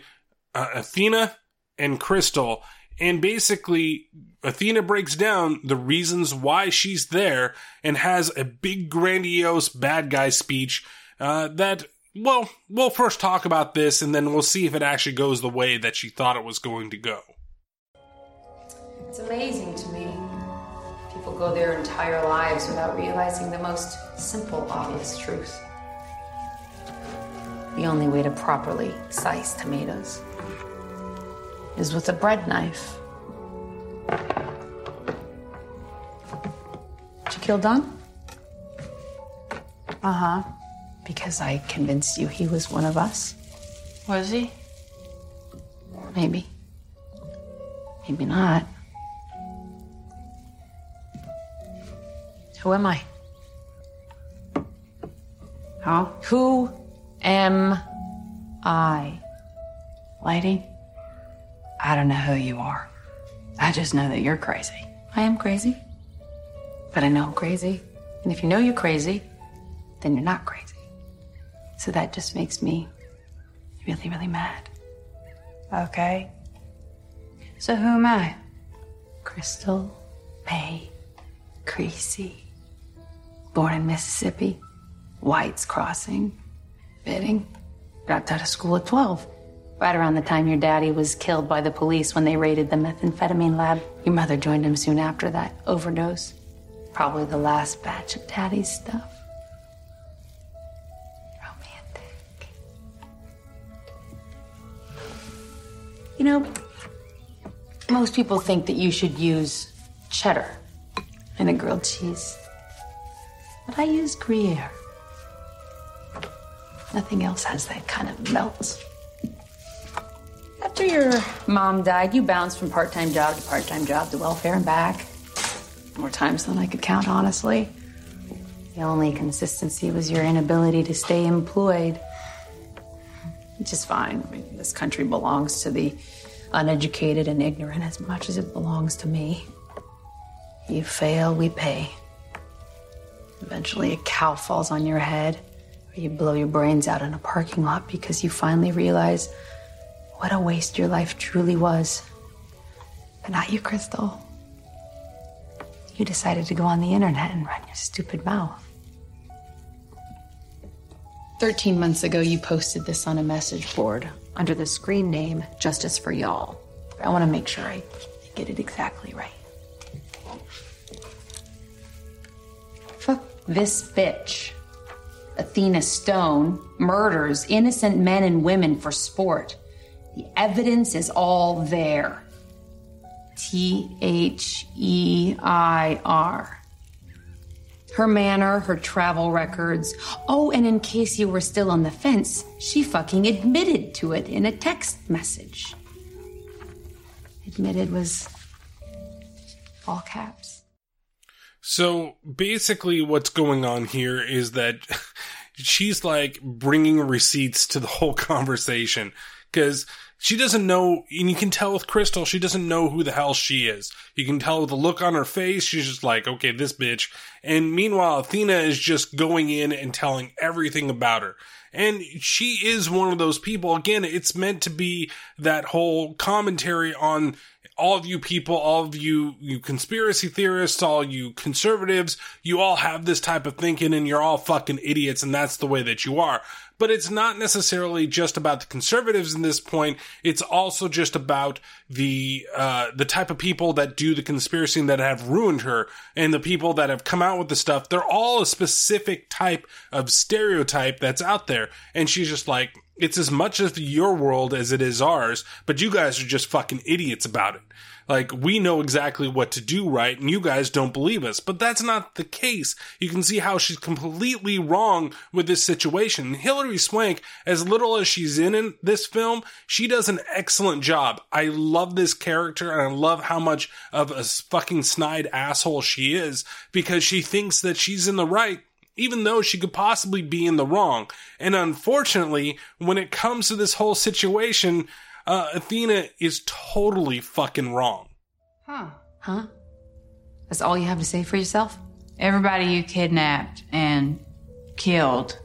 uh, Athena and Crystal and basically, Athena breaks down the reasons why she's there and has a big, grandiose bad guy speech uh, that, well, we'll first talk about this and then we'll see if it actually goes the way that she thought it was going to go. It's amazing to me. People go their entire lives without realizing the most simple, obvious truth. The only way to properly slice tomatoes is with a bread knife. Did you kill Don? Uh huh. Because I convinced you he was one of us. Was he? Maybe. Maybe not. Who am I? Huh? Who am I? Lady? I don't know who you are. I just know that you're crazy. I am crazy. But I know I'm crazy. And if you know you're crazy, then you're not crazy. So that just makes me really, really mad. Okay. So who am I? Crystal May Creasy. Born in Mississippi. White's Crossing. Bidding. Dropped out of school at 12. Right around the time your daddy was killed by the police when they raided the methamphetamine lab. Your mother joined him soon after that overdose. Probably the last batch of daddy's stuff. Romantic. You know, most people think that you should use cheddar in a grilled cheese. But I use Gruyere. Nothing else has that kind of melt. After your mom died, you bounced from part time job to part time job to welfare and back. More times than I could count, honestly. The only consistency was your inability to stay employed. Which is fine. I mean, this country belongs to the uneducated and ignorant as much as it belongs to me. You fail, we pay. Eventually, a cow falls on your head, or you blow your brains out in a parking lot because you finally realize what a waste your life truly was. But not you, Crystal. You decided to go on the internet and run your stupid mouth. 13 months ago, you posted this on a message board under the screen name Justice for Y'all. I want to make sure I get it exactly right. Fuck this bitch. Athena Stone murders innocent men and women for sport. The evidence is all there. T H E I R. Her manor, her travel records. Oh, and in case you were still on the fence, she fucking admitted to it in a text message. Admitted was all caps. So basically, what's going on here is that she's like bringing receipts to the whole conversation because she doesn't know, and you can tell with Crystal, she doesn't know who the hell she is. You can tell with the look on her face, she's just like, okay, this bitch. And meanwhile, Athena is just going in and telling everything about her. And she is one of those people. Again, it's meant to be that whole commentary on all of you people, all of you, you conspiracy theorists, all you conservatives, you all have this type of thinking and you're all fucking idiots and that's the way that you are. But it's not necessarily just about the conservatives in this point. It's also just about the, uh, the type of people that do the conspiracy and that have ruined her and the people that have come out with the stuff. They're all a specific type of stereotype that's out there. And she's just like, it's as much of your world as it is ours, but you guys are just fucking idiots about it. Like, we know exactly what to do right, and you guys don't believe us. But that's not the case. You can see how she's completely wrong with this situation. Hilary Swank, as little as she's in, in this film, she does an excellent job. I love this character, and I love how much of a fucking snide asshole she is, because she thinks that she's in the right, even though she could possibly be in the wrong. And unfortunately, when it comes to this whole situation, uh, Athena is totally fucking wrong. Huh. Huh? That's all you have to say for yourself? Everybody you kidnapped and killed.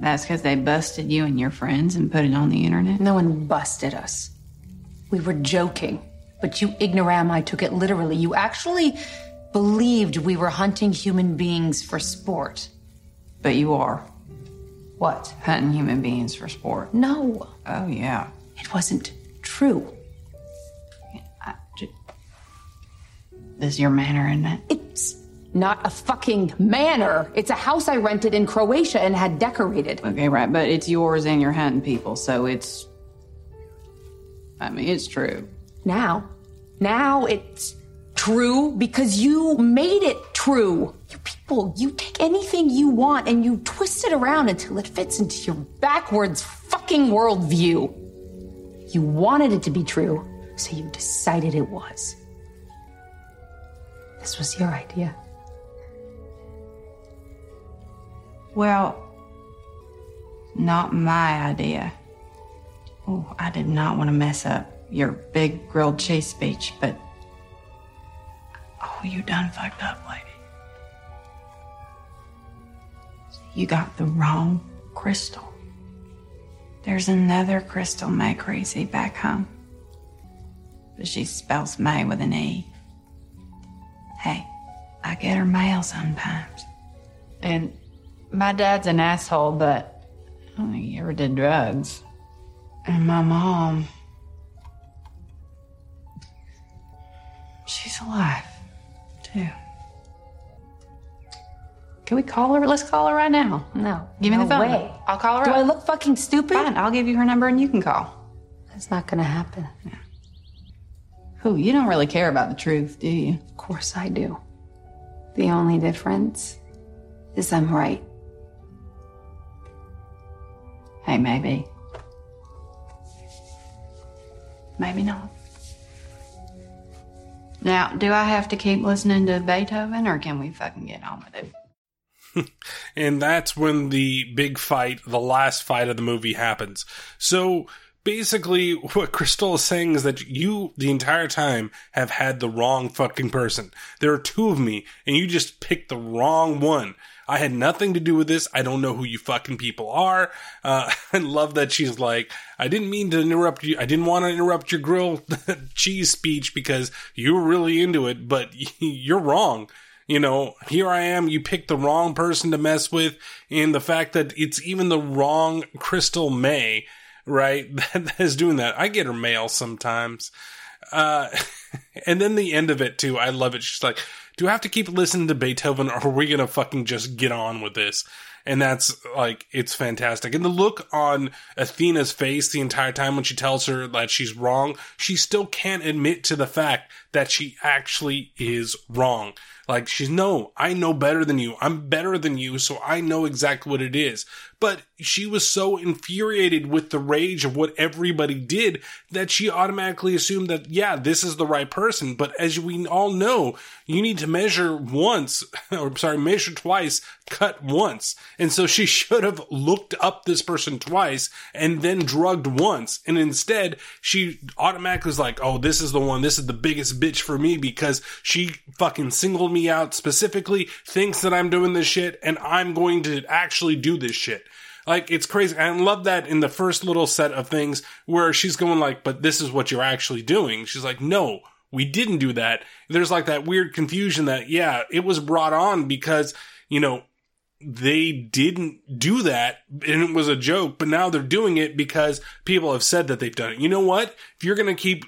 That's because they busted you and your friends and put it on the internet? No one busted us. We were joking. But you ignoram, I took it literally. You actually believed we were hunting human beings for sport. But you are. What? Hunting human beings for sport. No. Oh, yeah. It wasn't true. This is your manor, isn't it? It's not a fucking manor. It's a house I rented in Croatia and had decorated. Okay, right, but it's yours and you're hunting people, so it's. I mean, it's true. Now. Now it's true because you made it true. You people, you take anything you want and you twist it around until it fits into your backwards fucking worldview. You wanted it to be true, so you decided it was. This was your idea. Well, not my idea. Oh, I did not want to mess up your big grilled cheese speech, but. You done fucked up, lady. You got the wrong crystal. There's another Crystal May Creasey back home. But she spells May with an E. Hey, I get her mail sometimes. And my dad's an asshole, but I don't think he ever did drugs. And my mom. She's alive, too. Can we call her? Let's call her right now. No. Give me No the phone. way. I'll call her Do up. I look fucking stupid? Fine, I'll give you her number and you can call. That's not gonna happen. Who? You don't really care about the truth, do you? Of course I do. The only difference is I'm right. Hey, maybe. Maybe not. Now, do I have to keep listening to Beethoven or can we fucking get on with it? and that's when the big fight, the last fight of the movie happens. So basically, what Crystal is saying is that you, the entire time, have had the wrong fucking person. There are two of me, and you just picked the wrong one. I had nothing to do with this. I don't know who you fucking people are. Uh, I love that she's like, I didn't mean to interrupt you. I didn't want to interrupt your grilled cheese speech because you were really into it, but you're wrong. You know, here I am. You picked the wrong person to mess with. And the fact that it's even the wrong Crystal May, right? That is doing that. I get her mail sometimes. Uh, and then the end of it too. I love it. She's like, do I have to keep listening to Beethoven or are we going to fucking just get on with this? And that's like, it's fantastic. And the look on Athena's face the entire time when she tells her that she's wrong, she still can't admit to the fact that she actually is wrong. Like she's no, I know better than you. I'm better than you, so I know exactly what it is. But she was so infuriated with the rage of what everybody did that she automatically assumed that, yeah, this is the right person. But as we all know, you need to measure once, or sorry, measure twice, cut once. And so she should have looked up this person twice and then drugged once. And instead, she automatically was like, oh, this is the one. This is the biggest bitch for me because she fucking singled me out specifically, thinks that I'm doing this shit, and I'm going to actually do this shit. Like, it's crazy. I love that in the first little set of things where she's going like, but this is what you're actually doing. She's like, no, we didn't do that. There's like that weird confusion that, yeah, it was brought on because, you know, they didn't do that and it was a joke, but now they're doing it because people have said that they've done it. You know what? If you're going to keep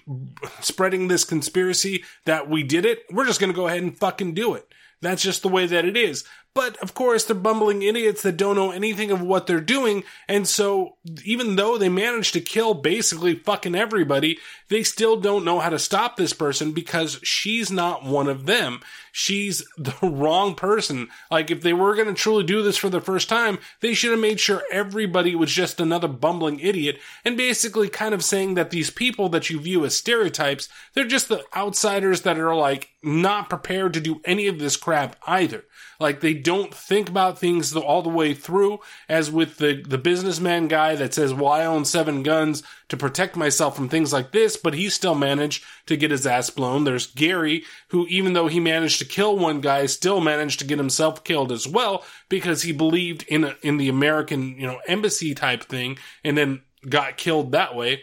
spreading this conspiracy that we did it, we're just going to go ahead and fucking do it. That's just the way that it is. But of course, they're bumbling idiots that don't know anything of what they're doing. And so, even though they managed to kill basically fucking everybody, they still don't know how to stop this person because she's not one of them. She's the wrong person. Like, if they were going to truly do this for the first time, they should have made sure everybody was just another bumbling idiot and basically kind of saying that these people that you view as stereotypes, they're just the outsiders that are like not prepared to do any of this crap either. Like they don't think about things all the way through, as with the, the businessman guy that says, well, I own seven guns to protect myself from things like this, but he still managed to get his ass blown. There's Gary, who even though he managed to kill one guy, still managed to get himself killed as well because he believed in a, in the American, you know, embassy type thing and then got killed that way.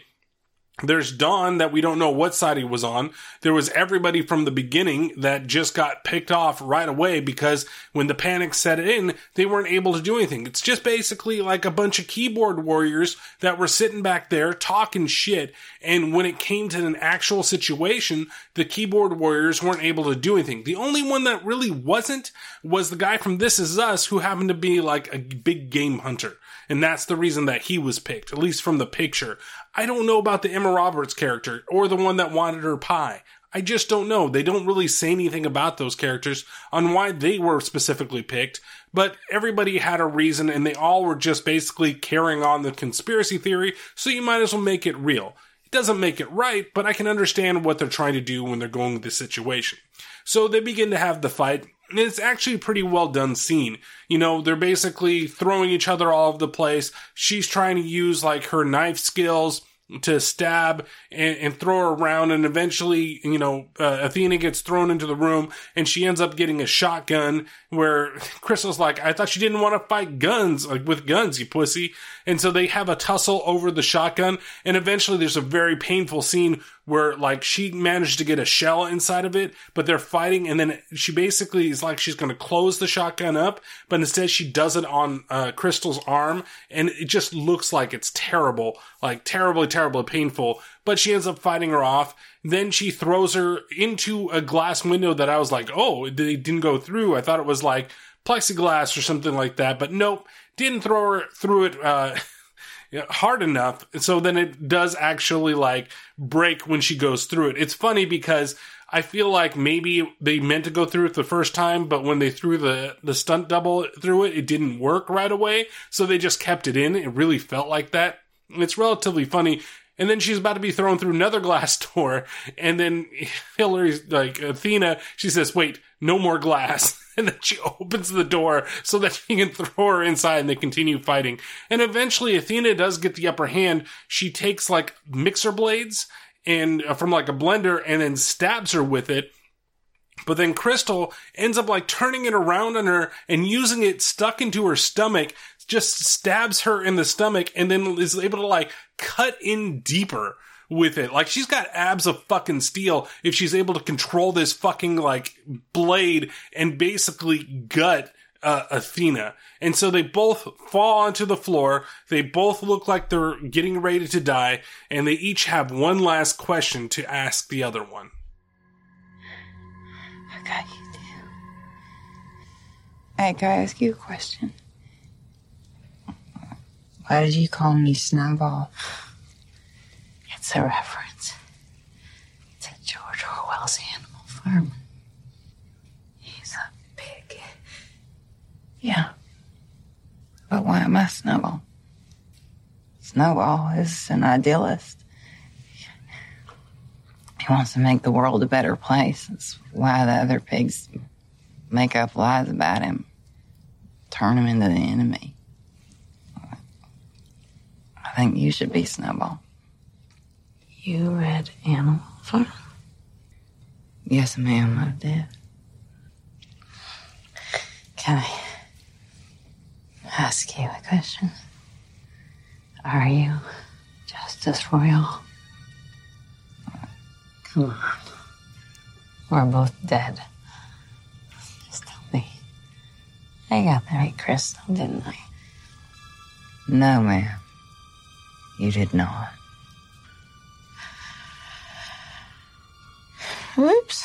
There's Don that we don't know what side he was on. There was everybody from the beginning that just got picked off right away because when the panic set in, they weren't able to do anything. It's just basically like a bunch of keyboard warriors that were sitting back there talking shit. And when it came to an actual situation, the keyboard warriors weren't able to do anything. The only one that really wasn't was the guy from This Is Us who happened to be like a big game hunter. And that's the reason that he was picked, at least from the picture. I don't know about the Emma Roberts character or the one that wanted her pie. I just don't know. They don't really say anything about those characters on why they were specifically picked, but everybody had a reason and they all were just basically carrying on the conspiracy theory, so you might as well make it real. It doesn't make it right, but I can understand what they're trying to do when they're going with this situation. So they begin to have the fight, it's actually a pretty well done scene. You know, they're basically throwing each other all over the place. She's trying to use like her knife skills to stab and, and, throw her around and eventually you know uh, athena gets thrown into the room and she ends up getting a shotgun where crystal's like i thought she didn't want to fight guns like with guns you pussy and so they have a tussle over the shotgun and eventually there's a very painful scene where like she managed to get a shell inside of it, but they're fighting, and then she basically is like she's going to close the shotgun up, but instead she does it on uh, Crystal's arm, and it just looks like it's terrible, like terribly, terribly painful. But she ends up fighting her off. Then she throws her into a glass window that I was like, oh, they didn't go through. I thought it was like plexiglass or something like that, but nope, didn't throw her through it. Uh, hard enough. So then it does actually like break when she goes through it. It's funny because I feel like maybe they meant to go through it the first time, but when they threw the, the stunt double through it, it didn't work right away. So they just kept it in. It really felt like that. It's relatively funny. And then she's about to be thrown through another glass door. And then Hilary's like, Athena, she says, wait, no more glass. And then she opens the door so that she can throw her inside and they continue fighting. And eventually Athena does get the upper hand. She takes like mixer blades and uh, from like a blender and then stabs her with it. But then Crystal ends up like turning it around on her and using it stuck into her stomach, just stabs her in the stomach and then is able to like cut in deeper with it. Like she's got abs of fucking steel if she's able to control this fucking like blade and basically gut uh, Athena. And so they both fall onto the floor. They both look like they're getting ready to die, and they each have one last question to ask the other one. Okay, you do. Hey, can I ask you a question? Why did you call me Snowball? It's a reference to George Orwell's Animal Farm. He's a pig. Yeah. But why am I Snowball? Snowball is an idealist. He wants to make the world a better place. That's why the other pigs make up lies about him, turn him into the enemy. I think you should be Snowball. You read Animal Farm? Yes, ma'am, I did. Can I ask you a question? Are you Justice Royal? Come on. We're both dead. Just tell me. I got the right crystal, didn't I? No, ma'am. You did not. Whoops.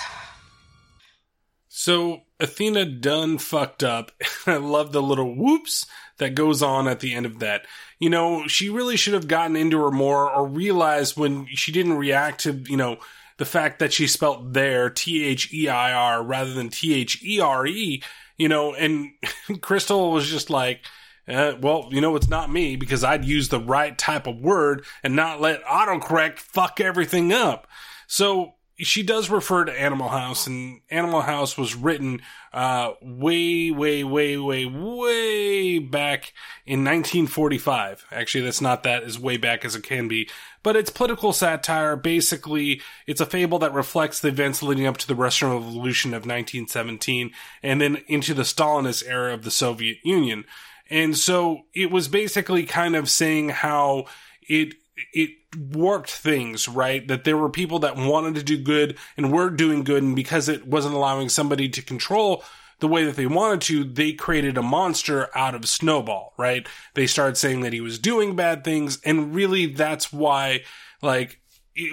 So Athena done fucked up. I love the little whoops that goes on at the end of that. You know, she really should have gotten into her more or realized when she didn't react to, you know, the fact that she spelt there T H E I R rather than T H E R E, you know, and Crystal was just like, uh, well, you know, it's not me because I'd use the right type of word and not let autocorrect fuck everything up. So she does refer to Animal House, and Animal House was written uh, way, way, way, way, way back in 1945. Actually, that's not that as way back as it can be, but it's political satire. Basically, it's a fable that reflects the events leading up to the Russian Revolution of 1917 and then into the Stalinist era of the Soviet Union. And so it was basically kind of saying how it it warped things, right? That there were people that wanted to do good and were doing good, and because it wasn't allowing somebody to control the way that they wanted to, they created a monster out of Snowball, right? They started saying that he was doing bad things, and really that's why, like,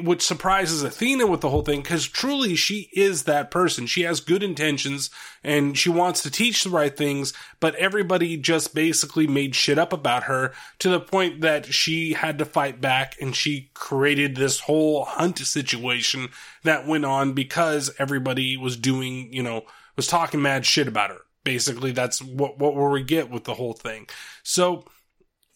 which surprises Athena with the whole thing because truly she is that person. She has good intentions and she wants to teach the right things, but everybody just basically made shit up about her to the point that she had to fight back and she created this whole hunt situation that went on because everybody was doing, you know, was talking mad shit about her. Basically, that's what, what we get with the whole thing. So,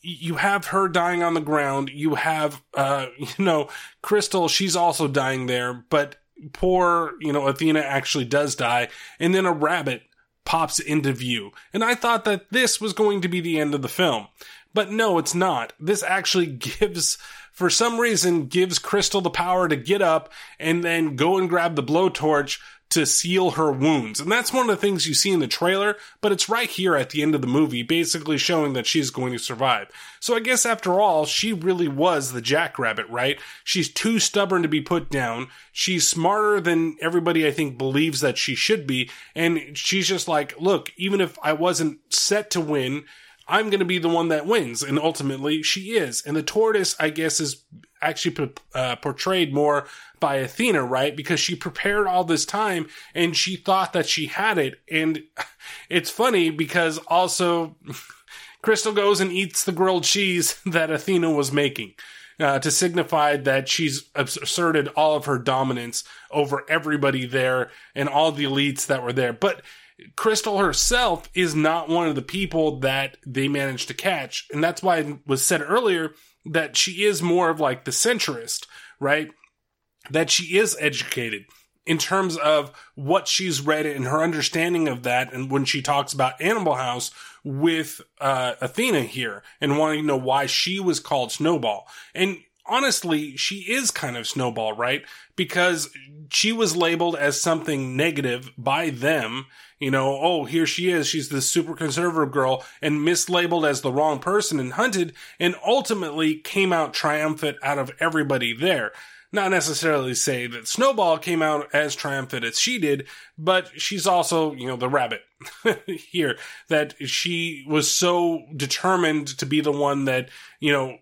you have her dying on the ground. You have, uh, you know, Crystal, she's also dying there, but poor, you know, Athena actually does die. And then a rabbit pops into view. And I thought that this was going to be the end of the film. But no, it's not. This actually gives, for some reason, gives Crystal the power to get up and then go and grab the blowtorch to seal her wounds. And that's one of the things you see in the trailer, but it's right here at the end of the movie, basically showing that she's going to survive. So I guess after all, she really was the jackrabbit, right? She's too stubborn to be put down. She's smarter than everybody I think believes that she should be. And she's just like, look, even if I wasn't set to win, I'm going to be the one that wins. And ultimately, she is. And the tortoise, I guess, is actually uh, portrayed more by Athena, right? Because she prepared all this time and she thought that she had it. And it's funny because also Crystal goes and eats the grilled cheese that Athena was making. Uh, to signify that she's asserted all of her dominance over everybody there and all the elites that were there. But Crystal herself is not one of the people that they managed to catch. And that's why it was said earlier that she is more of like the centrist, right? That she is educated in terms of what she's read and her understanding of that. And when she talks about Animal House with uh, Athena here and wanting to know why she was called Snowball. And honestly, she is kind of Snowball, right? Because she was labeled as something negative by them. You know, oh, here she is. She's this super conservative girl and mislabeled as the wrong person and hunted and ultimately came out triumphant out of everybody there not necessarily say that Snowball came out as triumphant as she did, but she's also, you know, the rabbit here that she was so determined to be the one that, you know,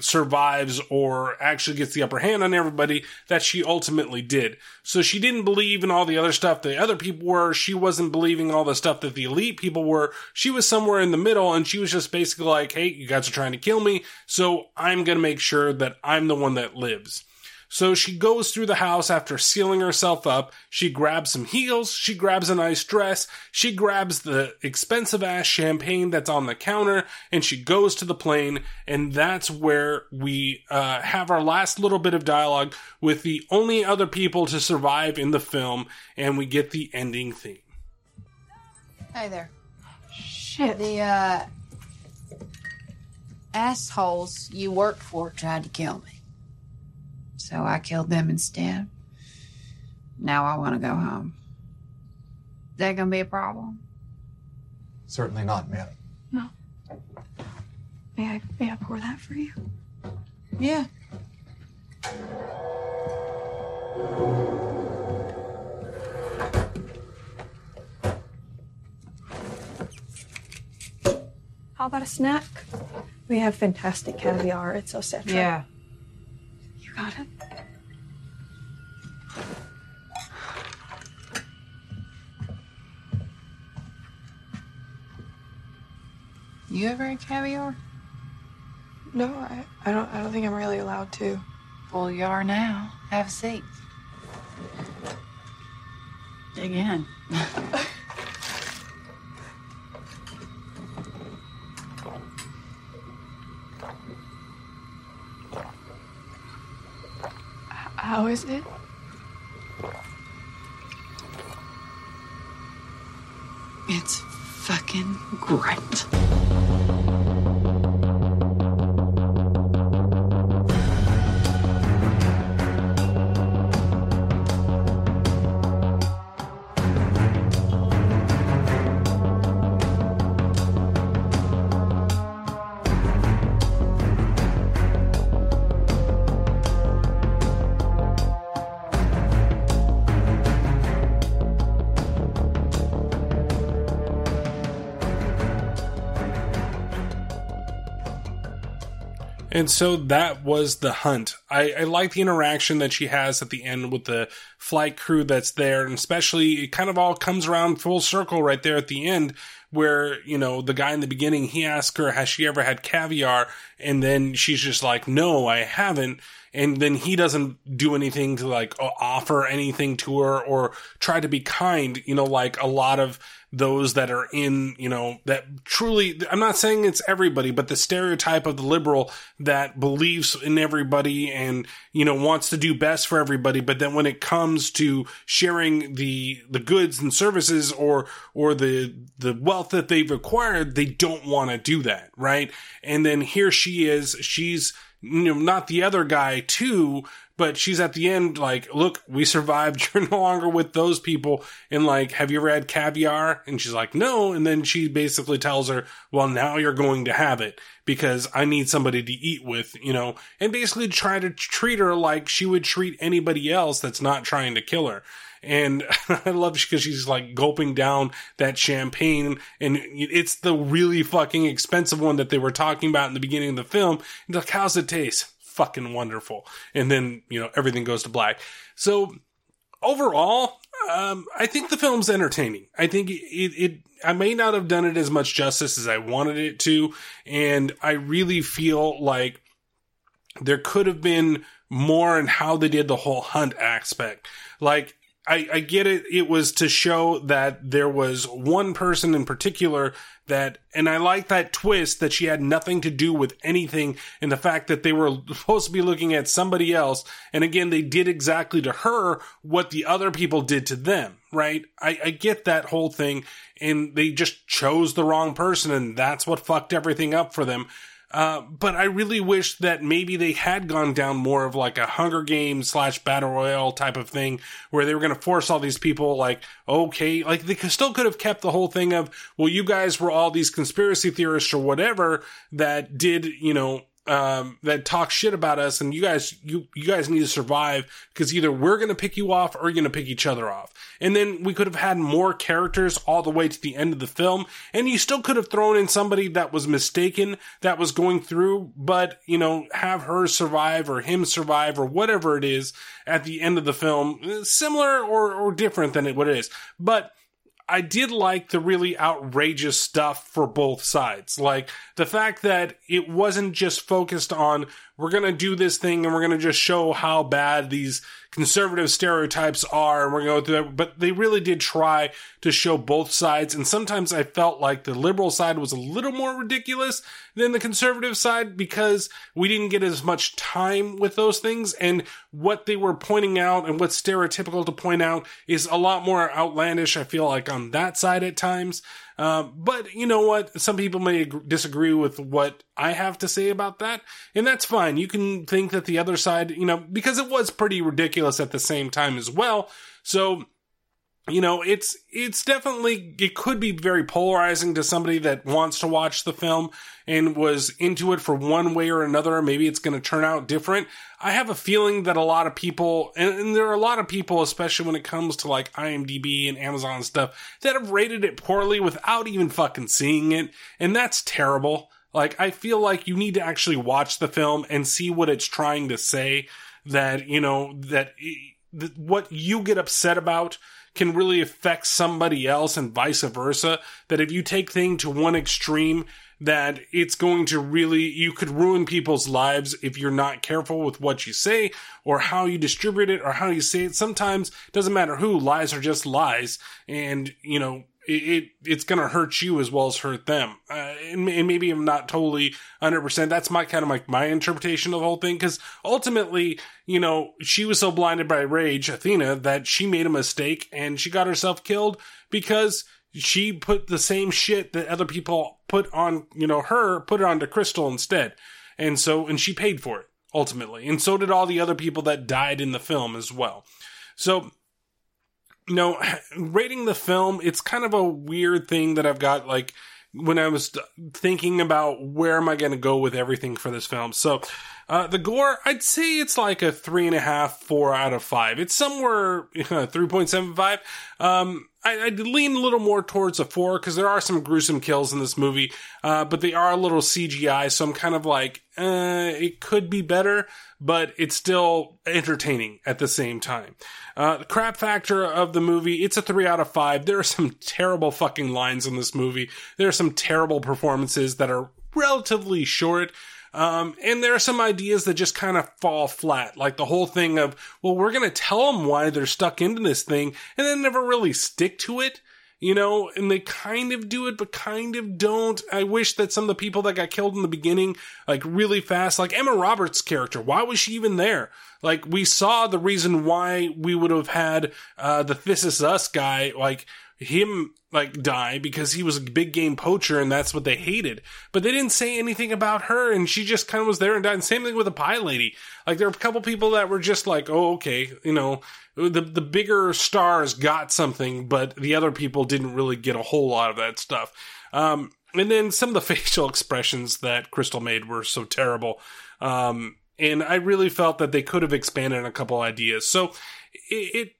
survives or actually gets the upper hand on everybody that she ultimately did. So she didn't believe in all the other stuff the other people were. She wasn't believing all the stuff that the elite people were. She was somewhere in the middle and she was just basically like, Hey, you guys are trying to kill me. So I'm going to make sure that I'm the one that lives. So she goes through the house after sealing herself up. She grabs some heels. She grabs a nice dress. She grabs the expensive ass champagne that's on the counter and she goes to the plane. And that's where we uh, have our last little bit of dialogue with the only other people to survive in the film. And we get the ending theme. Hey there. Shit. The, uh, assholes you worked for tried to kill me so I killed them instead. Now I want to go home. Is that gonna be a problem? Certainly not, ma'am. No. May I may I pour that for you? Yeah. How about a snack? We have fantastic caviar. It's Osetra. Yeah. You got it. You ever had caviar? No, I, I don't I don't think I'm really allowed to. Well, you are now. Have a seat. Dig in. How is it? And so that was the hunt. I, I like the interaction that she has at the end with the flight crew that's there, and especially it kind of all comes around full circle right there at the end where, you know, the guy in the beginning, he asks her, has she ever had caviar? And then she's just like, no, I haven't. And then he doesn't do anything to like offer anything to her or try to be kind, you know, like a lot of those that are in, you know, that truly, I'm not saying it's everybody, but the stereotype of the liberal that believes in everybody and, you know, wants to do best for everybody. But then when it comes to sharing the, the goods and services or, or the, the wealth that they've acquired, they don't want to do that. Right. And then here she is, she's, you know, not the other guy too, but she's at the end like, look, we survived. You're no longer with those people. And like, have you ever had caviar? And she's like, no. And then she basically tells her, well, now you're going to have it because I need somebody to eat with, you know, and basically try to treat her like she would treat anybody else that's not trying to kill her. And I love because she's like gulping down that champagne and it's the really fucking expensive one that they were talking about in the beginning of the film. And like, how's it taste? Fucking wonderful. And then, you know, everything goes to black. So overall, um, I think the film's entertaining. I think it, it, I may not have done it as much justice as I wanted it to. And I really feel like there could have been more in how they did the whole hunt aspect. Like, I, I get it. It was to show that there was one person in particular that, and I like that twist that she had nothing to do with anything and the fact that they were supposed to be looking at somebody else. And again, they did exactly to her what the other people did to them, right? I, I get that whole thing and they just chose the wrong person and that's what fucked everything up for them. Uh, but I really wish that maybe they had gone down more of like a Hunger Games slash Battle Royale type of thing where they were going to force all these people like, okay, like they still could have kept the whole thing of, well, you guys were all these conspiracy theorists or whatever that did, you know, um, that talk shit about us and you guys, you, you guys need to survive because either we're going to pick you off or you're going to pick each other off. And then we could have had more characters all the way to the end of the film. And you still could have thrown in somebody that was mistaken that was going through, but, you know, have her survive or him survive or whatever it is at the end of the film, similar or, or different than it, what it is. But, I did like the really outrageous stuff for both sides. Like the fact that it wasn't just focused on we're going to do this thing and we're going to just show how bad these conservative stereotypes are and we're going to go through that. But they really did try to show both sides. And sometimes I felt like the liberal side was a little more ridiculous than the conservative side because we didn't get as much time with those things. And what they were pointing out and what's stereotypical to point out is a lot more outlandish, I feel like, on that side at times. Uh, but you know what? Some people may disagree with what I have to say about that, and that's fine. You can think that the other side, you know, because it was pretty ridiculous at the same time as well. So you know, it's it's definitely it could be very polarizing to somebody that wants to watch the film and was into it for one way or another. Maybe it's going to turn out different. I have a feeling that a lot of people, and, and, there are a lot of people, especially when it comes to like IMDb and Amazon stuff, that have rated it poorly without even fucking seeing it, and that's terrible. Like, I feel like you need to actually watch the film and see what it's trying to say. That you know that, that what you get upset about can really affect somebody else and vice versa. That if you take things to one extreme, that it's going to really, you could ruin people's lives if you're not careful with what you say or how you distribute it or how you say it. Sometimes doesn't matter who, lies are just lies. And, you know, it, it's going to hurt you as well as hurt them. Uh, and, and, maybe I'm not totally 100%. That's my kind of like my interpretation of the whole thing. Cause ultimately, you know, she was so blinded by rage, Athena, that she made a mistake and she got herself killed because she put the same shit that other people put on, you know, her, put it onto Crystal instead. And so, and she paid for it ultimately. And so did all the other people that died in the film as well. So, you know, rating the film, it's kind of a weird thing that I've got like when I was thinking about where am I going to go with everything for this film. So, uh, the gore, I'd say it's like a three and a half, four out of five. It's somewhere, 3.75. Um, I, I lean a little more towards a four because there are some gruesome kills in this movie, uh, but they are a little CGI, so I'm kind of like, uh, it could be better, but it's still entertaining at the same time. Uh, the crap factor of the movie, it's a three out of five. There are some terrible fucking lines in this movie. There are some terrible performances that are relatively short. Um, and there are some ideas that just kind of fall flat, like the whole thing of, well, we're going to tell them why they're stuck into this thing and then never really stick to it. You know, and they kind of do it, but kind of don't. I wish that some of the people that got killed in the beginning, like really fast, like Emma Roberts' character, why was she even there? Like, we saw the reason why we would have had, uh, the This Is Us guy, like, him like die because he was a big game poacher and that's what they hated. But they didn't say anything about her and she just kind of was there and died. And same thing with the pie lady. Like there were a couple people that were just like, oh, okay, you know, the the bigger stars got something, but the other people didn't really get a whole lot of that stuff. Um, and then some of the facial expressions that Crystal made were so terrible. Um, and I really felt that they could have expanded on a couple ideas. So it, it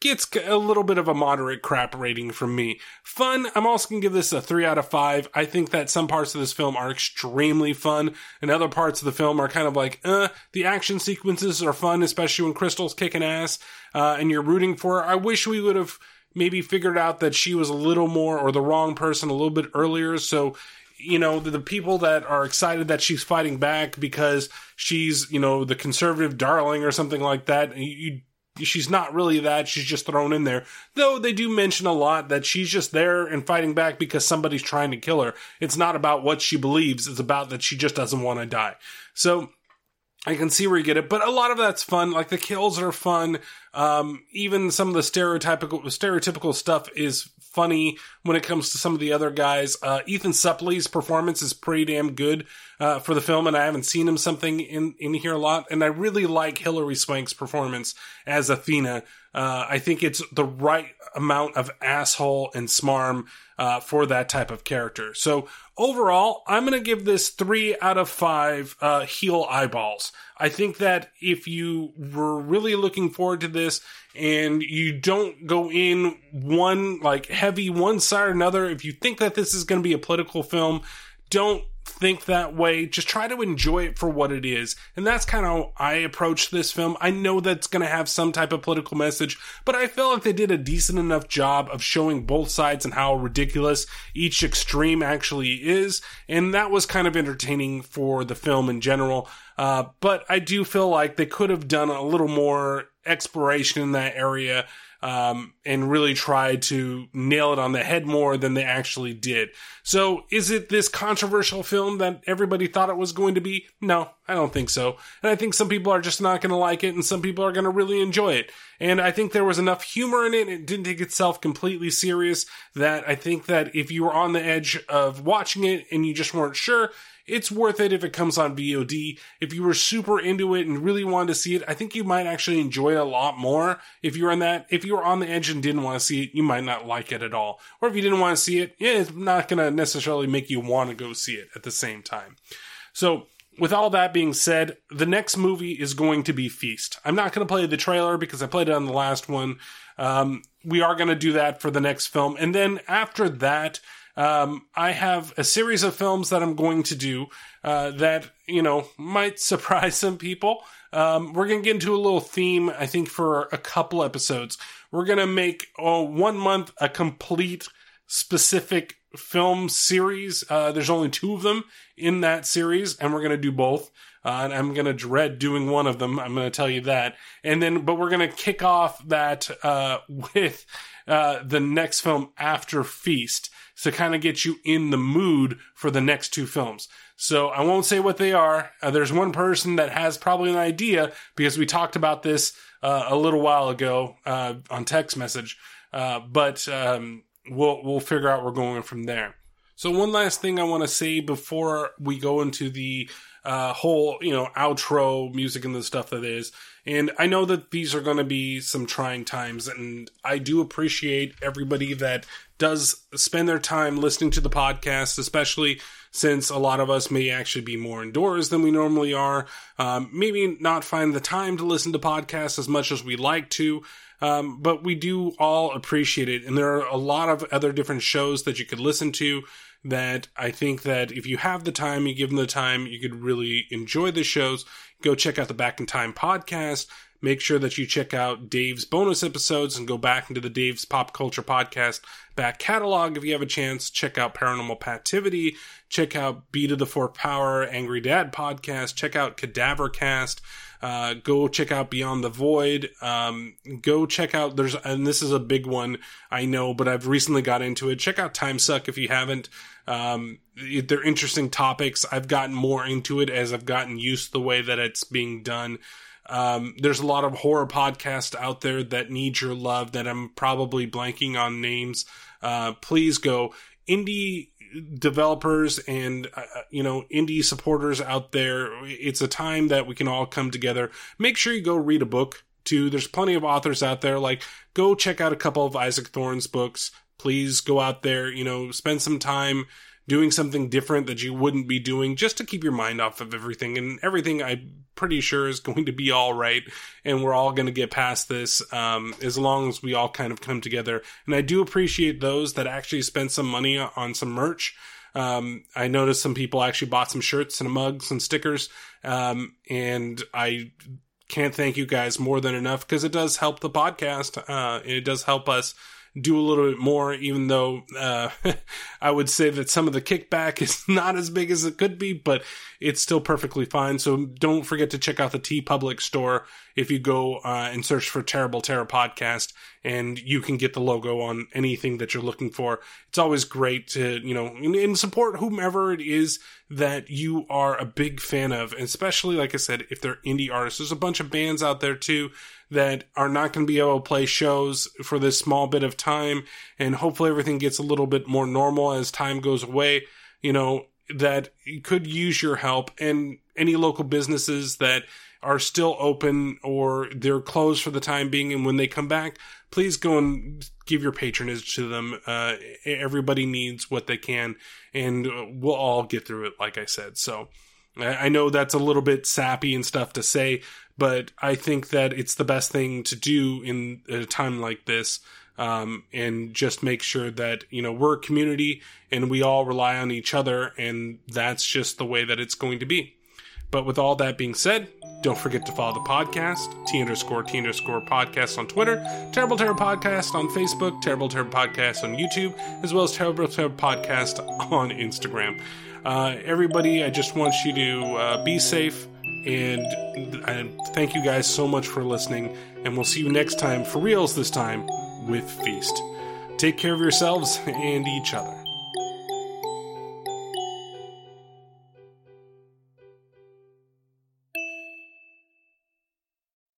gets a little bit of a moderate crap rating from me. Fun, I'm also going to give this a 3 out of 5. I think that some parts of this film are extremely fun, and other parts of the film are kind of like, uh, the action sequences are fun, especially when Crystal's kicking ass, uh, and you're rooting for her. I wish we would have maybe figured out that she was a little more, or the wrong person a little bit earlier, so you know, the, the, people that are excited that she's fighting back because she's, you know, the conservative darling or something like that. You, you she's not really that. She's just thrown in there. Though they do mention a lot that she's just there and fighting back because somebody's trying to kill her. It's not about what she believes. It's about that she just doesn't want to die. So I can see where you get it, but a lot of that's fun. Like the kills are fun. Um, even some of the stereotypical stereotypical stuff is funny when it comes to some of the other guys. Uh, Ethan Suplee's performance is pretty damn good uh, for the film, and I haven't seen him something in in here a lot. And I really like Hilary Swank's performance as Athena. Uh, I think it's the right amount of asshole and smarm uh, for that type of character. So overall, I'm going to give this three out of five uh, heel eyeballs. I think that if you were really looking forward to this and you don't go in one like heavy one side or another, if you think that this is going to be a political film, don't think that way. Just try to enjoy it for what it is. And that's kind of how I approach this film. I know that's going to have some type of political message, but I feel like they did a decent enough job of showing both sides and how ridiculous each extreme actually is. And that was kind of entertaining for the film in general. Uh, but I do feel like they could have done a little more exploration in that area um, and really tried to nail it on the head more than they actually did. So, is it this controversial film that everybody thought it was going to be? No, I don't think so. And I think some people are just not going to like it, and some people are going to really enjoy it. And I think there was enough humor in it, it didn't take itself completely serious, that I think that if you were on the edge of watching it and you just weren't sure, it's worth it if it comes on VOD. If you were super into it and really wanted to see it, I think you might actually enjoy it a lot more. If you were on that, if you were on the edge and didn't want to see it, you might not like it at all. Or if you didn't want to see it, it's not going to necessarily make you want to go see it at the same time. So, with all that being said, the next movie is going to be Feast. I'm not going to play the trailer because I played it on the last one. Um, we are going to do that for the next film. And then after that, um, I have a series of films that I'm going to do uh, that you know might surprise some people. Um, we're gonna get into a little theme, I think, for a couple episodes. We're gonna make oh, one month a complete specific film series. Uh, there's only two of them in that series, and we're gonna do both. Uh, and I'm gonna dread doing one of them. I'm gonna tell you that. And then, but we're gonna kick off that uh, with uh, the next film after Feast to kind of get you in the mood for the next two films. So I won't say what they are. Uh, there's one person that has probably an idea because we talked about this uh, a little while ago uh, on text message, uh, but um, we'll we'll figure out we're going from there. So one last thing I want to say before we go into the uh, whole you know outro music and the stuff that is And I know that these are going to be some trying times, and I do appreciate everybody that does spend their time listening to the podcast, especially since a lot of us may actually be more indoors than we normally are. Um, maybe not find the time to listen to podcasts as much as we like to. Um, but we do all appreciate it. And there are a lot of other different shows that you could listen to that I think that if you have the time, you give them the time, you could really enjoy the shows. Go check out the Back in Time podcast. Make sure that you check out Dave's bonus episodes and go back into the Dave's Pop Culture Podcast back catalog if you have a chance. Check out Paranormal Pativity. Check out Beat of the Fourth Power, Angry Dad podcast. Check out Cadaver Cast. Uh, go check out Beyond the Void. Um, go check out there's and this is a big one I know, but I've recently got into it. Check out Time Suck if you haven't. Um, they're interesting topics. I've gotten more into it as I've gotten used to the way that it's being done. Um, there's a lot of horror podcasts out there that need your love that I'm probably blanking on names. Uh, please go indie developers and uh, you know indie supporters out there it's a time that we can all come together. Make sure you go read a book too. There's plenty of authors out there. Like go check out a couple of isaac thorne's books. Please go out there you know spend some time doing something different that you wouldn't be doing just to keep your mind off of everything. And everything I'm pretty sure is going to be all right. And we're all going to get past this um, as long as we all kind of come together. And I do appreciate those that actually spent some money on some merch. Um, I noticed some people actually bought some shirts and mugs and stickers. Um, and I can't thank you guys more than enough because it does help the podcast. Uh, it does help us do a little bit more, even though uh, I would say that some of the kickback is not as big as it could be, but it's still perfectly fine. So don't forget to check out the TeePublic store if you go uh, and search for Terrible Terror Podcast, and you can get the logo on anything that you're looking for. It's always great to, you know, and support whomever it is that you are a big fan of, and especially, like I said, if they're indie artists. There's a bunch of bands out there too that are not going to be able to play shows for this small bit of time, and hopefully everything gets a little bit more normal as time goes away. You know, that could use your help, and any local businesses that are still open or they're closed for the time being, and when they come back, please go and give your patronage to them. Uh, everybody needs what they can, and we'll all get through it, like I said. So. I know that's a little bit sappy and stuff to say, but I think that it's the best thing to do in a time like this. Um, and just make sure that, you know, we're a community and we all rely on each other. And that's just the way that it's going to be. But with all that being said, don't forget to follow the podcast, T underscore T underscore podcast on Twitter, Terrible Terror Podcast on Facebook, Terrible Terror Podcast on YouTube, as well as Terrible Terror Podcast on Instagram. Uh, everybody, I just want you to uh, be safe and thank you guys so much for listening. And we'll see you next time, for reals this time, with Feast. Take care of yourselves and each other.